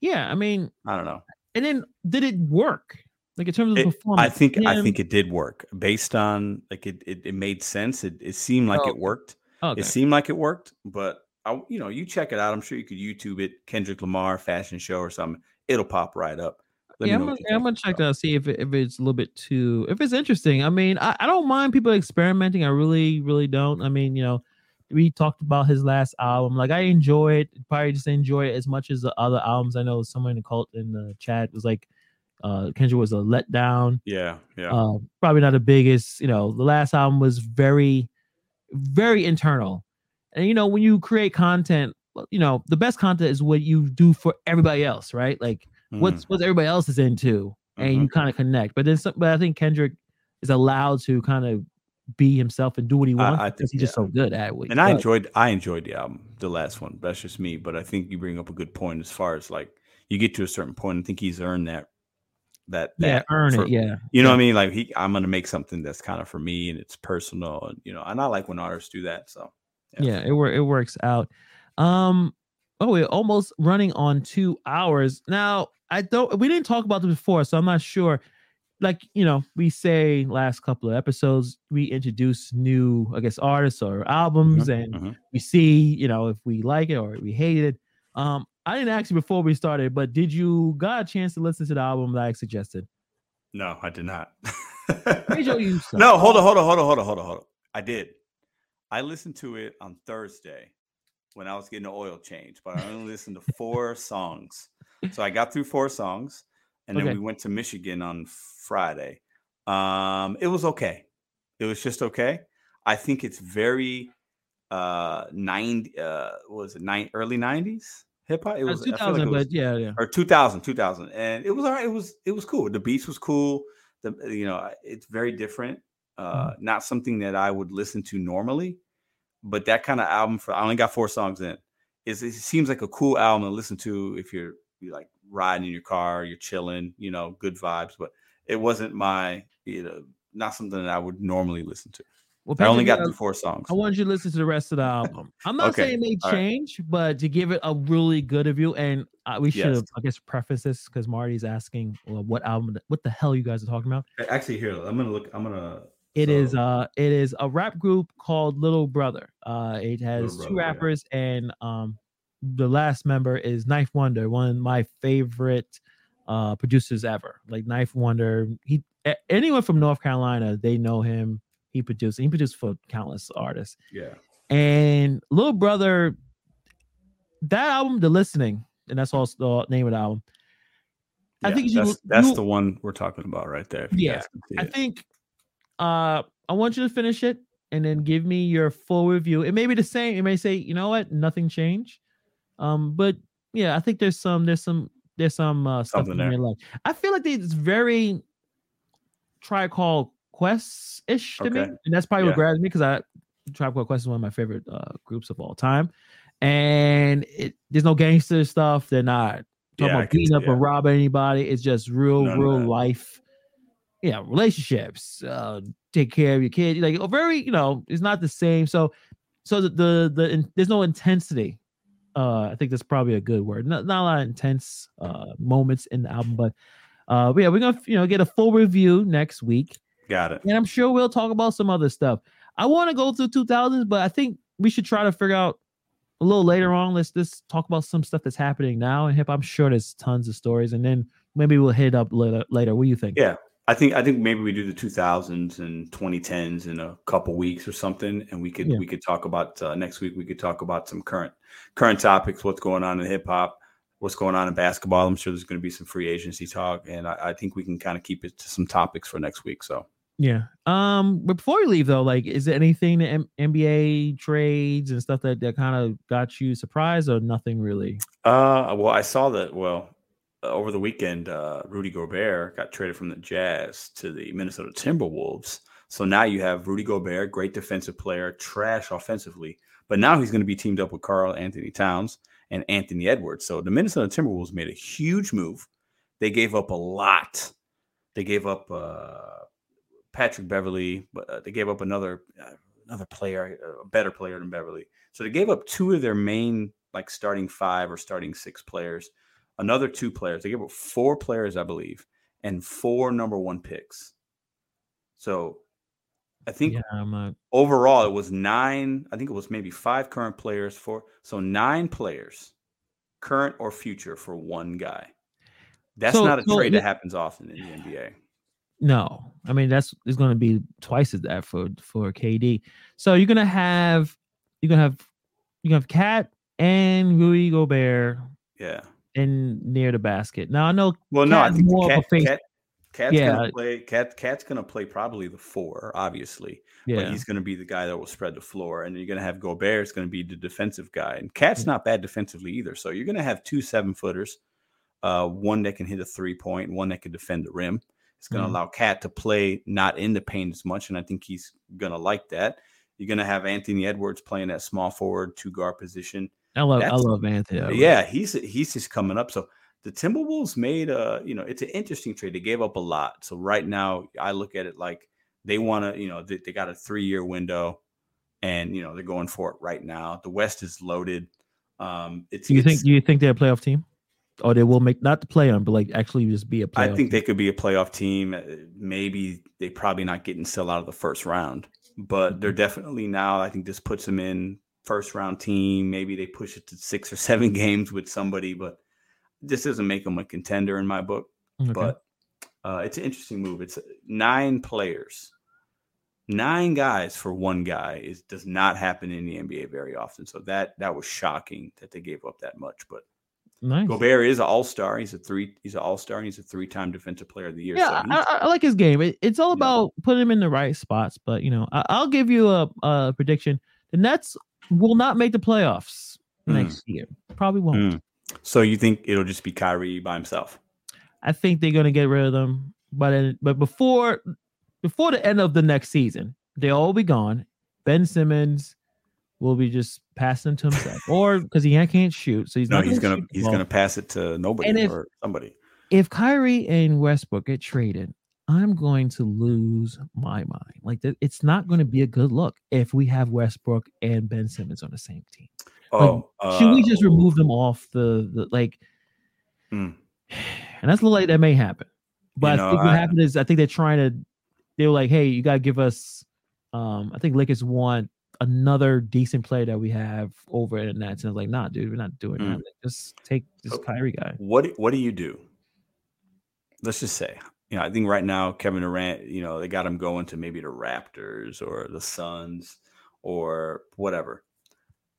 Speaker 1: yeah. I mean,
Speaker 2: I don't know.
Speaker 1: and then did it work? Like in terms of
Speaker 2: It-
Speaker 1: performance,
Speaker 2: I think I think it did work based on like it. It, it made sense. It, it seemed like
Speaker 1: Oh,
Speaker 2: it worked.
Speaker 1: Okay.
Speaker 2: It seemed like it worked, but I, you know, you check it out. I'm sure you could YouTube it, Kendrick Lamar fashion show or something. It'll pop right up. Let
Speaker 1: yeah,
Speaker 2: me
Speaker 1: I'm gonna, I'm gonna check that out, see if it, if it's a little bit too if it's interesting. I mean, I, I don't mind people experimenting. I really, really don't. I mean, you know, we talked about his last album. Like I enjoy it, probably just enjoy it as much as the other albums. I know someone in the cult in the chat was like, uh Kendrick was a letdown.
Speaker 2: Yeah, yeah,
Speaker 1: Uh, probably not the biggest. You know, the last album was very, very internal. And you know, when you create content, you know, the best content is what you do for everybody else, right? Like
Speaker 2: Mhm,
Speaker 1: what's what everybody else is into, and
Speaker 2: Mhm.
Speaker 1: you kind of connect. But then, some, but I think Kendrick is allowed to kind of be himself and do what he wants
Speaker 2: I
Speaker 1: because
Speaker 2: think-
Speaker 1: he's just so good at he
Speaker 2: and I enjoyed I enjoyed the album, the last one. That's just me, but I think you bring up a good point as far as like you get to a certain point. I think he's earned that. That
Speaker 1: yeah, earn
Speaker 2: for-
Speaker 1: it. Yeah,
Speaker 2: You know
Speaker 1: yeah.
Speaker 2: what I mean? Like he, I'm gonna make something that's kind of for me and it's personal, and you know, and I like when artists do that. So
Speaker 1: yeah, it work it works out. Um, oh, we're almost running on two hours now. I don't. We didn't talk about this before, so I'm not sure. Like you know, we say last couple of episodes we introduce new, I guess, artists or albums, and
Speaker 2: mhm.
Speaker 1: we see, you know, if we like it or we hate it. Um, I didn't ask you before we started, but did you got a chance to listen to the album that I suggested?
Speaker 2: no, I did not.
Speaker 1: Let you. Some.
Speaker 2: No, hold on, hold on, hold on, hold on, hold on, hold on. I did. I listened to it on Thursday when I was getting an oil change, but I only listened to four songs. So I got through four songs, and then
Speaker 1: Okay.
Speaker 2: we went to Michigan on Friday. Um, it was okay. It was just okay. I think it's very uh 90 uh what was it nine early 90s hip hop it was I feel like
Speaker 1: 2000, but yeah, yeah.
Speaker 2: or 2000 2000 and it was all right it was it was cool the beats was cool the you know it's very different uh
Speaker 1: Mm-hmm.
Speaker 2: not something that i would listen to normally but that kind of album for i only got four songs in is it seems like a cool album to listen to if you're, you like riding in your car you're chilling you know good vibes but it wasn't my you know not something that i would normally listen to
Speaker 1: Well,
Speaker 2: i only got through four songs
Speaker 1: I want you to listen to the rest of the album. I'm not
Speaker 2: Okay,
Speaker 1: saying they
Speaker 2: all right.
Speaker 1: change, but to give it a really good review, and uh, we should
Speaker 2: Yes.
Speaker 1: I guess, preface this because Marty's asking, well, what album, what the hell you guys are talking about?
Speaker 2: actually here i'm gonna look i'm gonna
Speaker 1: It is,
Speaker 2: so-
Speaker 1: uh, it is a rap group called Little Brother. Uh, it has
Speaker 2: Little
Speaker 1: two
Speaker 2: Brother, yeah.
Speaker 1: rappers, and um, the last member is 9th Wonder, one of my favorite uh producers ever. Like 9th Wonder, he anyone from North Carolina, they know him. He produced, he produced for countless artists.
Speaker 2: yeah
Speaker 1: And Little Brother, that album, The Listening, and that's also the name of the album. I
Speaker 2: Yeah,
Speaker 1: think you-
Speaker 2: that's that's
Speaker 1: you-
Speaker 2: the one we're talking about right there.
Speaker 1: Yeah,
Speaker 2: guys can see
Speaker 1: I
Speaker 2: it.
Speaker 1: think uh I want you to finish it and then give me your full review. It may be the same. It may say, you know what, nothing changed. Um, but yeah, I think there's some there's some there's some uh stuff
Speaker 2: Something
Speaker 1: in
Speaker 2: there.
Speaker 1: there. Like I feel like it's very Tribe Called quest ish to me, and that's probably what
Speaker 2: Yeah.
Speaker 1: grabs me because I Tribe Called Quest is one of my favorite uh, groups of all time, and it there's no gangster stuff. They're not talking
Speaker 2: Yeah,
Speaker 1: about beating up or robbing anybody. It's just real,
Speaker 2: None
Speaker 1: real life. Yeah, relationships. Uh, take care of your kid. Like a very, you know, it's not the same. So, so the the, the in, there's no intensity. Uh, I think that's probably a good word. Not, not a lot of intense uh moments in the album, but uh, but yeah, we're gonna you know get a full review next week
Speaker 2: got it.
Speaker 1: and I'm sure we'll talk about some other stuff. I want to go through 2000s, but I think we should try to figure out a little later on, let's just talk about some stuff that's happening now in hip. Hop. I'm sure there's tons of stories, and then maybe we'll hit up later. Later, what do you think?
Speaker 2: Yeah, I think I think maybe we do the 2000s and 2010s in a couple weeks or something, and we could yeah. we could talk about uh, next week. We could talk about some current current topics, what's going on in hip hop, what's going on in basketball. I'm sure there's going to be some free agency talk, and I, I think we can kind of keep it to some topics for next week. So
Speaker 1: yeah. Um. But before we leave, though, like, is there anything M- NBA trades and stuff that that kind of got you surprised, or nothing really?
Speaker 2: Uh. Well, I saw that. Well, uh, over the weekend, uh, Rudy Gobert got traded from the Jazz to the Minnesota Timberwolves. So now you have Rudy Gobert, great defensive player, trash offensively, but now he's going to be teamed up with Karl-Anthony Towns and Anthony Edwards. So the Minnesota Timberwolves made a huge move. They gave up a lot. They gave up uh, Patrick Beverley, but uh, they gave up another uh, another player, a better player than Beverley. So they gave up two of their main like starting five or starting six players another two players. They gave up four players, I believe, and four number one picks. So I think yeah, overall it was nine. I think it was maybe five current players for so nine players, current or future, for one guy. That's so, not a so trade that happens often in the NBA.
Speaker 1: No, I mean that's it's going to be twice as that for for KD. So you're gonna have you're gonna have you gonna have KAT and Rudy Gobert.
Speaker 2: Yeah
Speaker 1: And near the basket. Now I know.
Speaker 2: Well, no, I think more KAT, face- KAT, KAT's yeah. gonna play. KAT, KAT's gonna play probably the four, obviously. Yeah. But he's gonna be the guy that will spread the floor, and you're gonna have Gobert. It's gonna be the defensive guy, and KAT's not bad defensively either. So you're gonna have two seven footers, uh, one that can hit a three point, one that can defend the rim. It's gonna mm allow KAT to play not in the paint as much, and I think he's gonna like that. You're gonna have Anthony Edwards playing that small forward two guard position.
Speaker 1: I love That's, I love Anthony.
Speaker 2: Yeah, he's he's just coming up. So the Timberwolves made a you know it's an interesting trade. They gave up a lot. So right now I look at it like they want to you know they, they got a three year window, and you know they're going for it right now. The West is loaded. Um, it's
Speaker 1: you
Speaker 2: it's,
Speaker 1: think Do you think they're a playoff team? Or they will make not the play on, but like actually just be a playoff.
Speaker 2: I think team. they could be a playoff team. Uh, maybe they probably not getting sell out of the first round, but they're mm-hmm. definitely now. I think this puts them in first round team. Maybe they push it to six or seven games with somebody, but this doesn't make them a contender in my book. Okay. But uh, it's an interesting move. It's nine players, nine guys for one guy is does not happen in the NBA very often. So that that was shocking that they gave up that much. But nice. Gobert is an all star. He's a three. He's an all star. He's a three time defensive player of the year.
Speaker 1: Yeah, so I, I, like his game. It, it's all about yeah. putting him in the right spots. But you know, I, will give you a, a prediction. The Nets will not make the playoffs mm. next year. Probably won't. Mm.
Speaker 2: So you think it'll just be Kyrie by himself?
Speaker 1: I think they're gonna get rid of them, but but before before the end of the next season, they'll all be gone. Ben Simmons will be just passing to himself, or because he can't shoot, so he's
Speaker 2: no,
Speaker 1: not.
Speaker 2: He's gonna he's gonna pass it to nobody if, or somebody.
Speaker 1: If Kyrie and Westbrook get traded, I'm going to lose my mind. Like it's not going to be a good look if we have Westbrook and Ben Simmons on the same team.
Speaker 2: Oh,
Speaker 1: like, uh, should we just remove them off the, the like? Hmm. And that's like that may happen. But you know, I think what I, happened is I think they're trying to. They were like, "Hey, you gotta give us." Um, I think Lakers want another decent player that we have over in the Nets, and I was like, "Nah, dude, we're not doing mm. that. Just take this oh, Kyrie guy."
Speaker 2: What What do you do? Let's just say you know, I think right now Kevin Durant, you know, they got him going to maybe the Raptors or the Suns or whatever.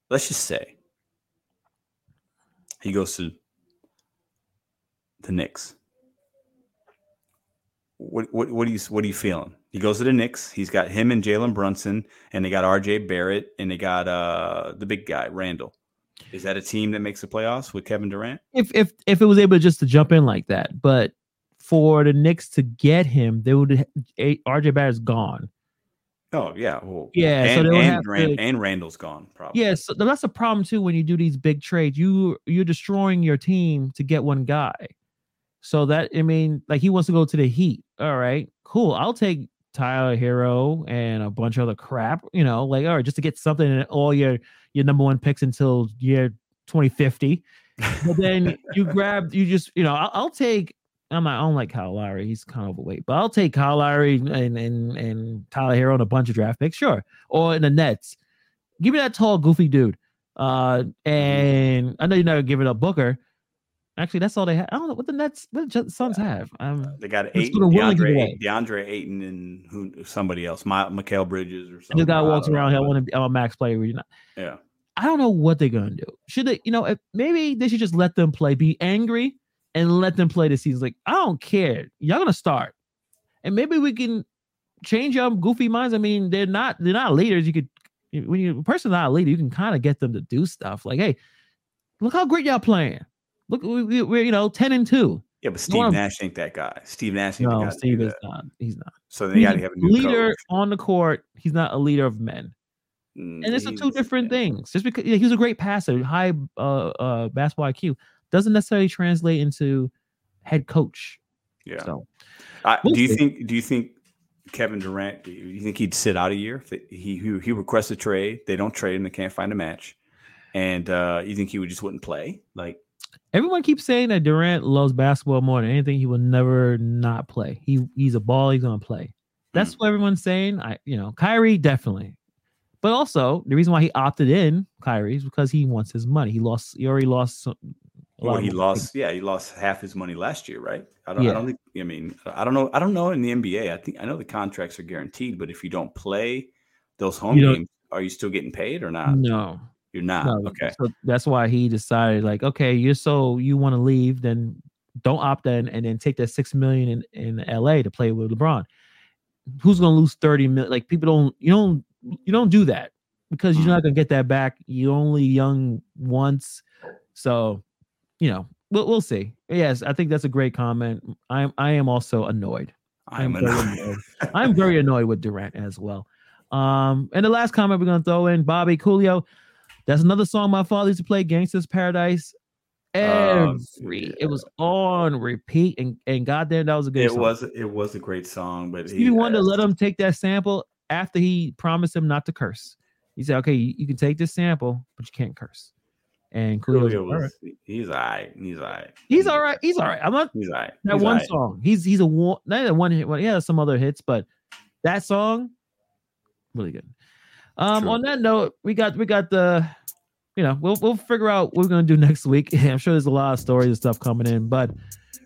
Speaker 2: Let's just say he goes to the Knicks. What what what are you what are you feeling? He goes to the Knicks. He's got him and Jalen Brunson, and they got R.J. Barrett, and they got uh the big guy Randle. Is that a team that makes the playoffs with Kevin Durant?
Speaker 1: If if if it was able just to jump in like that, but for the Knicks to get him, they would RJ Barrett's gone.
Speaker 2: Oh yeah, well,
Speaker 1: yeah.
Speaker 2: And, so and, Rand, to, and Randle's gone. Probably.
Speaker 1: Yeah, so that's a problem too when you do these big trades. You you're destroying your team to get one guy. So that I mean, like he wants to go to the Heat. All right, cool. I'll take Tyler Herro and a bunch of other crap. You know, like all right, just to get something in all your your number one picks until year 2050. But then you grab, you just you know, I'll, I'll take I'm not, I don't like Kyle Lowry. He's kind of overweight, but I'll take Kyle Lowry and and and Tyler Herro and a bunch of draft picks, sure. Or in the Nets, give me that tall, goofy dude. Uh, and I know you're not giving up Booker. Actually, that's all they have. I don't know what the Nets, what the Suns have. Um,
Speaker 2: They got eight,
Speaker 1: go to Willing
Speaker 2: DeAndre. DeAndre Ayton and who somebody else, My, Mikal Bridges or
Speaker 1: and
Speaker 2: something.
Speaker 1: this guy walks around here. I want to be. I'm a max player. You know,
Speaker 2: Yeah.
Speaker 1: I don't know what they're gonna do. Should they, you know, if, maybe they should just let them play, be angry, and let them play the season. Like, I don't care. Y'all gonna start, and maybe we can change your goofy minds. I mean, they're not they're not leaders. You could when you a person's not a leader, you can kind of get them to do stuff. Like, hey, look how great y'all playing. Look, we, we, we're you know ten and two.
Speaker 2: Yeah, but Steve Nash ain't that guy. Steve Nash ain't the
Speaker 1: No,
Speaker 2: guy. to do
Speaker 1: Steve is
Speaker 2: that.
Speaker 1: not. He's not.
Speaker 2: So they got to have a new
Speaker 1: leader
Speaker 2: coach.
Speaker 1: on the court. He's not a leader of men.
Speaker 2: Mm,
Speaker 1: and it's two
Speaker 2: he's-
Speaker 1: different things. Just because yeah, he was a great passer, high uh, uh, basketball IQ, doesn't necessarily translate into head coach.
Speaker 2: Yeah.
Speaker 1: So
Speaker 2: I,
Speaker 1: We'll
Speaker 2: do you
Speaker 1: see.
Speaker 2: think? Do you think Kevin Durant? Do you think he'd sit out a year if he, he he requests a trade? They don't trade him. They can't find a match. And uh, you think he would just wouldn't play? Like
Speaker 1: everyone keeps saying that Durant loves basketball more than anything. He will never not play. He he's a ball. He's gonna play. That's hmm. what everyone's saying. I you know Kyrie definitely, but also the reason why he opted in Kyrie is because he wants his money. He lost. He already lost. some-
Speaker 2: well, he lost. Yeah, he lost half his money last year, right? I don't.
Speaker 1: Yeah.
Speaker 2: I don't think. I mean, I don't know. I don't know in the NBA. I think I know the contracts are guaranteed, but if you don't play those home games, are you still getting paid or not?
Speaker 1: No,
Speaker 2: You're not.
Speaker 1: no.
Speaker 2: Okay.
Speaker 1: So that's why he decided, like, okay, you're so you want to leave, then don't opt in, and then take that six million in in LA to play with LeBron. Who's gonna lose thirty million? Like people don't, you don't, you don't do that because you're
Speaker 2: Mhm.
Speaker 1: not gonna get that back. You're only young once, so you know we'll we'll see. Yes, I think that's a great comment. I am I am also annoyed.
Speaker 2: I'm
Speaker 1: I'm very
Speaker 2: annoyed.
Speaker 1: annoyed. I'm very annoyed with Durant as well. Um, and the last comment we're gonna throw in Bobby Coolio. That's another song my father used to play, Gangsta's Paradise.
Speaker 2: Oh,
Speaker 1: Every it was on repeat, and and goddamn, that was a good.
Speaker 2: It
Speaker 1: song.
Speaker 2: was. It was a great song, but
Speaker 1: Stevie
Speaker 2: he,
Speaker 1: Wonder
Speaker 2: uh,
Speaker 1: let him take that sample after he promised him not to curse. He said, "Okay, you, you can take this sample, but you can't curse." And Coolio, was,
Speaker 2: Coolio
Speaker 1: "All right."
Speaker 2: was. He's all right. He's all right.
Speaker 1: he's all right. He's all right. I'm not
Speaker 2: He's all right.
Speaker 1: that
Speaker 2: He's
Speaker 1: one
Speaker 2: right.
Speaker 1: song. He's he's a one not a one hit. Well, has some other hits, but that song really good. Um,
Speaker 2: True.
Speaker 1: on that note, we got we got the, you know, we'll we'll figure out what we're gonna do next week. I'm sure there's a lot of stories and stuff coming in, but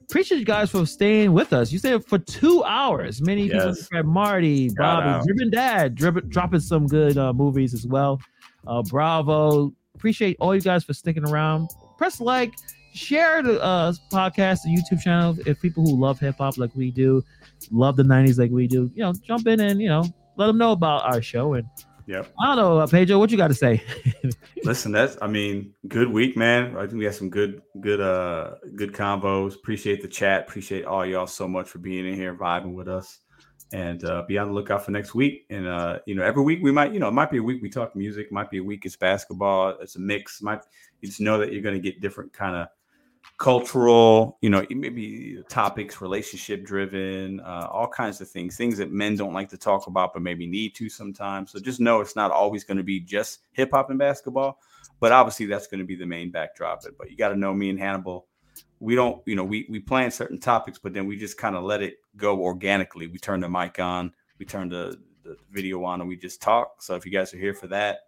Speaker 1: appreciate you guys for staying with us. You stayed for two hours. Many people,
Speaker 2: Yes.
Speaker 1: like Marty,
Speaker 2: Shout
Speaker 1: Bobby. Driven Dad, drip, dropping some good uh, movies as well. Uh, bravo. Appreciate all you guys for sticking around. Press like, share the uh, podcast, the YouTube channel. If people who love hip hop like we do, love the 90s like we do, you know, jump in and, you know, let them know about our show. And
Speaker 2: Yep.
Speaker 1: I don't know, uh, Pedro, what you got to say?
Speaker 2: Listen, that's I mean, good week, man. I think we had some good, good, uh, good combos. Appreciate the chat. Appreciate all y'all so much for being in here, vibing with us, and uh, be on the lookout for next week. And uh, you know, every week we might, you know, it might be a week we talk music, might be a week it's basketball. It's a mix. Might you just know that you're going to get different kind of cultural, you know, maybe topics, relationship driven, uh, all kinds of things, things that men don't like to talk about, but maybe need to sometimes. So just know it's not always going to be just hip hop and basketball, but obviously that's going to be the main backdrop. But you got to know me and Hannibal. We don't, you know, we we plan certain topics, but then we just kind of let it go organically. We turn the mic on, we turn the, the video on, and we just talk. So if you guys are here for that,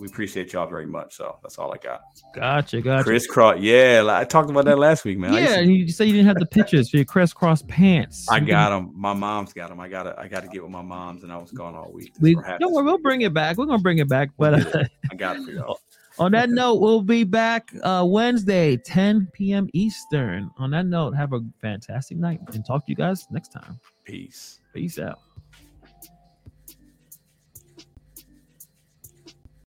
Speaker 2: we appreciate y'all very much. So that's all I got.
Speaker 1: Gotcha, gotcha.
Speaker 2: Kris Kross, yeah, I talked about that last week, man.
Speaker 1: Yeah,
Speaker 2: to-
Speaker 1: you said you didn't have the pictures for your crisscross pants.
Speaker 2: I got them. My mom's got them. I got to I got to get with my mom's, and I was gone all week.
Speaker 1: We
Speaker 2: We're happy
Speaker 1: don't
Speaker 2: this
Speaker 1: worry, we'll bring it back. We're gonna bring it back. But uh,
Speaker 2: I got it for y'all.
Speaker 1: on that note, we'll be back uh, Wednesday, 10 p.m. Eastern. On that note, have a fantastic night and talk to you guys next time.
Speaker 2: Peace.
Speaker 1: Peace out.